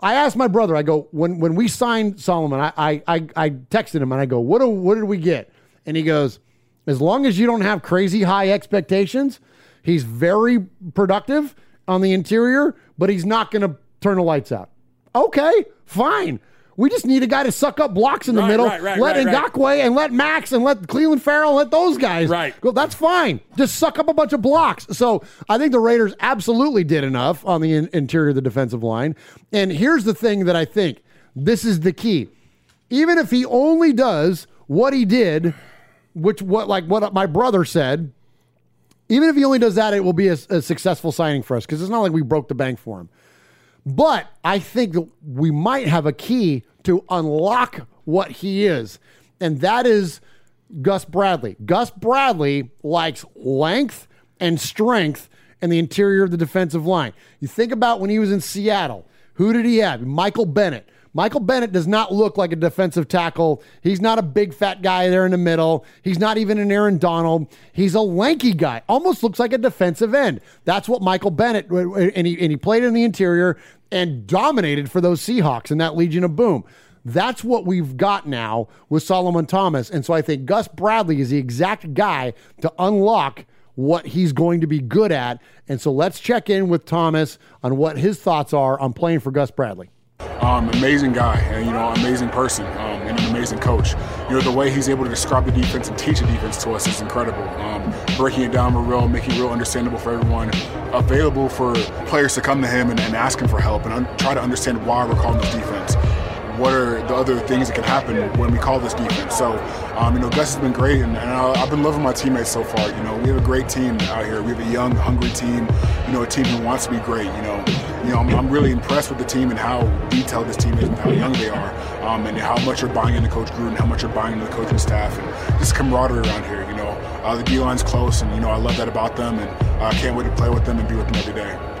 I asked my brother, I go, when when we signed Solomon, I I I, I texted him and I go, what do, what did we get? And he goes, as long as you don't have crazy high expectations, he's very productive on the interior, but he's not going to turn the lights out. Okay, fine. We just need a guy to suck up blocks in the Right, middle. right, right, let. Ngakoue and let Max and let Clelin Ferrell let those guys. Right. Go. That's fine. Just suck up a bunch of blocks. So I think the Raiders absolutely did enough on the in- interior of the defensive line. And here's the thing that I think this is the key. Even if he only does what he did, which what like what my brother said, even if he only does that, it will be a, a successful signing for us because it's not like we broke the bank for him. But I think that we might have a key to unlock what he is, and that is Gus Bradley. Gus Bradley likes length and strength in the interior of the defensive line. You think about when he was in Seattle, who did he have? Michael Bennett. Michael Bennett does not look like a defensive tackle. He's not a big fat guy there in the middle. He's not even an Aaron Donald. He's a lanky guy. Almost looks like a defensive end. That's what Michael Bennett and he and he played in the interior and dominated for those Seahawks in that Legion of Boom. That's what we've got now with Solomon Thomas. And so I think Gus Bradley is the exact guy to unlock what he's going to be good at. And so let's check in with Thomas on what his thoughts are on playing for Gus Bradley. Um, amazing guy, and you know, amazing person, um, and an amazing coach. You know, the way he's able to describe the defense and teach the defense to us is incredible. Um, breaking it down real, making it real understandable for everyone, available for players to come to him and, and ask him for help and un- try to understand why we're calling this defense. What are the other things that can happen when we call this defense? So, um, you know, Gus has been great, and, and I, I've been loving my teammates so far. You know, we have a great team out here. We have a young, hungry team. You know, a team who wants to be great. You know, you know, I'm, I'm really impressed with the team and how detailed this team is and how young they are, um, and how much you're buying into Coach Gruden, how much you're buying into the coaching staff, and just camaraderie around here. You know, uh, the D line's close, and you know, I love that about them, and I can't wait to play with them and be with them every day.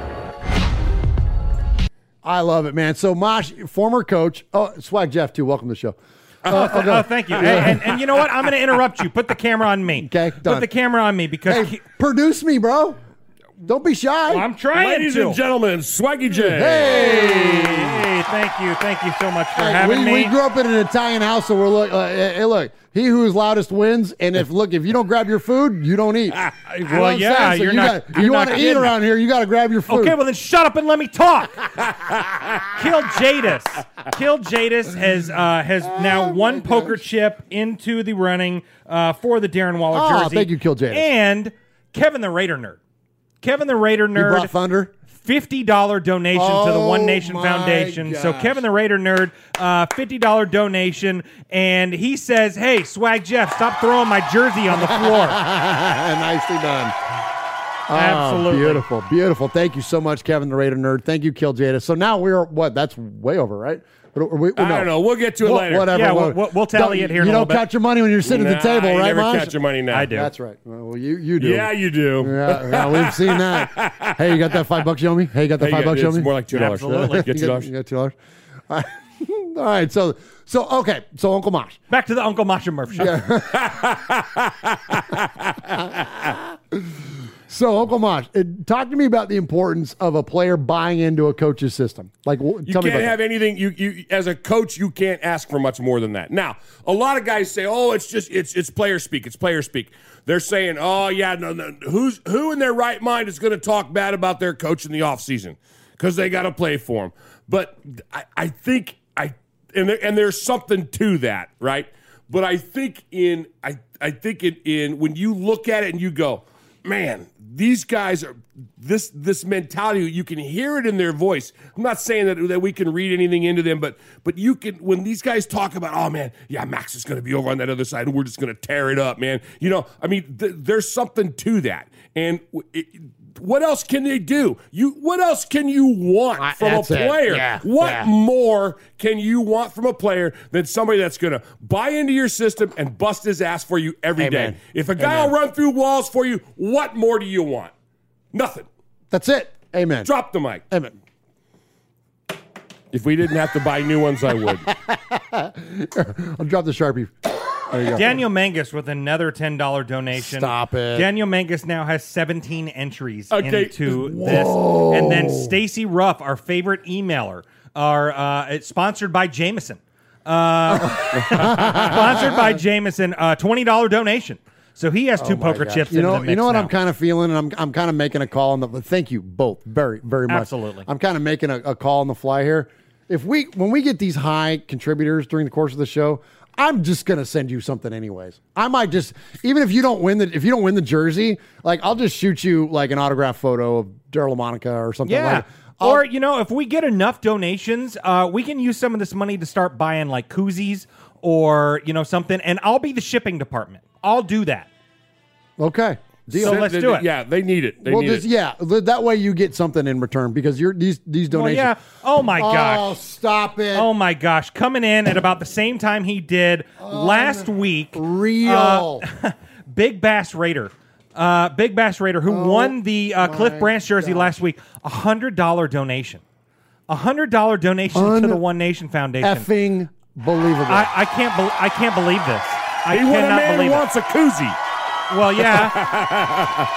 I love it, man. So Mosh, former coach. Oh, Swag Jeff too. Welcome to the show. Uh, Oh, thank you. And, and, and you know what? I'm going to interrupt you. Put the camera on me. Okay, done. Put the camera on me because Hey, produce me, bro. Don't be shy. I'm trying Ladies to. and gentlemen, Swaggy J. Hey, thank you, thank you so much for Hey, having we, me. we grew up in an Italian house, so we're look. Uh, hey, look, he who is loudest wins. And if look, if you don't grab your food, you don't eat. You know what well, I'm yeah. So you're you not- Got, you're you want to eat around here, you got to grab your food. Okay, well then shut up and let me talk. Kill Jadis. Kill Jadis has uh, has Oh now one poker chip into the running uh, for the Darren Waller Oh, jersey. thank you, Kill Jadis. And Kevin the Raider nerd. Kevin the Raider nerd. brought thunder. Fifty dollar donation to the One Nation my Foundation. So. Kevin the Raider nerd, uh, fifty dollar donation, and he says, "Hey, Swag Jeff, stop throwing my jersey on the floor." Nicely done. Oh, Absolutely. beautiful, beautiful. Thank you so much, Kevin the Raider Nerd. Thank you, Kill Jada. So now we're what? That's way over, right? But are we, I don't know. We'll get to it Wha- later. Whatever. Yeah, we'll- we'll- we'll tally Don't- it here You a don't little bit. count your money when you're sitting at the table, you right, never Mosh? count your money now. I do. That's right. Well, you you do. Yeah, you do. Yeah, yeah, we've seen that. Hey, you got that five bucks, show me? Hey, you got that Hey, five yeah, bucks, show it's me? more like $2. Absolutely. Get $2. You got two dollars. All right. All right. So so okay. So Uncle Mosh. Back to the Uncle Mosh and Murph show. So, Uncle Mosh, uh, talk to me about the importance of a player buying into a coach's system. Like, You tell me can't have anything. You you as a coach, you can't ask for much more than that. Now, a lot of guys say, "Oh, it's just it's it's player speak. It's player speak." They're saying, "Oh, yeah, no, no. Who's who in their right mind is going to talk bad about their coach in the offseason because they got to play for him?" But I, I think I and there, and there's something to that, right? But I think in I I think in, in when you look at it and you go, man, these guys are this this mentality. You can hear it in their voice. I'm not saying that, that we can read anything into them, but but you can when these guys talk about, oh man, yeah, Max is going to be over on that other side, and we're just going to tear it up, man. You know, I mean, th- there's something to that, and. It, what else can they do? You what else can you want from a that's it. player? Yeah, what yeah. more can you want from a player than somebody that's going to buy into your system and bust his ass for you every day? Amen. If a guy Amen. will run through walls for you, what more do you want? Nothing. That's it. Amen. Drop the mic. Amen. If we didn't have to buy new ones, I would. I'll drop the Sharpie. There you go. Daniel Mangus with another ten dollar donation. Stop it. Daniel Mangus now has seventeen entries Okay. into Whoa. this, and then Stacy Ruff, our favorite emailer, are uh, it's sponsored by Jameson. Uh, sponsored by Jameson, uh, twenty dollar donation. So he has two Oh my poker gosh. chips. You into know, the mix you know what now. I'm kind of feeling, and I'm I'm kind of making a call on the. Thank you both very very much. Absolutely. I'm kind of making a, a call on the fly here. If we when we get these high contributors during the course of the show, I'm just gonna send you something anyways. I might just even if you don't win the if you don't win the jersey, like I'll just shoot you like an autograph photo of Daryle Lamonica or something Yeah. like. or you know, if we get enough donations, uh, we can use some of this money to start buying like koozies or you know something, and I'll be the shipping department. I'll do that. Okay. So let's do it. Yeah, they need it. They well, need this, it. yeah, th- that way you get something in return because you're these these Well, donations. yeah. Oh my gosh. Oh, stop it. Oh my gosh. Coming in at about the same time he did last week. Real. uh, Big Bass Raider. Uh, Big Bass Raider, who won the uh, Cliff Branch jersey last week, a hundred dollar donation, a hundred dollar donation to the One Nation Foundation. Effing believable. I, I can't. Be- I can't believe this. I He what a cannot man believe wants it. a koozie. Well, yeah.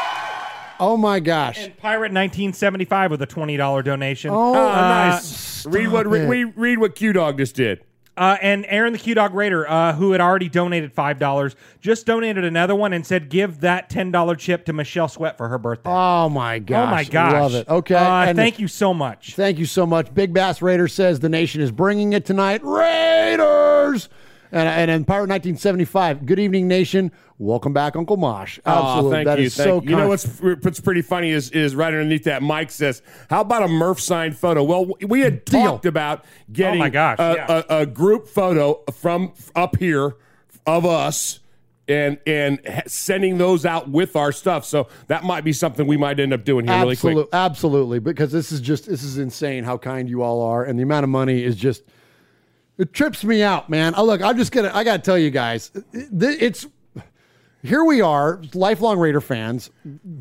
oh my gosh. Pirate 1975 with a twenty dollar donation. Oh, Uh, nice. Read what re, read what Q Dog just did. Uh, and Aaron the Q Dog Raider, uh, who had already donated five dollars, just donated another one and said, "Give that ten dollar chip to Michelle Sweat for her birthday." Oh my gosh. Oh my gosh! I love it. Okay. Uh, and thank you so much. Thank you so much. Big Bass Raider says the nation is bringing it tonight. Raiders. And and then Pirate 1975. Good evening, nation. Welcome back, Uncle Mosh. Absolutely. Oh, thank That you. is thank so you. kind. You know what's what's pretty funny is is right underneath that. Mike says, "How about a Murph signed photo?" Well, we had talked about getting Oh my gosh, a, yeah. a, a group photo from up here of us. And and sending those out with our stuff, so that might be something we might end up doing here really quick. Absolutely, absolutely, because this is just this is insane how kind you all are, and the amount of money is just it trips me out, man. Oh, look, I'm just gonna I gotta tell you guys, it's here we are, lifelong Raider fans,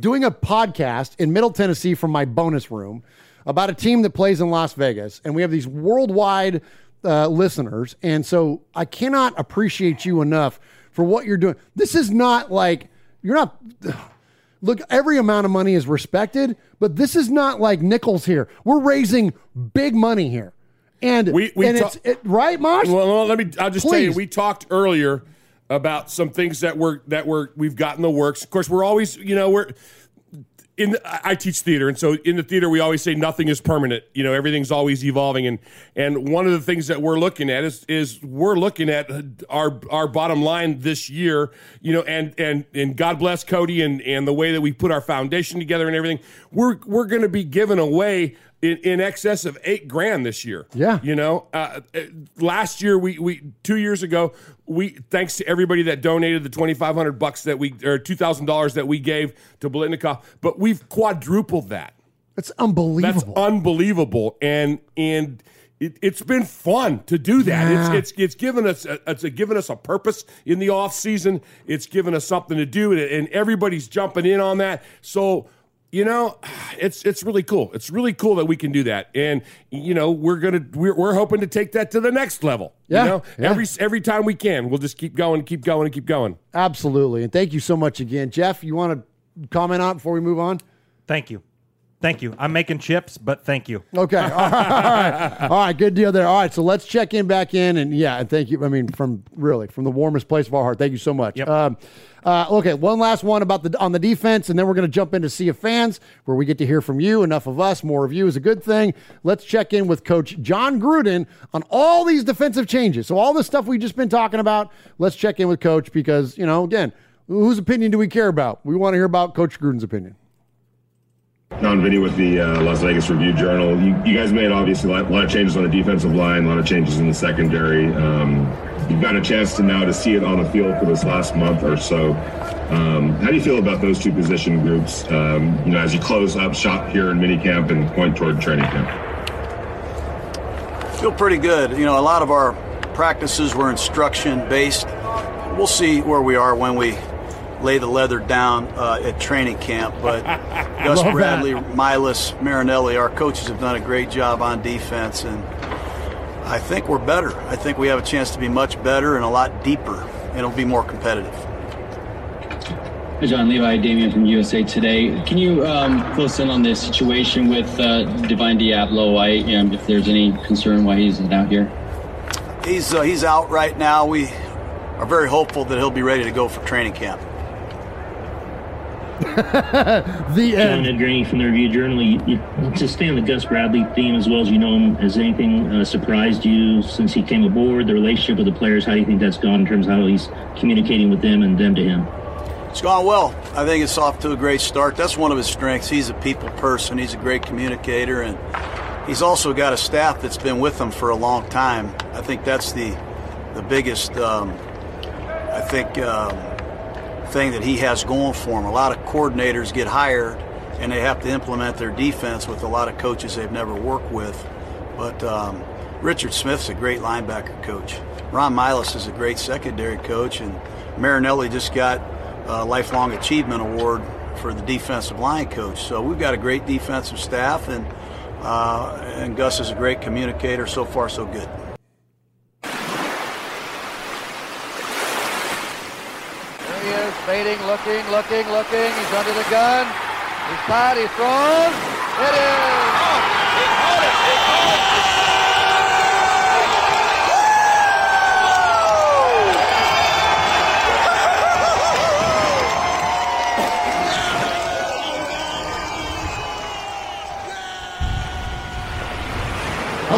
doing a podcast in Middle Tennessee from my bonus room about a team that plays in Las Vegas, and we have these worldwide uh, listeners, and so I cannot appreciate you enough for what you're doing. This is not like you're not. Look, every amount of money is respected, but this is not like nickels here. We're raising big money here, and We- we and ta- it's it, right, Mosh. Well, let me. I'll just tell you. We talked earlier about some things that were that were we've got in the works. Of course, we're always you know we're in. The, I I teach theater, and so in the theater we always say nothing is permanent. You know, everything's always evolving, and and one of the things that we're looking at is is we're looking at our our bottom line this year. You know, and and and God bless Cody and and the way that we put our foundation together and everything. We're we're going to be giving away. In, in excess of eight grand this year. Yeah. You know, uh, uh, last year we we two years ago we thanks to everybody that donated the twenty five hundred bucks that we or two thousand dollars that we gave to Biletnikoff, but we've quadrupled that. That's unbelievable. That's unbelievable, and and. It, it's been fun to do that. Yeah. It's it's it's given us a, it's a, given us a purpose in the off season. It's given us something to do, and, and everybody's jumping in on that. So you know, it's it's really cool. It's really cool that we can do that, and you know, we're gonna we're, we're hoping to take that to the next level. Yeah, you know, yeah. every every time we can, we'll just keep going, keep going, and keep going. Absolutely, and thank you so much again, Jeff. You want to comment on it before we move on? Thank you. Thank you. I'm making chips, but thank you. Okay. All right. All right. Good deal there. All right. So let's check in back in. And yeah, and thank you. I mean, from really from the warmest place of our heart. Thank you so much. Um, uh, okay. One last one about the on the defense, and then we're going to jump into Sea of Fans, where we get to hear from you. Enough of us. More of you is a good thing. Let's check in with Coach Jon Gruden on all these defensive changes. So all the stuff we've just been talking about. Let's check in with Coach because you know, again, whose opinion do we care about? We want to hear about Coach Gruden's opinion. Don Vinny with the uh, Las Vegas Review Journal. You, you guys made obviously a lot, a lot of changes on the defensive line, a lot of changes in the secondary. Um, you've got a chance to now to see it on the field for this last month or so. Um, how do you feel about those two position groups? Um, you know, as you close up shop here in minicamp and point toward training camp. Feel pretty good. You know, a lot of our practices were instruction based. We'll see where we are when we lay the leather down uh, at training camp. But Gus Love Bradley, Milus, Marinelli, our coaches have done a great job on defense, and I think we're better. I think we have a chance to be much better and a lot deeper, and it'll be more competitive. Hey, John Levi, Damien from USA Today. Can you um, close in on the situation with uh, Divine Deablo? I, you know, if there's any concern why he's not here. He's uh, he's out right now. We are very hopeful that he'll be ready to go for training camp. the John Ed Graney from the Review Journal. You, you, to stay on the Gus Bradley theme as well as you know him, has anything uh, surprised you since he came aboard? The relationship with the players, how do you think that's gone in terms of how he's communicating with them and them to him? It's gone well. I think it's off to a great start. That's one of his strengths. He's a people person. He's a great communicator, and he's also got a staff that's been with him for a long time. I think that's the the biggest. Um, I think. Um, thing that he has going for him. A lot of coordinators get hired and they have to implement their defense with a lot of coaches they've never worked with. But um, Richard Smith's a great linebacker coach. Ron Milus is a great secondary coach, and Marinelli just got a lifelong achievement award for the defensive line coach. So we've got a great defensive staff, and uh, and Gus is a great communicator. So far, so good. There he is, fading, looking, looking, looking. He's under the gun. He's tied, he throws. It is.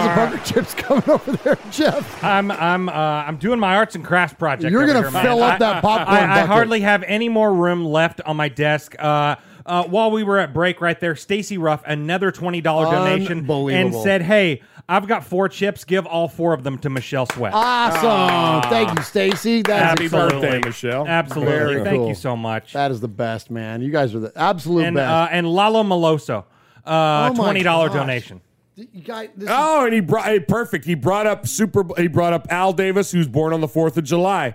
How's the burger chips coming over there, Jeff? I'm I'm uh, I'm doing my arts and crafts project. You're gonna here, man. fill up I- that popcorn I, I bucket. hardly have any more room left on my desk. Uh, uh, while we were at break, right there, Stacy Ruff, another twenty dollar donation, and said, "Hey, I've got four chips. Give all four of them to Michelle Sweat." Awesome. Thank you, Stacy. That's Absolutely. exciting. Birthday, Michelle. Absolutely. Very Thank cool. you so much. That is the best, man. You guys are the absolute and best. uh, and Lalo Meloso, uh, Oh my twenty dollar gosh. donation. Oh, and he brought hey, perfect. He brought up Super. He brought up Al Davis, who's born on the Fourth of July.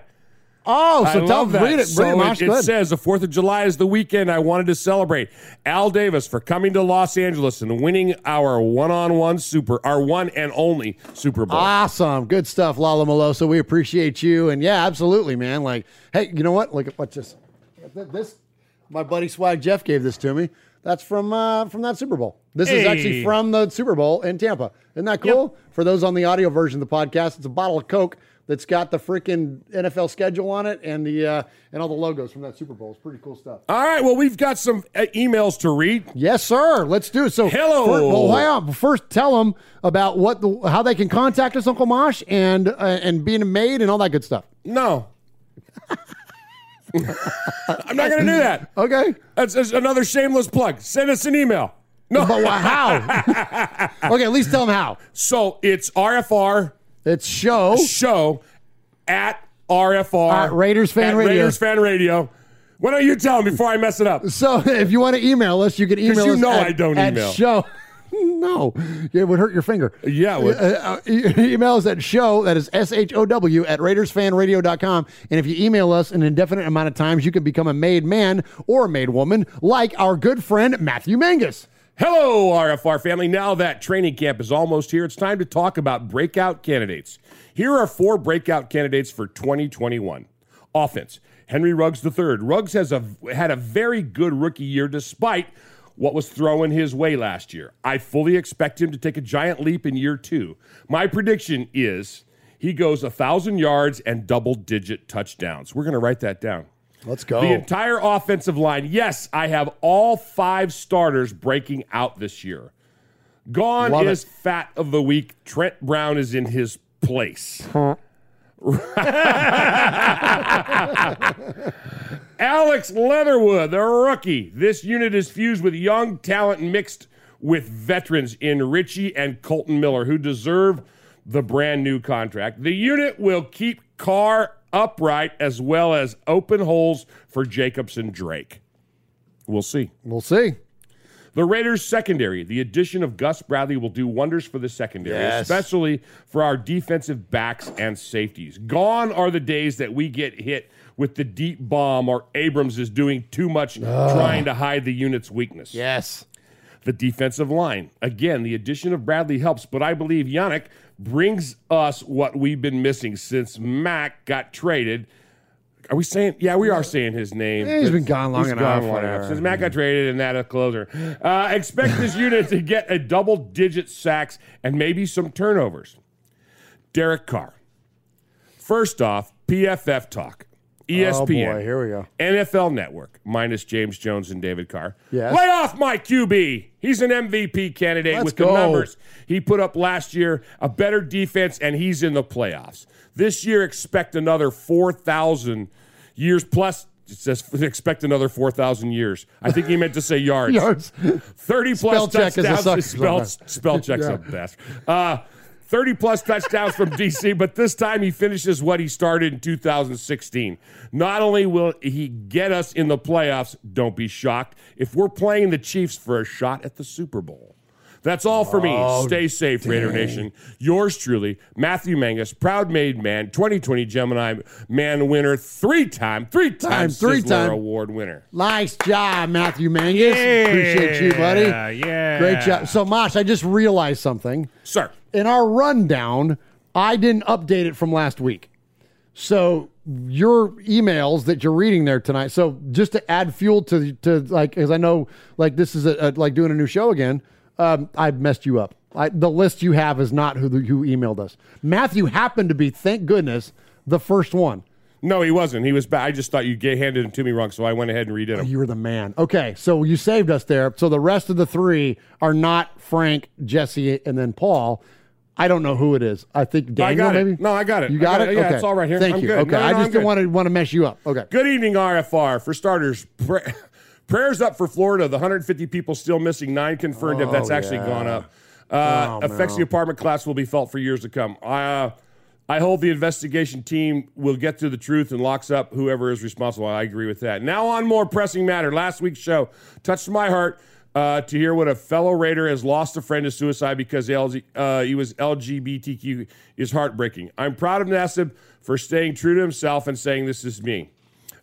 Oh, so I tell love that. read it, read So it, Mosh. it, says the Fourth of July is the weekend I wanted to celebrate Al Davis for coming to Los Angeles and winning our one-on-one super, our one and only Super Bowl. Awesome. Good stuff, Lala Meloso. We appreciate you. And yeah, absolutely, man. Like, hey, you know what? Look at what's this. This my buddy Swag Jeff gave this to me. That's from uh, from that Super Bowl. This is actually from the Super Bowl in Tampa. Isn't that cool? For those on the audio version of the podcast, it's a bottle of Coke that's got the freaking NFL schedule on it and the uh, and all the logos from that Super Bowl. It's pretty cool stuff. All right, well, we've got some uh, emails to read. Yes, sir. Let's do it. So, Hello. First, well, hang on. First, tell them about what the how they can contact us, Uncle Mosh, and uh, and being a maid and all that good stuff. No. I'm not going to do that. Okay. That's, that's another shameless plug. Send us an email. No. But how? okay, at least tell them how. So it's RFR. It's show. Show at RFR. At Raiders Fan at Radio. Raiders Fan Radio. Why don't you tell them before I mess it up? So, if you want to email us, you can email you us. know at, I don't at email. Show. no, it would hurt your finger. Yeah, it would. Uh, uh, e- email us at show, that is S H O W, at RaidersFanRadio.com. And if you email us an indefinite amount of times, you can become a made man or a made woman, like our good friend Matthew Mangus. Hello, RFR family. Now that training camp is almost here, it's time to talk about breakout candidates. Here are four breakout candidates for 2021. Offense. Henry Ruggs III. Ruggs has a, had a very good rookie year despite what was thrown his way last year. I fully expect him to take a giant leap in year two. My prediction is he goes a thousand yards and double digit touchdowns. We're going to write that down. Let's go. The entire offensive line. Yes, I have all five starters breaking out this year. Gone Love is it. fat of the week. Trent Brown is in his place. Alex Leatherwood, the rookie. This unit is fused with young talent mixed with veterans in Richie and Kolton Miller, who deserve the brand new contract. The unit will keep Carr upright as well as open holes for Jacobs and Drake. We'll see. We'll see. The Raiders secondary, the addition of Gus Bradley will do wonders for the secondary, Yes. especially for our defensive backs and safeties. Gone are the days that we get hit with the deep bomb or Abrams is doing too much ah. trying to hide the unit's weakness. Yes. The defensive line. Again, the addition of Bradley helps, but I believe Yannick brings us what we've been missing since Mack got traded. Are we saying? Yeah, we are saying his name. Yeah, he's been gone long He's enough, gone long enough. Since Mack got traded and that a closer. Uh, expect this unit to get a double digit sacks and maybe some turnovers. Derek Carr. First off, PFF talk. ESPN. Oh, boy, here we go. NFL Network, minus James Jones and David Carr. Yes. Lay off my QB. He's an MVP candidate Let's with go. the numbers he put up last year, a better defense, and he's in the playoffs. This year, expect another 4,000 years plus. It says expect another 4,000 years. I think he meant to say yards. Yards. 30 plus Spell check is a touchdowns. spell, spell check's Yeah. the best. Uh, 30 plus touchdowns from DC, but this time he finishes what he started in 2016. Not only will he get us in the playoffs, don't be shocked if we're playing the Chiefs for a shot at the Super Bowl. That's all for me. Oh, Stay safe, Raider. Nation. Yours truly, Matthew Mangus, proud made man, 2020 Gemini man winner, three time, three time, three time. award winner. Nice job, Matthew Mangus. Appreciate you, buddy. yeah. Great job. So, Mosh, I just realized something. Sir. In our rundown, I didn't update it from last week. So, your emails that you're reading there tonight. So, just to add fuel to to like, because I know like this is a, a, like doing a new show again. Um, I messed you up. I, the list you have is not who who emailed us. Matthew happened to be, thank goodness, the first one. No, he wasn't. He was bad. I just thought you handed him to me wrong, so I went ahead and redid him. You were the man. Okay, so you saved us there. So the rest of the three are not Frank, Jesse, and then Paul. I don't know who it is. I think I Daniel. it. maybe. No, I got it. You got, got it. it. Yeah, okay. it's all right here. Thank I'm you. good. Okay, No, no, I I'm just didn't want to want to mess you up. Okay. Good evening, RFR. For starters, pra- prayers up for Florida. The 150 people still missing, nine confirmed if that's Oh, actually yeah. gone up. Uh, Oh, affects no. the apartment class will be felt for years to come. Uh, I hope the investigation team will get to the truth and locks up whoever is responsible. I agree with that. Now on more pressing matter. Last week's show touched my heart uh, to hear what a fellow Raider has lost a friend to suicide because uh, he was LGBTQ is heartbreaking. I'm proud of Nassib for staying true to himself and saying this is me.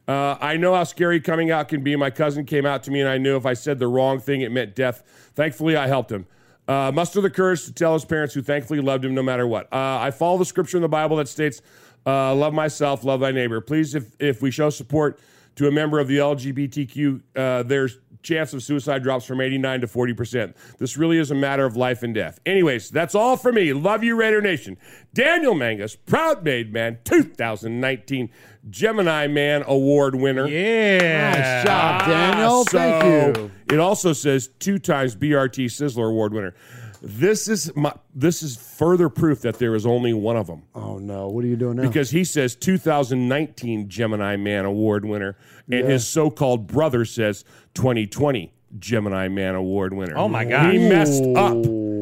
Uh, I know how scary coming out can be. My cousin came out to me, and I knew if I said the wrong thing, it meant death. Thankfully, I helped him. Uh, muster the courage to tell his parents, who thankfully loved him no matter what. Uh, I follow the scripture in the Bible that states, uh, "Love myself, love thy neighbor." Please, if if we show support to a member of the LGBTQ, uh, their chance of suicide drops from 89 to 40 percent. This really is a matter of life and death. Anyways, that's all for me. Love you, Raider Nation. Daniel Mangus, proud made man, 2019 Gemini Man Award winner. Yeah. Nice job, Daniel. Ah, Thank So, you. It also says two times BRT Sizzler Award winner. This is my this is further proof that there is only one of them. Oh no! What are you doing now? Because he says 2019 Gemini Man Award winner, and Yeah. his so-called brother says 2020 Gemini Man Award winner. Oh, my God. He messed up.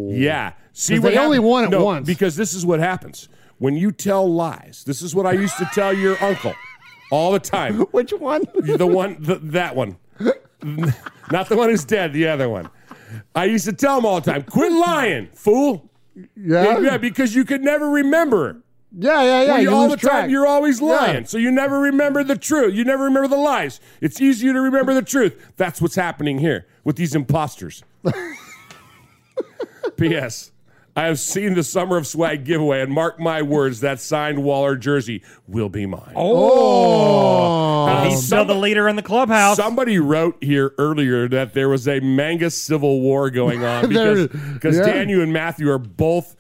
Yeah. See 'Cause what they only won it No, once. Because this is what happens when you tell lies. This is what I used to tell your uncle all the time. Which one? the one, the, that one. Not the one who's dead, the other one. I used to tell him all the time, quit lying, fool. Yeah. Yeah, because you could never remember. Yeah, yeah, yeah. You- all the time, you're always Yeah. lying. So you never remember the truth. You never remember the lies. It's easier to remember the truth. That's what's happening here with these imposters. P.S. I have seen the Summer of Swag giveaway, and mark my words, that signed Waller jersey will be mine. Oh, Uh, he's still the leader in the clubhouse. Somebody wrote here earlier that there was a manga civil war going on because because yeah. Daniel and Matthew are both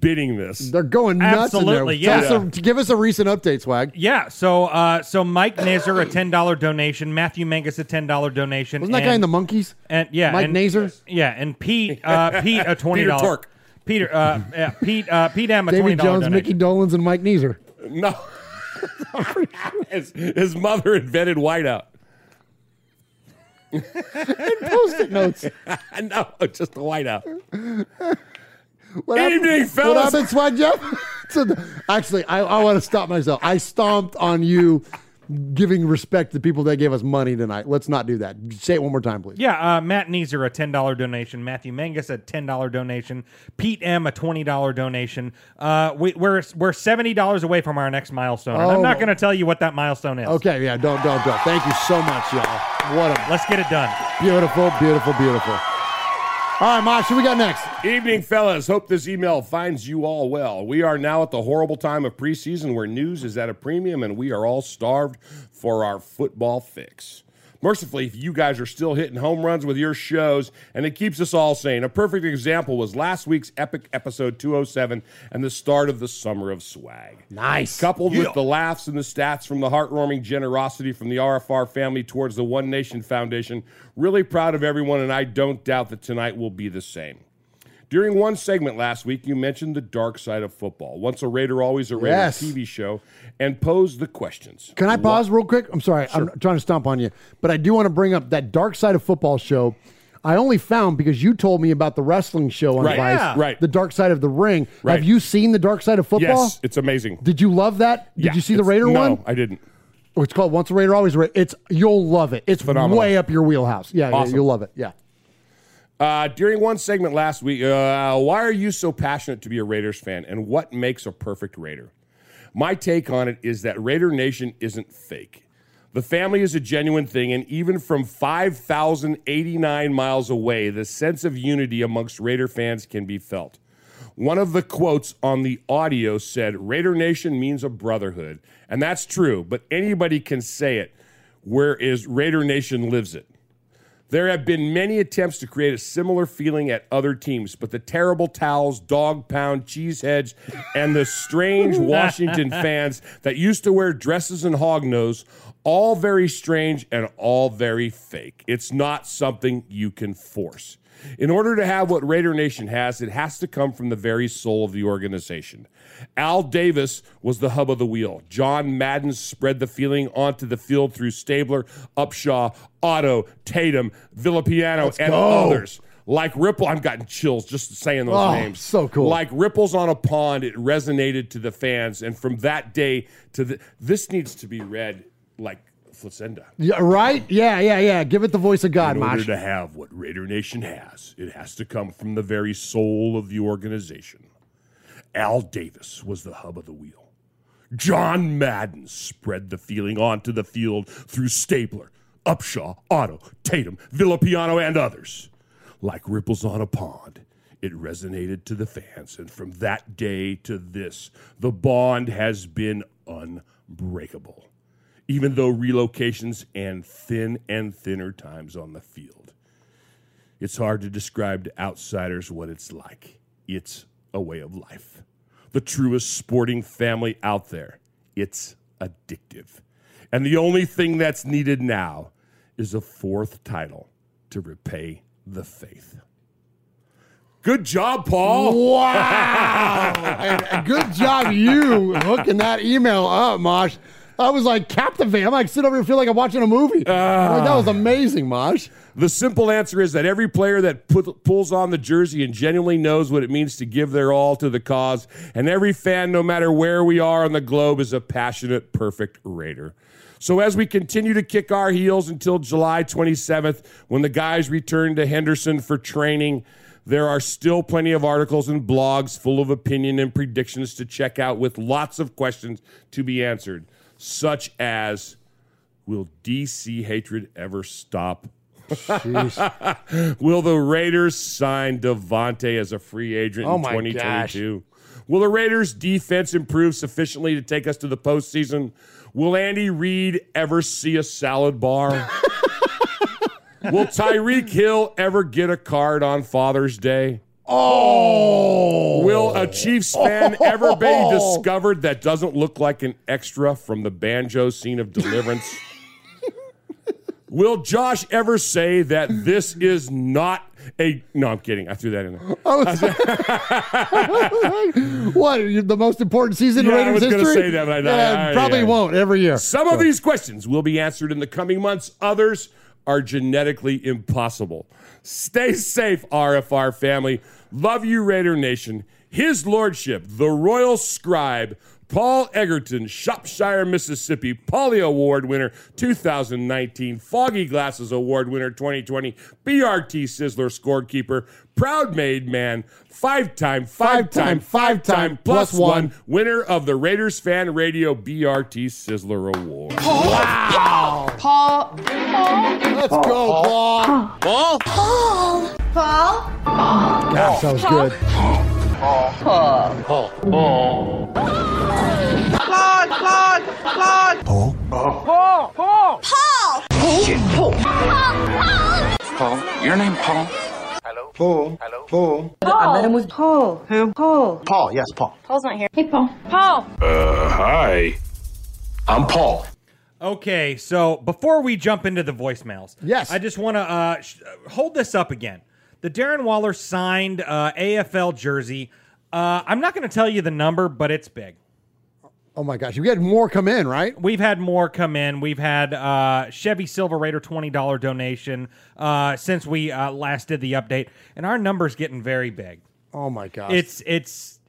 bidding this. They're going nuts. Absolutely, in there. yeah. Tell us a- give us a recent update, Swag. Yeah, so uh, so Mike Nazer a ten dollar donation, Matthew Mangus a ten dollar donation. Wasn't that guy in the Monkees? And yeah, Mike and, Nazer? Yeah, and Pete uh, Pete a twenty Peter dollars. Tork. Peter uh, yeah, Pete uh, Pete M a twenty David Jones, donation. Micky Dolenz, and Mike Neeser. No. his, his mother invented whiteout. And post-it notes. no, just the whiteout. What Evening, happened, fellas. What happened, Swag Jeff? So the- actually, I, I want to stop myself. I stomped on you giving respect to people that gave us money tonight. Let's not do that. Say it one more time, please. Yeah, uh, Matt Neezer a ten dollar donation, Matthew Mangus a ten dollar donation, Pete M a twenty dollar donation. Uh, we, we're we're seventy dollars away from our next milestone. And Oh. I'm not going to tell you what that milestone is. Okay, yeah, don't, don't, don't. Thank you so much, y'all. What a Let's get it done. beautiful, beautiful, beautiful. All right, Mosh, what we got next? Evening, fellas. Hope this email finds you all well. We are now at the horrible time of preseason where news is at a premium and we are all starved for our football fix. Mercifully, you guys are still hitting home runs with your shows, and it keeps us all sane. A perfect example was last week's epic episode 207 and the start of the Summer of Swag. Nice. Coupled Yeah. with the laughs and the stats from the heartwarming generosity from the RFR family towards the One Nation Foundation, really proud of everyone, and I don't doubt that tonight will be the same. During one segment last week, you mentioned the dark side of football. Once a Raider, always a Raider Yes. TV show, and posed the questions. Can I pause real quick? I'm sorry, I'm trying to stomp on you, but I do want to bring up that Dark Side of Football show. I only found because you told me about the wrestling show on Right, Vice, yeah. right. The Dark Side of the Ring. Right. Have you seen the Dark Side of Football? Yes, it's amazing. Did you love that? Did Yeah, you see the Raider no, one? I didn't. Oh, it's called Once a Raider, Always a Raider. It's you'll love it. It's Phenomenal. way up your wheelhouse. Yeah, yeah, you'll love it. Yeah. Uh, during one segment last week, uh, why are you so passionate to be a Raiders fan, and what makes a perfect Raider? My take on it is that Raider Nation isn't fake. The family is a genuine thing, and even from 5,089 miles away, the sense of unity amongst Raider fans can be felt. One of the quotes on the audio said, Raider Nation means a brotherhood. And that's true, but anybody can say it, whereas Raider Nation lives it. There have been many attempts to create a similar feeling at other teams, but the terrible towels, dog pound, cheeseheads, and the strange Washington fans that used to wear dresses and hog hognose, all very strange and all very fake. It's not something you can force. In order to have what Raider Nation has, it has to come from the very soul of the organization. Al Davis was the hub of the wheel. John Madden spread the feeling onto the field through Stabler, Upshaw, Otto, Tatum, Villapiano, Let's and go. others. Like Ripple, I'm gotten chills just saying those Oh, names. so cool. Like ripples on a pond, it resonated to the fans, and from that day to the, this needs to be read like Facenda. Yeah, right? Yeah, yeah, yeah. Give it the voice of God, In order Mosh. to have what Raider Nation has, it has to come from the very soul of the organization. Al Davis was the hub of the wheel. John Madden spread the feeling onto the field through Stabler, Upshaw, Otto, Tatum, Villapiano, and others. Like ripples on a pond, it resonated to the fans, and from that day to this, the bond has been unbreakable. Even though relocations and thin and thinner times on the field. It's hard to describe to outsiders what it's like. It's a way of life. The truest sporting family out there. It's addictive. And the only thing that's needed now is a fourth title to repay the faith. Good job, Paul. Wow. good job, you hooking that email up, Mosh. I was like captivated. I'm like sit over here feel like I'm watching a movie. Like, that was ah. amazing, Mosh. The simple answer is that every player that put, pulls on the jersey and genuinely knows what it means to give their all to the cause, and every fan, no matter where we are on the globe, is a passionate, perfect Raider. So as we continue to kick our heels until July 27th, when the guys return to Henderson for training, there are still plenty of articles and blogs full of opinion and predictions to check out with lots of questions to be answered, such as Will DC hatred ever stop? Will the Raiders sign Davante as a free agent Oh in my 2022? Will the Raiders' defense improve sufficiently to take us to the postseason? Will Andy Reid ever see a salad bar? Will Tyreek Hill ever get a card on Father's Day? Oh. Will a Chiefs fan ever be discovered that doesn't look like an extra from the banjo scene of Deliverance? Will Josh ever say that this is not a. No, I'm kidding. I threw that in there. what? The most important season Yeah, in I Raiders was gonna history? say that, but I- Yeah, I- probably yeah. won't every year. Some of these questions will be answered in the coming months. Others are genetically impossible. Stay safe, RFR family. Love you, Raider Nation. His Lordship, the Royal Scribe, Paul Egerton, Shropshire, Mississippi, Polly Award winner 2019, Foggy Glasses Award winner 2020, BRT Sizzler scorekeeper, proud made man, five time, five time, five time plus one winner of the Raiders Fan Radio BRT Sizzler Award. Wow. Paul. Paul. Let's go, Paul. Paul. Paul. Paul. Paul. Gosh, that was good. Paul. Paul. Paul. Paul. Claude. Claude. Claude. Paul. Paul. Paul. Paul. Paul. Paul. Paul. Paul, your name Paul? Hello. Paul. Hello. Paul. Paul. I met him with Paul. Who? Paul. Paul, yes, Paul. Paul's not here. Hey, Paul. Paul. Uh, hi. I'm Paul. Okay, so before we jump into the voicemails, yes, I just want to uh, sh- hold this up again. The Darren Waller signed uh, AFL jersey. Uh, I'm not going to tell you the number, but it's big. Oh my gosh, you had more come in, right? We've had more come in. We've had uh, Chevy Silver Raider twenty dollar donation uh, since we uh, last did the update, and our number's getting very big. Oh my gosh, It's it's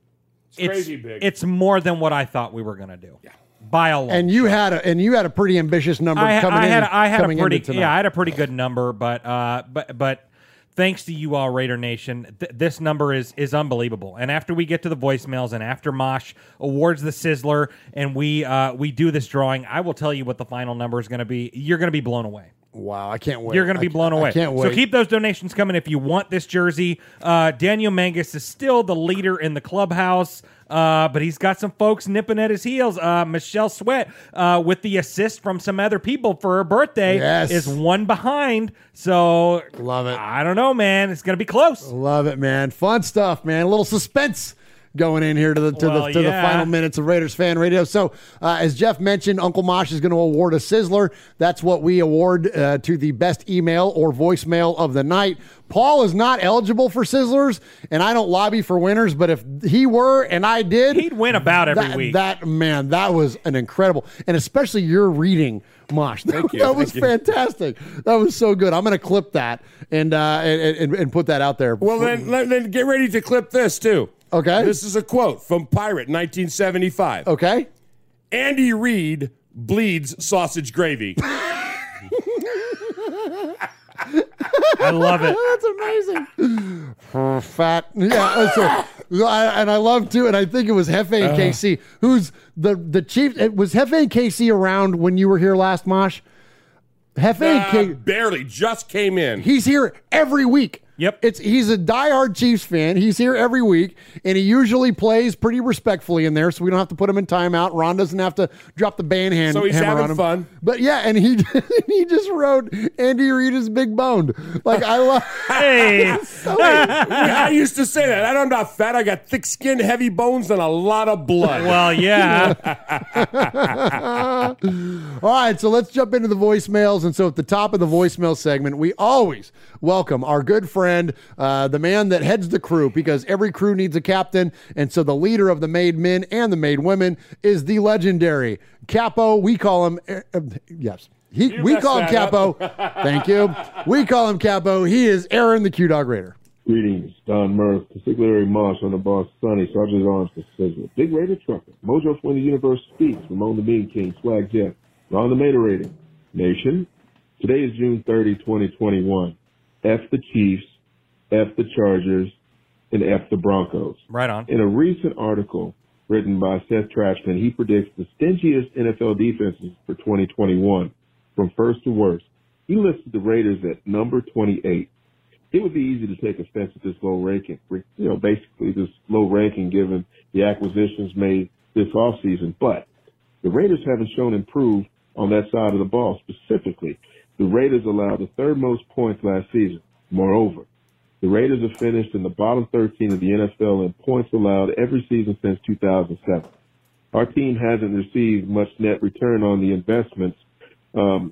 It's crazy big. It's more than what I thought we were going to do. Yeah, by a lot, and you had a and you had a pretty ambitious number I, coming I in. had I had a pretty yeah I had a pretty good number, but uh but but thanks to you all Raider Nation, th- this number is is unbelievable. And after we get to the voicemails and after Mosh awards the Sizzler and we uh we do this drawing, I will tell you what the final number is going to be. You're going to be blown away. Wow, I can't wait. You're going to be I- blown I away. can't wait. So keep those donations coming if you want this jersey. Uh, Daniel Mangus is still the leader in the clubhouse, uh, but he's got some folks nipping at his heels. Uh, Michelle Sweat, uh, with the assist from some other people for her birthday, Yes. is one behind. So love it. I don't know, man. It's going to be close. Love it, man. Fun stuff, man. A little suspense going in here to the to Well, the to yeah. the final minutes of Raiders fan radio. So, uh, as Jeff mentioned, Uncle Mosh is going to award a sizzler. That's what we award uh, to the best email or voicemail of the night. Paul is not eligible for sizzlers, and I don't lobby for winners. But if he were and I did, he'd win about every that, week. That man, that was an incredible, and especially your reading. Mosh, that, Thank you, that was thank you. fantastic. That was so good. I'm going to clip that and, uh, and, and and put that out there. Well, then, then get ready to clip this too. Okay. This is a quote from Pirate 1975. Okay. Andy Reid bleeds sausage gravy. I love it. That's amazing. Fat. Yeah. So, I- and I love too, and I think it was Hefe and Uh. KC, who's the the chief. It was Hefe and KC around when you were here last, Mosh. Hefe and Uh, K. barely just came in. He's here every week. Yep. It's he's a diehard Chiefs fan. He's here every week, and he usually plays pretty respectfully in there, so we don't have to put him in timeout. Ron doesn't have to drop the band hand. So he's hammer having on him. fun. But yeah, and he he just wrote Andy Reid is big boned. Like I love. Hey. So- I used to say that. I'm not fat. I got thick skin, heavy bones, and a lot of blood. Well, yeah. All right, so let's jump into the voicemails. And so at the top of the voicemail segment, we always welcome our good friend, uh, the man that heads the crew, because every crew needs a captain. And so the leader of the made men and the made women is the legendary Capo. We call him, uh, yes. He, You we call him Capo. Thank you. We call him Capo. He is Aaron the Q Dog Raider. Greetings, Don Murph, particularly Marsh on the boss, Sonny, Sergeant Arms, the Sizzler, Big Raider Trucker, Mojo from the Universe Speaks, Ramon the Mean King, Swag Jeff, Ron the Mater Rating. Nation, today is June 30, 2021. F the Chiefs, F the Chargers, and F the Broncos. Right on. In a recent article written by Seth Trachtman, he predicts the stingiest NFL defenses for 2021, from first to worst. He listed the Raiders at number 28. It would be easy to take offense at this low ranking, you know, basically this low ranking given the acquisitions made this offseason. But the Raiders haven't shown improved on that side of the ball. Specifically, the Raiders allowed the third most points last season. Moreover, the Raiders have finished in the bottom 13 of the NFL in points allowed every season since 2007. Our team hasn't received much net return on the investments um,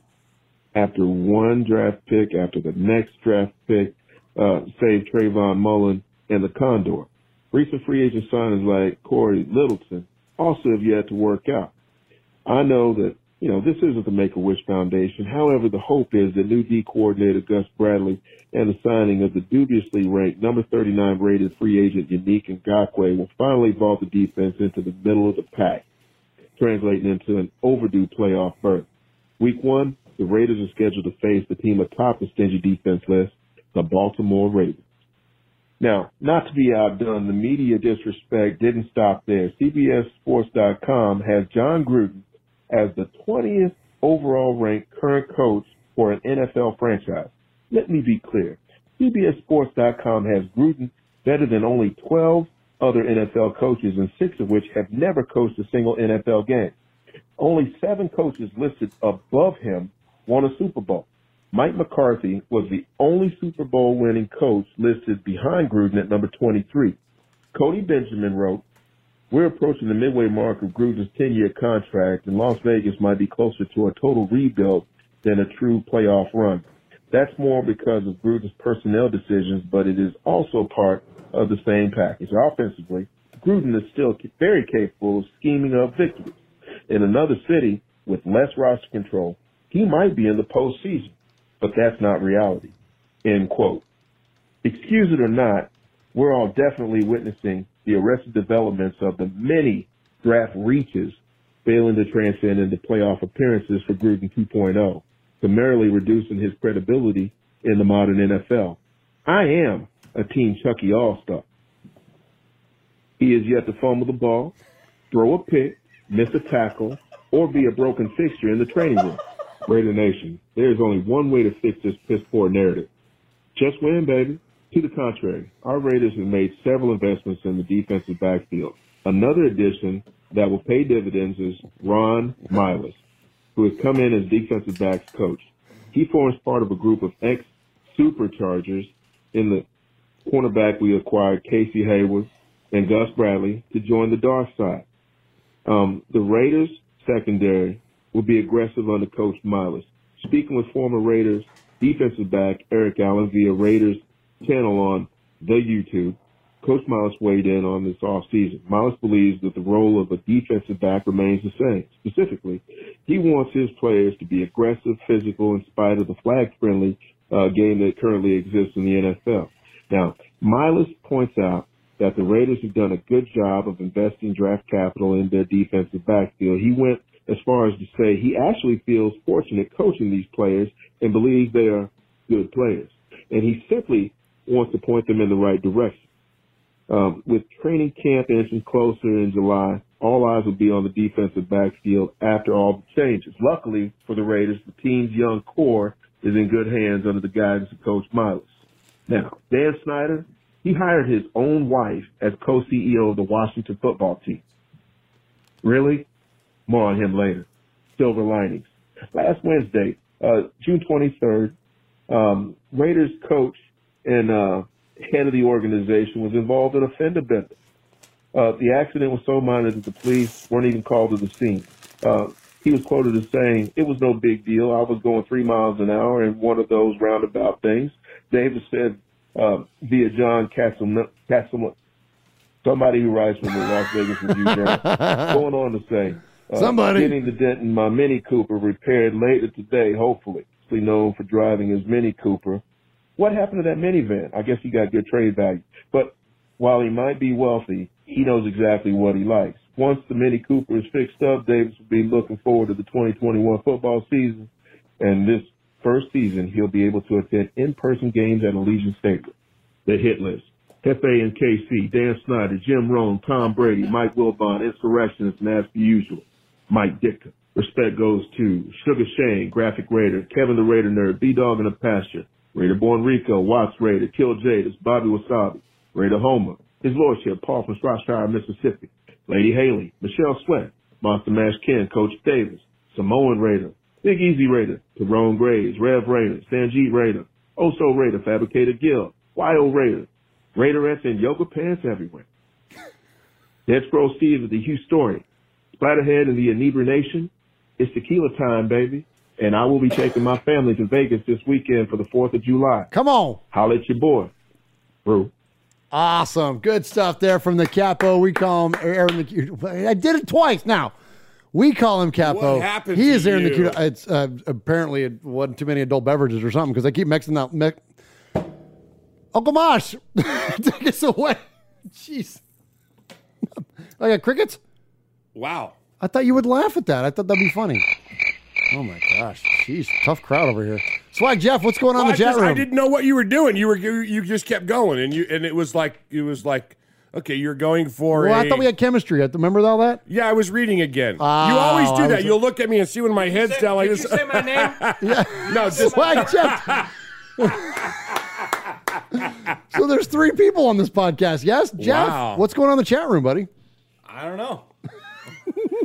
after one draft pick, after the next draft pick, uh, save Trayvon Mullen and the Condor. Recent free agent signings like Cory Littleton also have yet to work out. I know that, you know, this isn't the Make-A-Wish Foundation. However, the hope is that new D coordinator Gus Bradley and the signing of the dubiously ranked number 39 rated free agent Yannick Ngakoue will finally vault the defense into the middle of the pack, translating into an overdue playoff berth. Week one, the Raiders are scheduled to face the team atop the stingy defense list, the Baltimore Ravens. Now, not to be outdone, the media disrespect didn't stop there. CBSSports.com has Jon Gruden as the 20th overall ranked current coach for an NFL franchise. Let me be clear. CBSSports.com has Gruden better than only 12 other NFL coaches and six of which have never coached a single NFL game. Only seven coaches listed above him won a Super Bowl. Mike McCarthy was the only Super Bowl winning coach listed behind Gruden at number 23. Cody Benjamin wrote, we're approaching the midway mark of Gruden's 10 year contract and Las Vegas might be closer to a total rebuild than a true playoff run. That's more because of Gruden's personnel decisions, but it is also part of the same package. Offensively, Gruden is still very capable of scheming up victories. In another city with less roster control, he might be in the postseason but that's not reality. End quote. Excuse it or not, we're all definitely witnessing the arrested developments of the many draft reaches failing to transcend into playoff appearances for Gruden 2.0, summarily reducing his credibility in the modern NFL. I am a Team Chucky All-Star. He is yet to fumble the ball, throw a pick, miss a tackle, or be a broken fixture in the training room. Raider Nation, there is only one way to fix this piss poor narrative. Just win, baby. To the contrary, our Raiders have made several investments in the defensive backfield. Another addition that will pay dividends is Ron Milus, who has come in as defensive backs coach. He forms part of a group of ex superchargers in the cornerback we acquired, Casey Hayward and Gus Bradley, to join the dark side. Um, the Raiders secondary will be aggressive under Coach Milus. Speaking with former Raiders defensive back Eric Allen via Raiders channel on the YouTube, Coach Milus weighed in on this offseason. Milus believes that the role of a defensive back remains the same. Specifically, he wants his players to be aggressive, physical, in spite of the flag-friendly uh, game that currently exists in the NFL. Now, Milus points out that the Raiders have done a good job of investing draft capital in their defensive backfield. He went as far as to say he actually feels fortunate coaching these players and believes they are good players. And he simply wants to point them in the right direction. Um, with training camp inching closer in July, all eyes will be on the defensive backfield after all the changes. Luckily for the Raiders, the team's young core is in good hands under the guidance of Coach Milus. Now, Dan Snyder, he hired his own wife as co-CEO of the Washington football team. Really? More on him later. Silver linings. Last Wednesday, uh, June 23rd, um, Raiders coach and uh, head of the organization was involved in a fender bender. Uh, the accident was so minor that the police weren't even called to the scene. Uh, he was quoted as saying, it was no big deal. I was going three miles an hour in one of those roundabout things. Davis said, uh, via John Castle, Castle, somebody who writes for the Las Vegas Review Journal, going on to say, uh, Somebody getting the dent in my Mini Cooper repaired later today, hopefully. Known for driving his Mini Cooper. What happened to that minivan? I guess he got good trade value. But while he might be wealthy, he knows exactly what he likes. Once the Mini Cooper is fixed up, Davis will be looking forward to the 2021 football season. And this first season, he'll be able to attend in-person games at Allegiant Stadium. The hit list. Hefe and KC, Dan Snyder, Jim Rome, Tom Brady, Mike Wilbon, Insurrectionists, and as per usual, Mike Ditka. Respect goes to Sugar Shane, Graphic Raider, Kevin the Raider Nerd, B Dog in the Pasture, Raider Born Rico, Watts Raider, Kill Jadis, Bobby Wasabi, Raider Homer, His Lordship, Paul from Shropshire, Mississippi, Lady Haley, Michelle Sweat, Monster Mash Ken, Coach Davis, Samoan Raider, Big Easy Raider, Tyrone Graves, Rev Raider, Sanjeet Raider, Oso Raider, Fabricator Gill, YO Raider, Raiderettes and yoga pants everywhere. Dead Scroll Steve is the Hugh Story. Splatterhead and the Inebra Nation. It's tequila time, baby. And I will be taking my family to Vegas this weekend for the 4th of July. Come on. Holla at your boy, bro. Awesome. Good stuff there from the Capo. We call him Aaron the I did it twice now. We call him Capo. What happened he to is Aaron the you? It's uh, apparently it wasn't too many adult beverages or something because I keep mixing that. Mi- Uncle Mosh, take us away. Jeez. I got crickets. Wow. I thought you would laugh at that. I thought that'd be funny. Oh my gosh, jeez, tough crowd over here. Swag Jeff, what's going on in the I, chat just, room? I didn't know what you were doing. You were you, you just kept going, and you and it was like it was like okay, you're going for. well, a, I thought we had chemistry. I remember all that. Yeah, I was reading again. Oh, you always oh, do that. was- You'll look at me and see when my head's down like this. say my name? Yeah. no, just Swag Jeff. so there's three people on this podcast. Yes, Jeff. Wow. What's going on in the chat room, buddy? I don't know.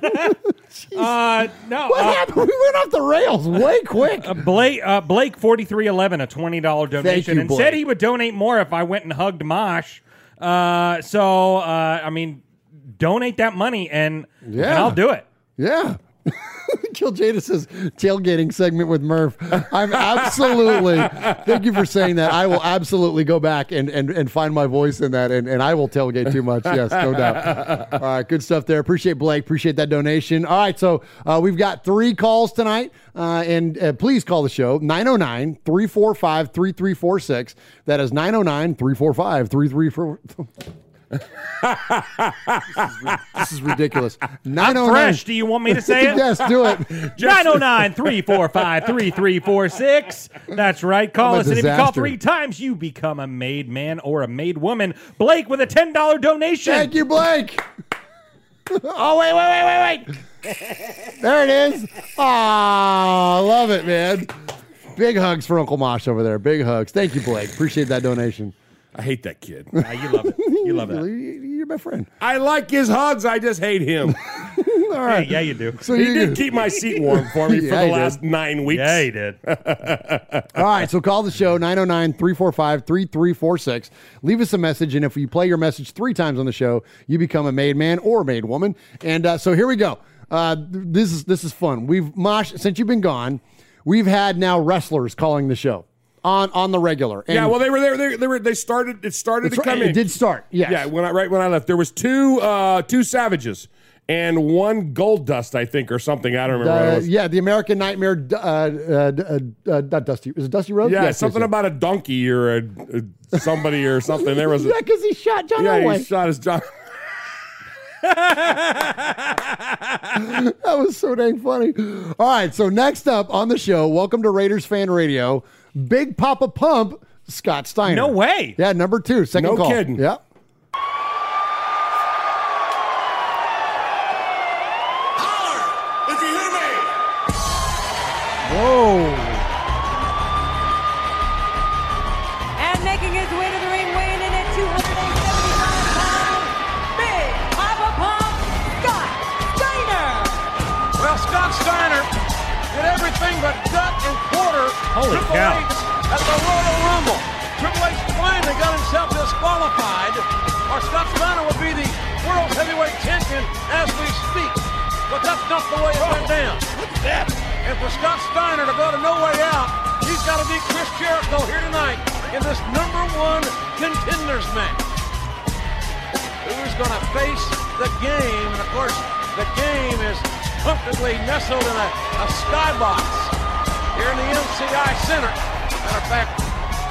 uh, no. What uh, happened? We went off the rails way quick. Uh, Blake uh, Blake forty three eleven a twenty dollar donation you, and Blake. said he would donate more if I went and hugged Mosh. Uh, so uh, I mean, donate that money and Yeah. and I'll do it. Yeah. Kill Jadis's tailgating segment with Murph. I'm absolutely, thank you for saying that. I will absolutely go back and, and, and find my voice in that, and, and I will tailgate too much. Yes, no doubt. All right, good stuff there. Appreciate Blake. Appreciate that donation. All right, so uh, we've got three calls tonight, uh, and uh, please call the show 909 345 3346. That is 909 345 3346. This is ridiculous. I'm 909 fresh. Do you want me to say it? yes, do it. 909 345 3346. That's right. Call us. And if you call three times, you become a made man or a made woman. Blake with a $10 donation. Thank you, Blake. oh, wait, wait, wait, wait, wait. There it is. Ah, love it, man. Big hugs for Uncle Mosh over there. Big hugs. Thank you, Blake. Appreciate that donation. I hate that kid. Ah, you love it. You love that. You're my friend. I like his hugs. I just hate him. All right. Yeah, yeah, you do. So he you- did keep my seat warm for me Yeah, for he the did. last nine weeks. Yeah, he did. All right, so call the show 909 345 3346. Leave us a message, and if you play your message three times on the show, you become a made man or a made woman. And uh, so here we go. Uh, this is this is fun. We've Mosh since you've been gone. We've had now wrestlers calling the show on on the regular. And yeah, well, they were there. They, they were. They started. It started to right, come it did start, yes. Yeah. When I right when I left, there was two uh two savages and one gold dust, I think, or something. I don't remember. what it uh, was. yeah, the American Nightmare. Uh, uh, uh, uh, not Dusty. Is it Dusty Rhodes? Yeah, Yes, something yes. about a donkey or a, a somebody or something. There was. A, yeah, because he shot John yeah, Elway. he shot his John. that was so dang funny. All right, so next up on the show, welcome to Raiders Fan Radio, Big Papa Pump, Scott Steiner. No way. Yeah, number two, second No call. kidding. Yeah. If you hear me. Whoa. And making his way to the ring, weighing in at 275 pounds, Big Papa Pump, Scott Steiner. Well, Scott Steiner did everything but duck and quarter Holy Triple cow. H at the Royal Rumble. Triple H finally got himself disqualified, or Scott Steiner would be the world heavyweight champion as we speak. But that's not the way it went down. Look at that. And for Scott Steiner to go to no way out, he's got to beat Chris Jericho here tonight in this number one contenders match. Who's going to face the game? And of course, the game is comfortably nestled in a, a skybox here in the MCI Center. Matter of fact,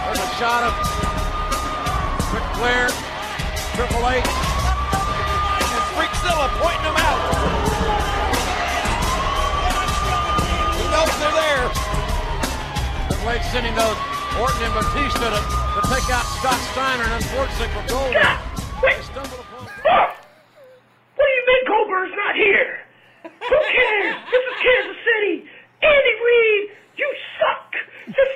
there's a shot of Ric Flair, Triple H, and Freakzilla pointing them out. He knows they're there. Triple H sending those Orton and Batista to, to take out Scott Steiner, and unfortunately for Goldberg, they stumbled upon. What do you mean Goldberg's not here? Who cares? This is Kansas City. Andy Reid, you suck. Since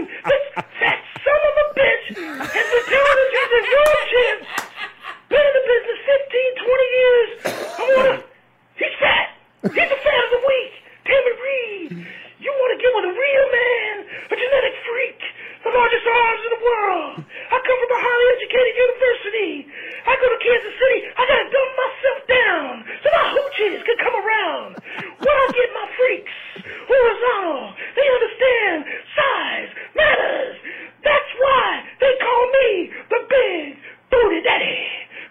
2019, this fat son of a bitch has been telling us he's a champ. Been in the business 15, 20 years. I wanna, he's fat. He's the fat of the week. Tammy Reid, you wanna get with a real man, a genetic freak, the largest arms in the world. I come from a highly educated university. I go to Kansas City. I gotta dumb myself down so my hoochies can come around. When I get my freaks horizontal, they understand size matters. That's why they call me the Big Booty Daddy.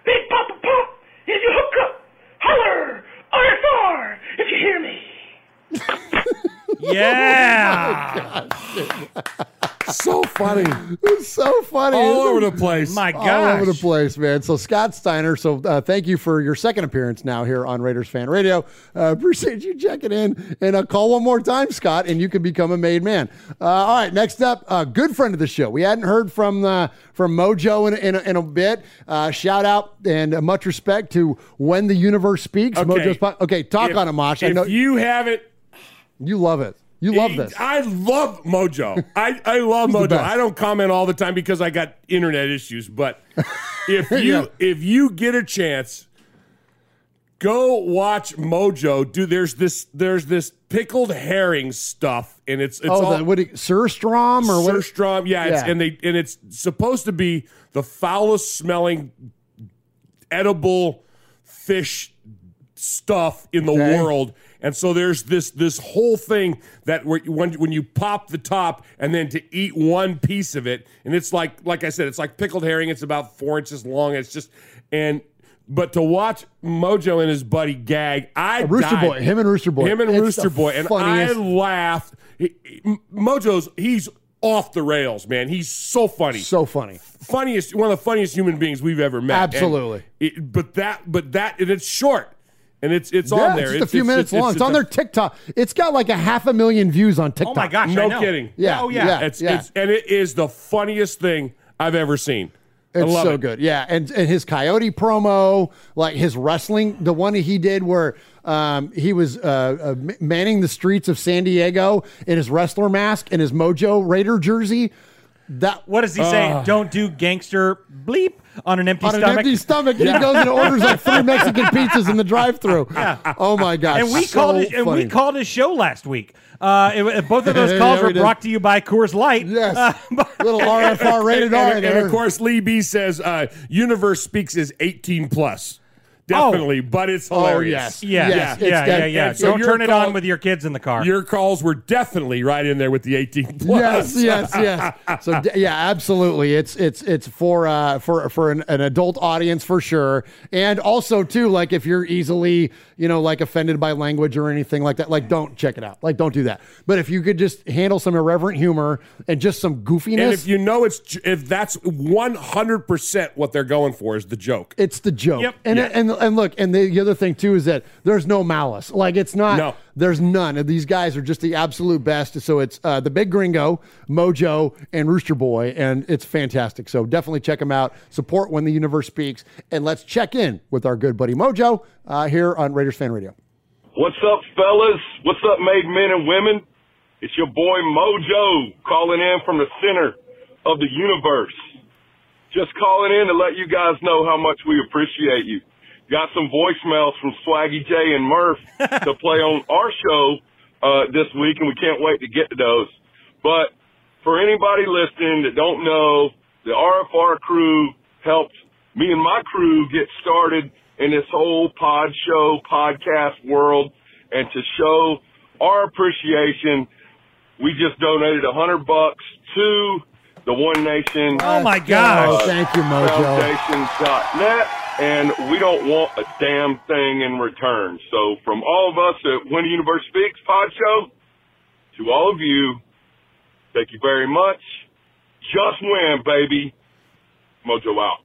Big Papa Pump, if you hook up, holler, RFR, if you hear me. Yeah. Oh, so funny. It's so funny. All over it? the place. My God. All over the place, man. So Scott Steiner. So uh, thank you for your second appearance now here on Raiders Fan Radio. Uh, appreciate you checking in and uh, call one more time, Scott, and you can become a made man. Uh, all right, next up, a good friend of the show. We hadn't heard from uh, from Mojo in, in, a, in a bit. Uh, shout out and uh, much respect to when the universe speaks. Okay. Mojo's po- okay. Talk If- on it, Mosh. I If know you have it, you love it. You love this. I love Mojo. I, I love Mojo. I don't comment all the time because I got internet issues. But if you Yeah. if you get a chance, go watch Mojo. Do there's this there's this pickled herring stuff, and it's it's oh, all the, what? you- Surstrom or what? Surstrom. Yeah, It's, and they and it's supposed to be the foulest smelling edible fish stuff in the Okay. world. And so there's this this whole thing that where, when when you pop the top and then to eat one piece of it, and it's like like I said, it's like pickled herring. It's about four inches long. It's just and but to watch Mojo and his buddy gag, I Rooster died. Boy, him and Rooster Boy. him and It's Rooster Boy, and funniest- I laughed. He- he- Mojo's he's off the rails, man. He's so funny, so funny, funniest, one of the funniest human beings we've ever met. Absolutely. it- but that, but that, and it's short, and it's it's Yeah, on there. It's just a few minutes long. It's, on their TikTok. It's got like a half a million views on TikTok. Oh my gosh, I No know. kidding. Yeah. Oh yeah. Yeah. It's, it's and it is the funniest thing I've ever seen. I It's love so it. good. Yeah. And and his coyote promo, like his wrestling, the one he did where um, he was uh, uh, manning the streets of San Diego in his wrestler mask and his Mojo Raider jersey. That What does he say? Don't do gangster bleep on an empty on stomach. an empty stomach, and he goes and orders like three Mexican pizzas in the drive-through. Yeah. Oh my gosh! and we so called his, and we called his show last week. Uh, it- both of those calls Yeah, were we did. brought to you by Coors Light. Yes, Uh, little RFR rated and, R and, there. and of course, Lee B says uh, Universe Speaks is 18 plus. Definitely, but it's Oh, hilarious. yes. yeah, Yes, yeah, yeah, yeah, yeah. so Don't turn it call- on with your kids in the car. Your calls were definitely right in there with the 18 plus. Yes, yes, yes. So yeah, absolutely. It's it's it's for uh for for an, an adult audience for sure, and also too like if you're easily you know like offended by language or anything like that, like don't check it out. Like don't do that. But if you could just handle some irreverent humor and just some goofiness, And if you know it's if that's 100% what they're going for is the joke. it's the joke. Yep. And, Yeah. and and look, and the, the other thing too is that there's no malice. Like it's not. No. There's none. And These guys are just the absolute best. So it's uh, the Big Gringo, Mojo, and Rooster Boy, and it's fantastic. So definitely check them out. Support when the universe speaks, and let's check in with our good buddy Mojo uh, here on Raiders Fan Radio. What's up, fellas? What's up, made men and women? It's your boy Mojo calling in from the center of the universe. Just calling in to let you guys know how much we appreciate you. Got some voicemails from Swaggy J and Murph to play on our show uh, this week, and we can't wait to get to those. But for anybody listening that don't know, the RFR crew helped me and my crew get started in this whole pod show, podcast world, and to show our appreciation, we just donated a hundred bucks to the One Nation. Oh, my Let's gosh. go. Thank you, Mojo. Foundation.net, and we don't want a damn thing in return. So, from all of us at When the Universe Speaks Pod Show, to all of you, thank you very much. Just win, baby. Mojo out.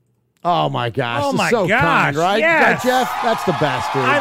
Oh my gosh! Oh my so gosh, kind, right? yes. Right, Jeff, that's the best, dude. I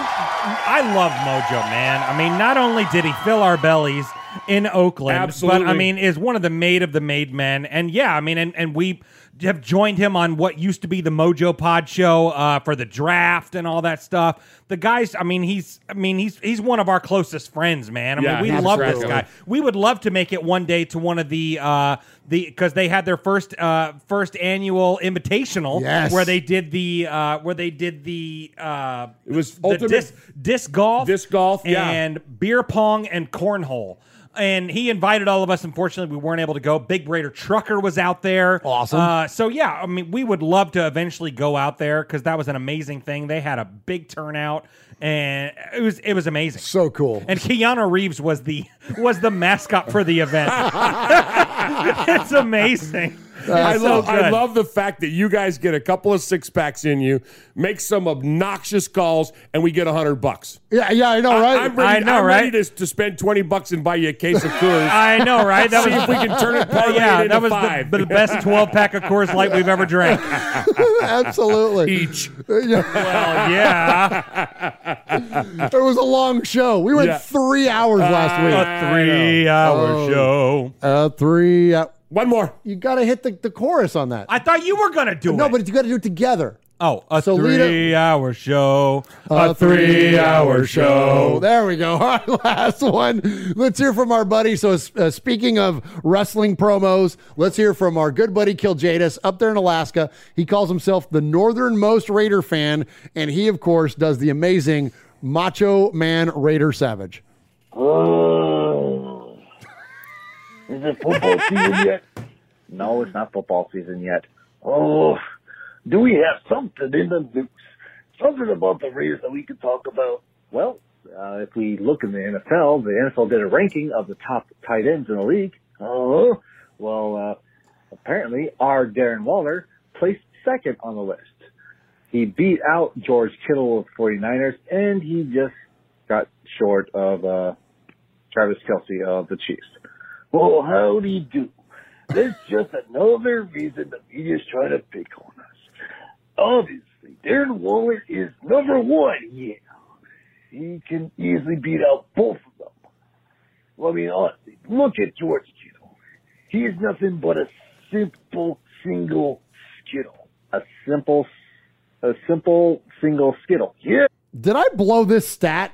I love Mojo, man. I mean, not only did he fill our bellies in Oakland, Absolutely. but I mean, is one of the made of the made men. And yeah, I mean, and, and we have joined him on what used to be the Mojo Pod show uh, for the draft and all that stuff. The guys, I mean, he's, I mean, he's he's one of our closest friends, man. I Yeah, mean, we love this guy. We would love to make it one day to one of the uh, the because they had their first uh, first annual invitational Yes. where they did the uh, where they did the uh, It was the ultimate- disc, disc golf, Disc golf, yeah. and beer pong and cornhole. And he invited all of us. Unfortunately, we weren't able to go. Big Raider Trucker was out there. Awesome. Uh, so yeah, I mean, we would love to eventually go out there because that was an amazing thing. They had a big turnout, and it was it was amazing. So cool. And Keanu Reeves was the was the mascot for the event. it's amazing. I love so I love the fact that you guys get a couple of six packs in you, make some obnoxious calls, and we get a hundred bucks. Yeah, yeah, I know, right? I, am ready, I know, I'm right? ready to, to spend twenty bucks and buy you a case of Coors. I know, right? That See was if we can turn it yeah, into that was five. The, the best twelve pack of Coors Light we've ever drank. Absolutely. Each. Well, yeah. it was a long show. We went Yeah. three hours last week. A three-hour Oh. show. A three. Uh, One more. you got to hit the, the chorus on that. I thought you were gonna do no, it. No, but you got to do it together. oh, a So three-hour show. A three-hour show. There we go. All right, last one. Let's hear from our buddy. So, uh, speaking of wrestling promos, let's hear from our good buddy Kiljadis up there in Alaska. He calls himself the northernmost Raider fan, and he, of course, does the amazing Macho Man Raider Savage. Oh. Is it football season yet? No, it's not football season yet. Oh, do we have something in the news? Something about the Raiders that we could talk about? Well, uh, if we look in the NFL, the NFL did a ranking of the top tight ends in the league. Oh, well, uh, apparently our Darren Waller placed second on the list. He beat out George Kittle of the 49ers, and he just got short of uh, Travis Kelce of the Chiefs. Well, how do you do? That's just another reason the media's trying to pick on us. Obviously, Darren Waller is number one. Yeah, he can easily beat out both of them. Well, I mean, honestly, look at George Kittle. He is nothing but a simple single skittle. A simple, a simple single skittle. Yeah. Did I blow this stat?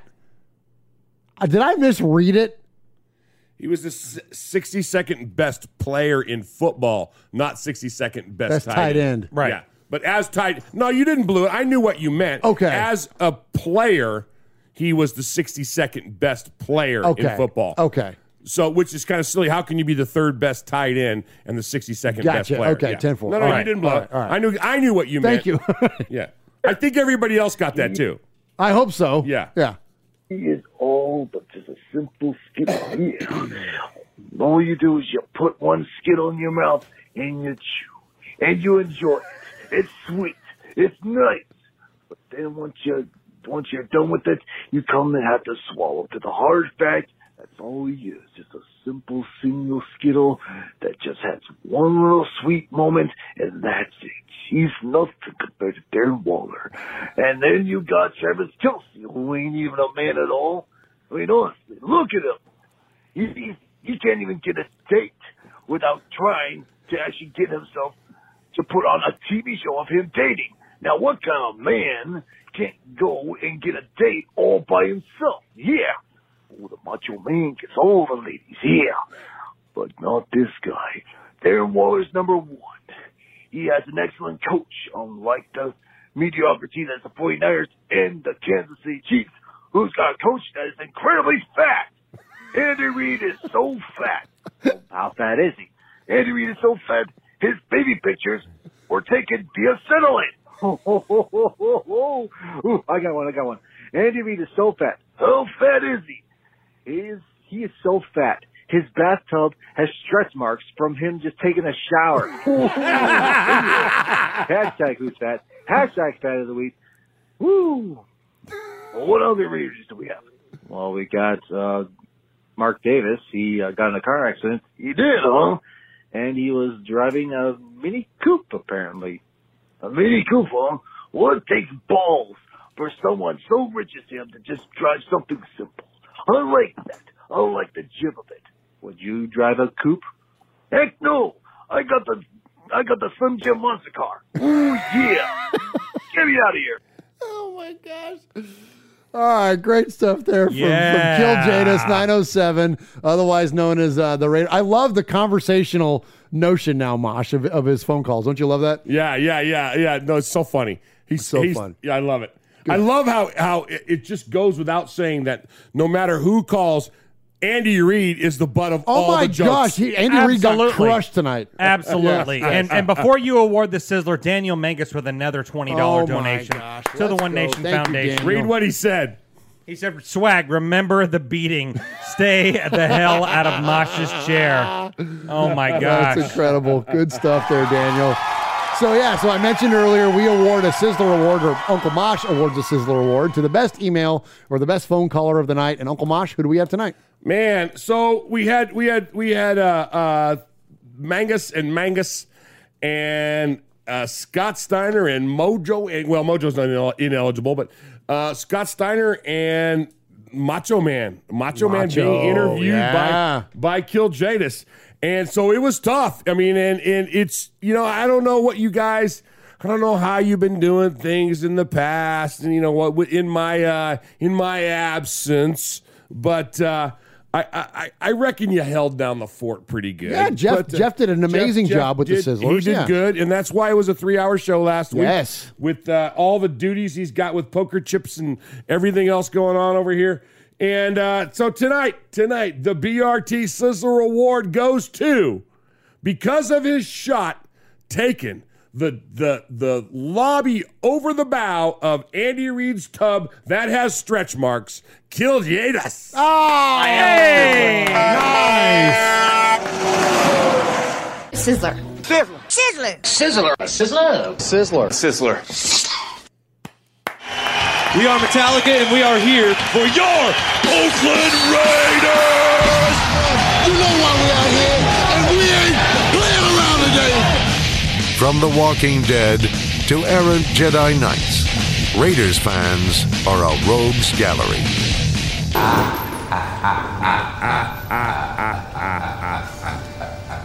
Uh, Did I misread it? He was the 62nd best player in football, not 62nd best, Best tight end. Right. Yeah. But as tight, no, you didn't blow it. I knew what you meant. Okay. As a player, he was the 62nd best player Okay. in football. Okay. So, which is kind of silly. How can you be the third best tight end and the 62nd best player? Okay, Yeah. 10-4. No, no, All you right. didn't blow All it. right. All right. I knew. I knew what you Thank meant. you. yeah. I think everybody else got that too. I hope so. Yeah. Yeah. He is all but just a simple skittle. Yeah. All you do is you put one skittle in your mouth and you chew and you enjoy it. It's sweet. It's nice. But then once you once you're done with it, you come and have to swallow to the hard fact. That's all he is. Just a simple single skittle that just has one little sweet moment, and that's it. He's nothing compared to Darren Waller. And then you got Travis Kelce, who ain't even a man at all. I mean, honestly, look at him. He, he, he can't even get a date without trying to actually get himself to put on a TV show of him dating. Now, what kind of man can't go and get a date all by himself? Yeah. Oh, the macho man gets all the ladies. Yeah. But not this guy. Darren Waller's number one. He has an excellent coach, unlike the mediocrity that's the 49ers and the Kansas City Chiefs, who's got a coach that is incredibly fat. Andy Reid is so fat. How fat is he? Andy Reid is so fat, his baby pictures were taken via satellite. Oh, I got one, I got one. Andy Reid is so fat. How fat is he? He is, he is so fat. His bathtub has stretch marks from him just taking a shower. Hashtag who's fat. Hashtag fat of the week. Woo! Well, what other Raiders do we have? Well, we got uh, Mark Davis. He uh, got in a car accident. He did, huh? And he was driving a Mini Coupe, apparently. A Mini Coupe, huh? Well, takes balls for someone so rich as him to just drive something simple. I like that. I like the jib of it. Would you drive a coupe? Heck no! I got the I got the Slim Jim Monster car. Ooh yeah. Get me out of here. Oh my gosh. All right, great stuff there from, Yeah. from Kill Jadis 907, otherwise known as uh, the Raider. I love the conversational notion now, Mosh, of, of his phone calls. Don't you love that? Yeah, yeah, yeah, yeah. No, it's so funny. He's So he's- fun. Yeah, I love it. I love how how it, it just goes without saying that no matter who calls, Andy Reid is the butt of Oh all my the jokes. Oh my gosh, he, Andy Reid got crushed tonight. Absolutely. Yes, yes. And and before you award the Sizzler, Daniel Mangus with another $20 Oh my donation gosh. to the Let's One go. Nation Thank Foundation. Daniel. Read what he said. He said, Swag, remember the beating. Stay the hell out of Mosh's chair. Oh my gosh. That's incredible. Good stuff there, Daniel. So yeah, so I mentioned earlier we award a Sizzler Award, or Uncle Mosh awards a Sizzler Award to the best email or the best phone caller of the night. And Uncle Mosh, who do we have tonight? Man, so we had we had we had uh uh Mangus and Mangus and uh Scott Steiner and Mojo and well Mojo's not inel- ineligible, but uh Scott Steiner and Macho Man. Macho, Man being interviewed yeah. by by Kill Jadis. And so it was tough. I mean, and and it's you know, I don't know what you guys I don't know how you've been doing things in the past, and you know what in my uh, in my absence, but uh, I, I I reckon you held down the fort pretty good. Yeah, Jeff- But, uh, Jeff did an amazing job with the did- Sizzlers, He did yeah. good, and that's why it was a three-hour show last week. Yes. with uh, all the duties he's got with poker chips and everything else going on over here. And uh, so tonight, tonight, the BRT Sizzler Award goes to because of his shot taken the the the lobby over the bow of Andy Reid's tub that has stretch marks Kill Jadis. Oh, hey, Sizzler. Sizzler. Sizzler. Sizzler. Sizzler. Sizzler. We are Metallica, and we are here for your Oakland Raiders. You know why we out here, and we ain't playing around today. From The Walking Dead to errant Jedi Knights, Raiders fans are a rogues gallery.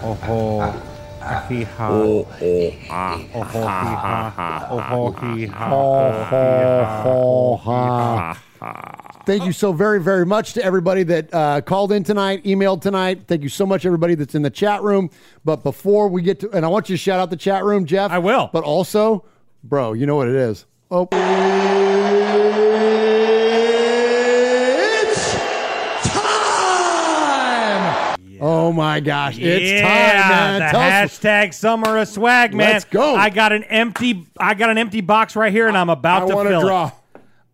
Oh ho. Hee ha. Oh, oh, ah. Oh ho hee ha. Oh ho hee ha. Ho, ho, ha. Thank you so very, very much to everybody that uh, called in tonight, emailed tonight. Thank you so much, everybody that's in the chat room. But before we get to, and I want you to shout out the chat room, Jeff. I will. But also, bro, you know what it is. Oh, It's time. Oh my gosh, it's yeah, time, man. The Tell us- hashtag summer of swag, man. Let's go. I got an empty I got an empty box right here and I'm about I to fill draw. it.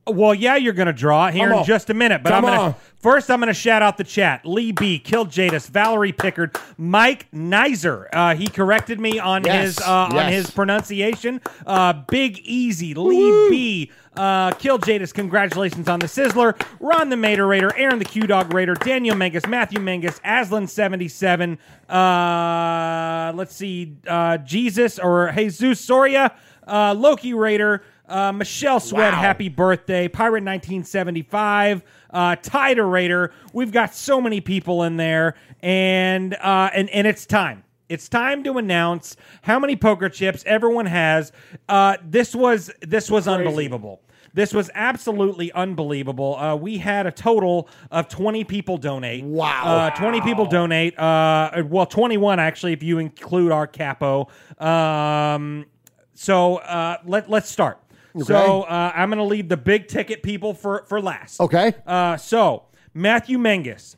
Well, yeah, you're gonna draw it here in just a minute. But Come I'm gonna on. first I'm gonna shout out the chat. Lee B, Kill Jadis, Valerie Pickard, Mike Nizer. Uh, he corrected me on Yes, his uh, on his pronunciation. Uh, Big Easy, Lee B, uh, Kill Jadis, congratulations on the Sizzler. Ron the Mater Raider, Aaron the Q Dog Raider, Daniel Mangus, Matthew Mangus, Aslan77, uh, let's see, uh, Jesus or Jesus Soria, uh, Loki Raider, uh, Michelle Sweat, Wow. happy birthday, Pirate 1975, uh, Tider Raider. We've got so many people in there, and uh, and and it's time. It's time to announce how many poker chips everyone has. Uh, this was this was unbelievable. This was absolutely unbelievable. Uh, we had a total of 20 people donate. Wow. Uh, 20 people donate. Uh, well, 21 actually, if you include our capo. Um, so uh, let, let's start. So uh, I'm going to leave the big ticket people for, for last. Okay. Uh, so Matthew Mangus,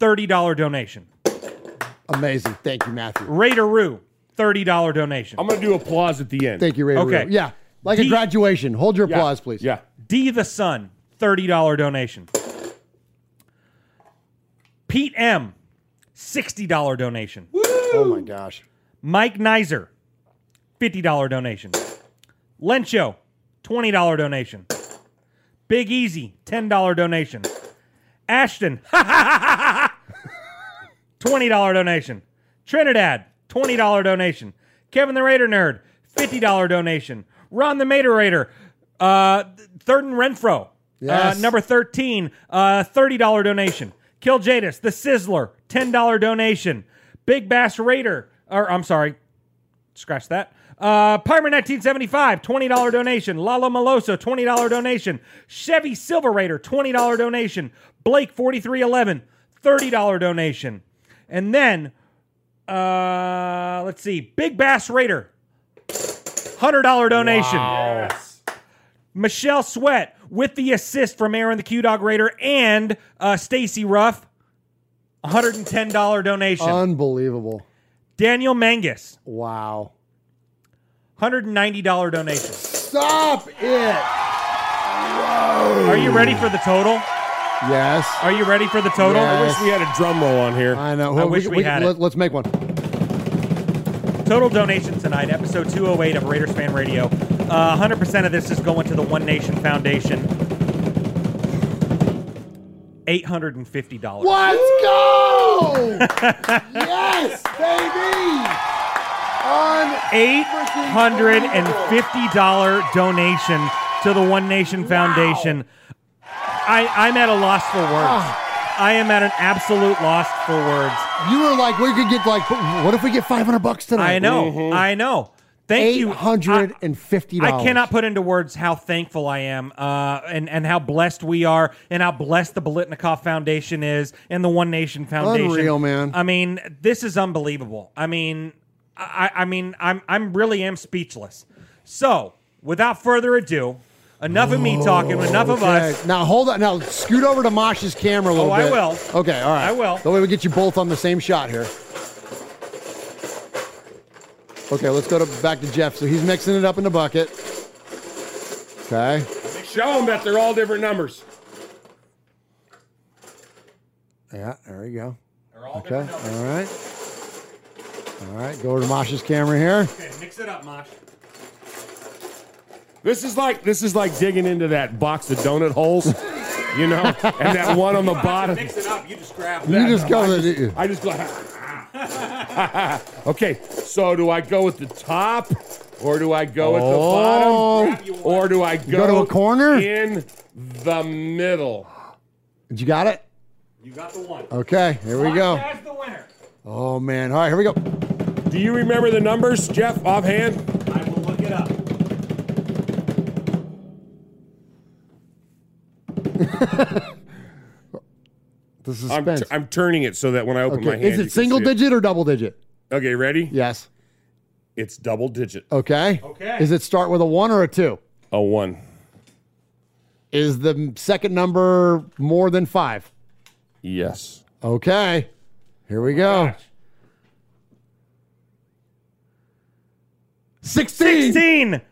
$30 donation. Amazing. Thank you, Matthew. Raider Roo, $30 donation. I'm gonna do applause at the end. Thank you, Ray. Okay. Ray. Yeah. Like a D- graduation. Hold your Yeah. applause, please. Yeah. D the Sun, $30 donation. Pete M, $60 donation. Oh my gosh. Mike Nizer, $50 donation. Lencho, $20 donation. Big Easy, $10 donation. Ashton, $20 donation. Trinidad, $20 donation. Kevin the Raider Nerd, $50 donation. Ron the Mater Raider, uh, Third and Renfrow, Yes. uh, number 13, uh, $30 donation. Kill Jadis, The Sizzler, $10 donation. Big Bass Raider, or I'm sorry, scratch that. Uh, Pimer 1975, $20 donation. Lalo Maloso, $20 donation. Chevy Silver Raider, $20 donation. Blake 4311, $30 donation. And then, uh, let's see, Big Bass Raider, $100 donation. Michelle Sweat with the assist from Aaron the Q Dog Raider and uh, Stacy Ruff, $110 donation. Unbelievable. Daniel Mangus, Wow. $190 donation. Stop it. Whoa. Are you ready for the total? Yes. Are you ready for the total? Yes. I wish we had a drum roll on here. I know. I wish we had it. let, Let's make one. Total donation tonight, episode 208 of Raiders Fan Radio. Uh, 100% of this is going to the One Nation Foundation. $850. Let's go! yes, baby! On $850 donation to the One Nation Foundation. I, I'm at a loss for words. I am at an absolute loss for words. You were like, we could get like, what if we get 500 bucks tonight? I know. I know. Thank you. $850. I cannot put into words how thankful I am, uh, and and how blessed we are, and how blessed the Biletnikoff Foundation is, and the One Nation Foundation. Unreal, man. I mean, this is unbelievable. I mean, I, I mean, I'm I'm really am speechless. So, without further ado, enough of me talking, enough of Okay. us. Now hold on. Now scoot over to Mosh's camera a little Oh, I bit. will. Okay, all right. I will. That way we get you both on the same shot here. Okay, let's go to back to Jeff. So he's mixing it up in the bucket. Okay. Show them that they're all different numbers. Yeah, there we go. Okay. All right. All right. Go to Mosh's camera here. Okay, mix it up, Mosh. This is like this is like digging into that box of donut holes, you know, and that one on the bottom. Mix it up. You just grab. You just go. I to just, I just go. okay, so do I go with the top, or do I go with Oh. the bottom, or do I go, go to a corner? in the middle? Did you got it? You got the one. Okay. Here we go. That's the winner. Oh man. All right. Here we go. Do you remember the numbers, Jeff, offhand? I will look it up. The I'm, suspense. I'm turning it so that when I open my okay. hand, Is you it can single see digit or double digit? Okay, ready? Yes. It's double digit. Okay. Okay. Is it start with a one or a two? A one. Is the second number more than five? Yes. Okay. Here we oh go. 16. 16.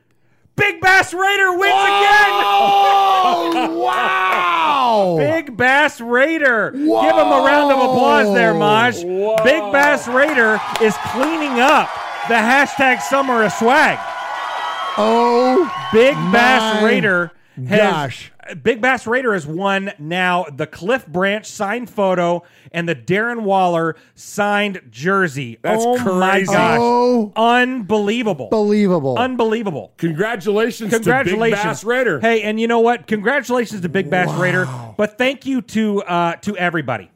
Big Bass Raider wins Oh, wow. again. Big Bass Raider. Give him a round of applause there, Maj. Big Bass Raider is cleaning up the hashtag summer of swag. Oh, Big Bass my Raider has gosh. Big Bass Raider has won now the Cliff Branch signed photo and the Darren Waller signed jersey. That's oh my crazy. gosh. Oh. Unbelievable. Believable. Unbelievable. Congratulations, Congratulations, to Big Bass Raider. Hey, and you know what? Congratulations to Big Bass Raider. But thank you to uh, to everybody.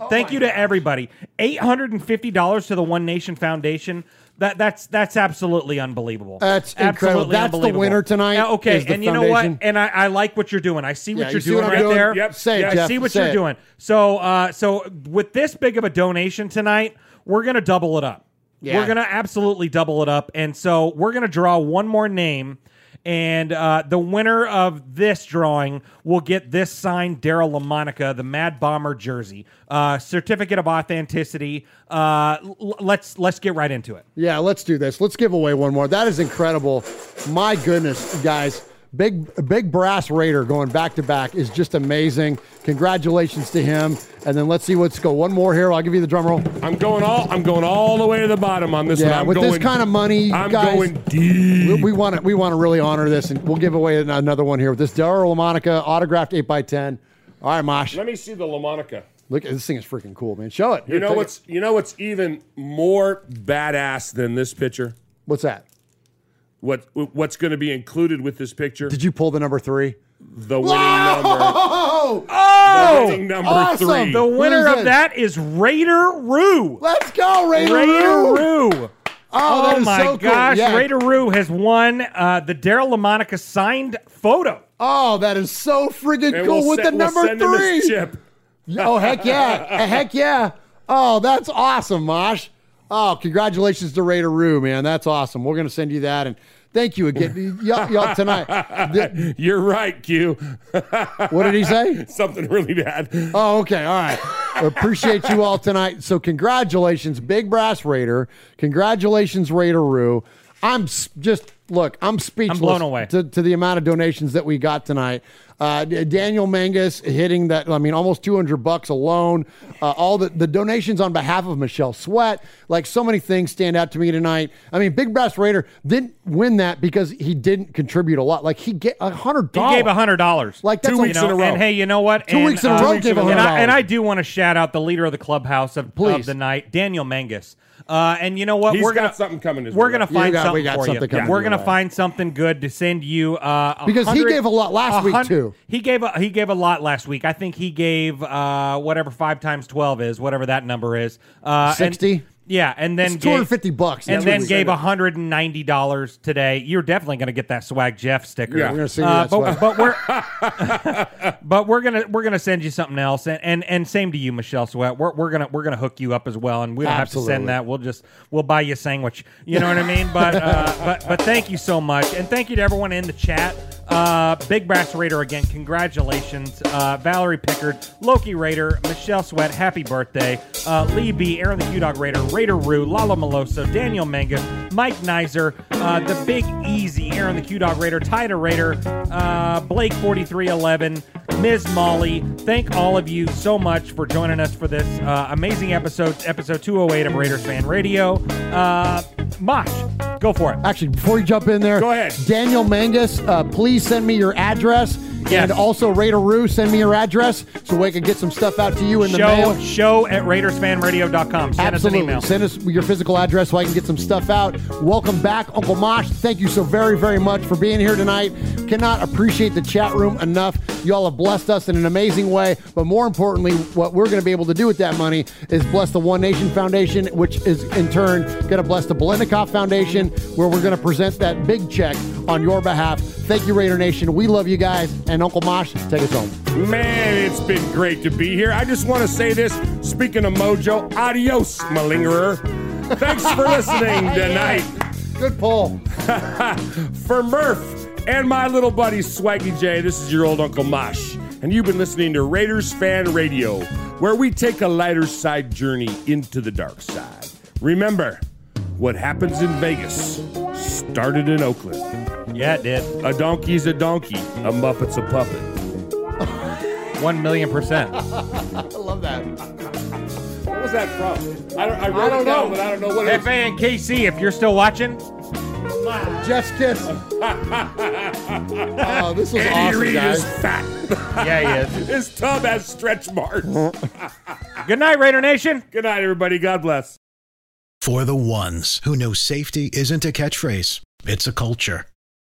Oh thank you to everybody. Eight hundred and fifty dollars to the One Nation Foundation. That that's that's absolutely unbelievable. That's incredible. Absolutely That's the winner tonight, Yeah, okay, and you know what? And I, I like what you're doing. I see what Yeah, you're you doing what right doing? there. Yep. Say it, I see what Say you're it. doing. So uh, so with this big of a donation tonight, we're gonna double it up. Yeah. We're gonna absolutely double it up, and so we're gonna draw one more name. And uh, the winner of this drawing will get this signed Daryle Lamonica, the Mad Bomber jersey, uh, certificate of authenticity. Uh, l- let's let's get right into it. Yeah, let's do this. Let's give away one more. That is incredible. My goodness, guys. Big big brass raider going back to back is just amazing. Congratulations to him. And then let's see what's go. One more here. I'll give you the drum roll. I'm going all I'm going all the way to the bottom on this one. Yeah, I'm with going, this kind of money, I'm guys, going deep. we want to we want to really honor this, and we'll give away another one here with this Daryle Lamonica autographed eight x ten. All right, Mosh. Let me see the Lamonica. Look, this thing is freaking cool, man. Show it. You know what's you know what's even more badass than this picture? what's that? What what's going to be included with this picture? Did you pull the number three? the winning number. Oh, Oh, winning number awesome. three. the winner of that is Raider Roo. let's go, Raider. Raider Roo. Roo. Oh, that is my so cool. gosh! Yeah. Raider Roo has won uh, the Daryle Lamonica signed photo. Oh, that is so freaking And cool we'll with se- the we'll number send three. his chip. Oh heck yeah! Heck yeah! Oh, that's awesome, Mosh. Oh, congratulations to Raider Roo, man. That's awesome. We're gonna send you that, and thank you again, y'all, y'all tonight. The- You're right, Q. What did he say? Something really bad. Oh, okay. All right. Appreciate you all tonight. So, congratulations, Big Brass Raider. Congratulations, Raider Roo. I'm just look. I'm speechless. I'm blown away. to, to the amount of donations that we got tonight. Uh, Daniel Mangus hitting that. I mean, almost 200 bucks alone. Uh, all the the donations on behalf of Michelle Sweat. Like so many things stand out to me tonight. I mean, Big Brass Raider didn't win that because he didn't contribute a lot. Like he get a hundred He gave a hundred dollars. Like that's two a- weeks in a row. And hey, you know what? Two And, weeks in a uh, row gave a and hundred I, and. I do want to shout out the leader of the clubhouse of, of the night, Daniel Mangus. Uh, and you know what? He's we're got gonna something coming his We're gonna You find got- something we got for something you. coming We're gonna way. find something good to send you. Uh, Because he gave a lot last week, too. He gave a he gave a lot last week. I think he gave uh, whatever five times twelve is, whatever that number is. Uh, 60? Yeah, and then It's 250 bucks. and then gave said. hundred and ninety dollars today. You're definitely going to get that swag Jeff sticker. Yeah, we're gonna send you Uh, but, swag. but we're but we're gonna we're gonna send you something else, and and, and same to you, Michelle Sweat. We're, we're gonna we're gonna hook you up as well, and we don't have to send that. We'll just we'll buy you a sandwich. You know what I mean? But uh, but but thank you so much, and thank you to everyone in the chat. Uh, Big Brass Raider again, congratulations. Uh, Valerie Pickard, Loki Raider, Michelle Sweat, happy birthday. Uh, Lee B, Aaron the Q Dog Raider, Raider Roo, Lalo Meloso, Daniel Mangus, Mike Nizer, uh, the Big Easy, Aaron the Q Dog Raider, Tida Raider, uh, Blake 4311, Ms. Molly. Thank all of you so much for joining us for this uh, amazing episode, episode 208 of Raiders Fan Radio. Uh, Mosh, go for it. Actually, before you jump in there, Go ahead. Daniel Mangus, uh, please send me your address. Yes. And also, Raider Roo, send me your address so we can get some stuff out to you in the show, mail. show at RaidersFanRadio.com. Send Absolutely. us an email. Send us your physical address so I can get some stuff out. Welcome back, Uncle Mosh. Thank you so very, very much for being here tonight. Cannot appreciate the chat room enough. Y'all have blessed us in an amazing way. But more importantly, what we're going to be able to do with that money is bless the One Nation Foundation, which is in turn going to bless the Biletnikoff Foundation, where we're going to present that big check on your behalf. Thank you, Raider Nation. We love you guys. And Uncle Mosh, take us home. Man, it's been great to be here. I just want to say this. Speaking of mojo, adios, malingerer. Thanks for listening tonight. Good pull. for Murph and my little buddy Swaggy J, this is your old Uncle Mosh. And you've been listening to Raiders Fan Radio, where we take a lighter side journey into the dark side. Remember, what happens in Vegas started in Oakland. Yeah, it did. A donkey's a donkey, a Muppet's a puppet. One million percent. I love that. What was that from? I, don't, I wrote I don't it down, know. but I don't know what it FA and KC, if you're still watching, Just kiss. oh, this was Andy awesome, Reid guys. is fat. Yeah, he is. His tub has stretch marks. Good night, Raider Nation. Good night, everybody. God bless. For the ones who know safety isn't a catchphrase, it's a culture.